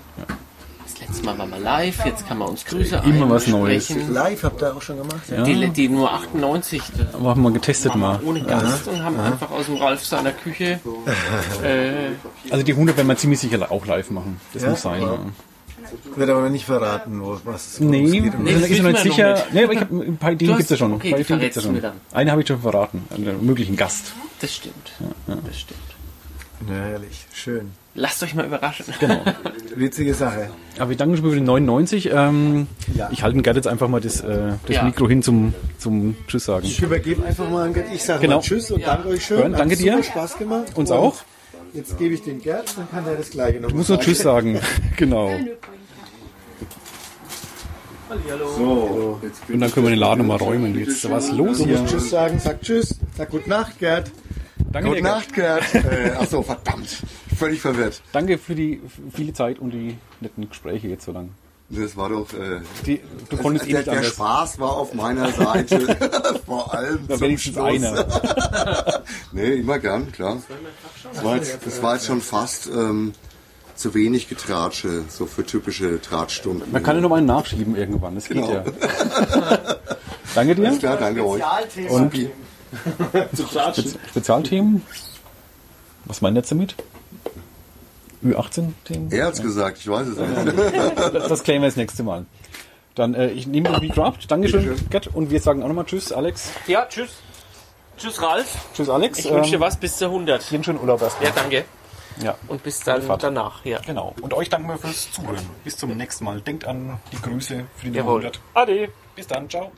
Das letzte Mal waren wir live, jetzt kann man uns Grüße Immer was Neues. Live habt ihr auch schon gemacht? Ja. Die, die nur 98 das Aber haben wir getestet mal. ohne Gast und haben einfach aus dem Ralf seiner Küche äh, Also die 100 werden wir ziemlich sicher auch live machen. Das Ja? muss sein. Ja. Wird aber noch nicht verraten, wo, was Nee, es geht. nee Und Nee, ist das nicht wissen wir noch sicher. nicht. Nee, aber ich hab, ein paar Ideen Du hast- gibt es ja schon. okay, ein paar gibt's ja schon. mir. Eine habe ich schon verraten, einen möglichen Gast. das stimmt. Das stimmt. Ja, herrlich. Schön. Lasst euch mal überraschen. Genau. Witzige Sache. Aber wir danken schon für den 99. Ähm, Ja. Ich halte Gerd jetzt einfach mal das, äh, das Ja. Mikro hin zum, zum Tschüss sagen. Ich übergebe einfach mal an Gerd. Ich sage Genau. mal Tschüss und danke euch schön. Bernd, danke dir. Spaß gemacht. Uns Und auch. Jetzt gebe ich den Gerd, dann kann er das gleiche noch Ich muss nur Tschüss sagen. genau. So, Und dann können wir den Laden nochmal räumen. Jetzt was los du hier. musst Tschüss sagen. Sag Tschüss. Sag Gute Nacht, Gerd. Danke, Gute. Nacht, Gerd. äh, achso, verdammt. Völlig verwirrt. Danke für die viele Zeit und die netten Gespräche jetzt so lang. Das war doch. Äh, Die, du konntest eh der, nicht der anders. Spaß war auf meiner Seite. Vor allem. Da zum wenigstens Schluss. einer. Nee, immer gern, klar. Das war jetzt, das war jetzt schon fast ähm, zu wenig Getratsche, so für typische Tratstunden. Man kann ja noch mal einen nachschieben irgendwann. Das geht Genau. ja. Danke dir. Alles klar, danke euch. Und Spez- Spezialthemen? Was meint ihr jetzt damit? Ü18-Themen? Er hat's gesagt, ich weiß es nicht. Das, das klären wir das nächste Mal. Dann, äh, ich nehme den ab. Dankeschön, Bitteschön. Gerd. Und wir sagen auch nochmal Tschüss, Alex. Ja, tschüss. Tschüss, Ralf. Tschüss, Alex. Ich wünsche dir Ähm, was bis zur 100. dir einen schönen Urlaub erstmal. Ja, danke. Ja. Und bis dann Fahrt. danach. Ja. Genau. Und euch danken wir fürs Zuhören. Bis zum nächsten Mal. Denkt an die Grüße für die Jawohl. 100. Ade. Bis dann. Ciao.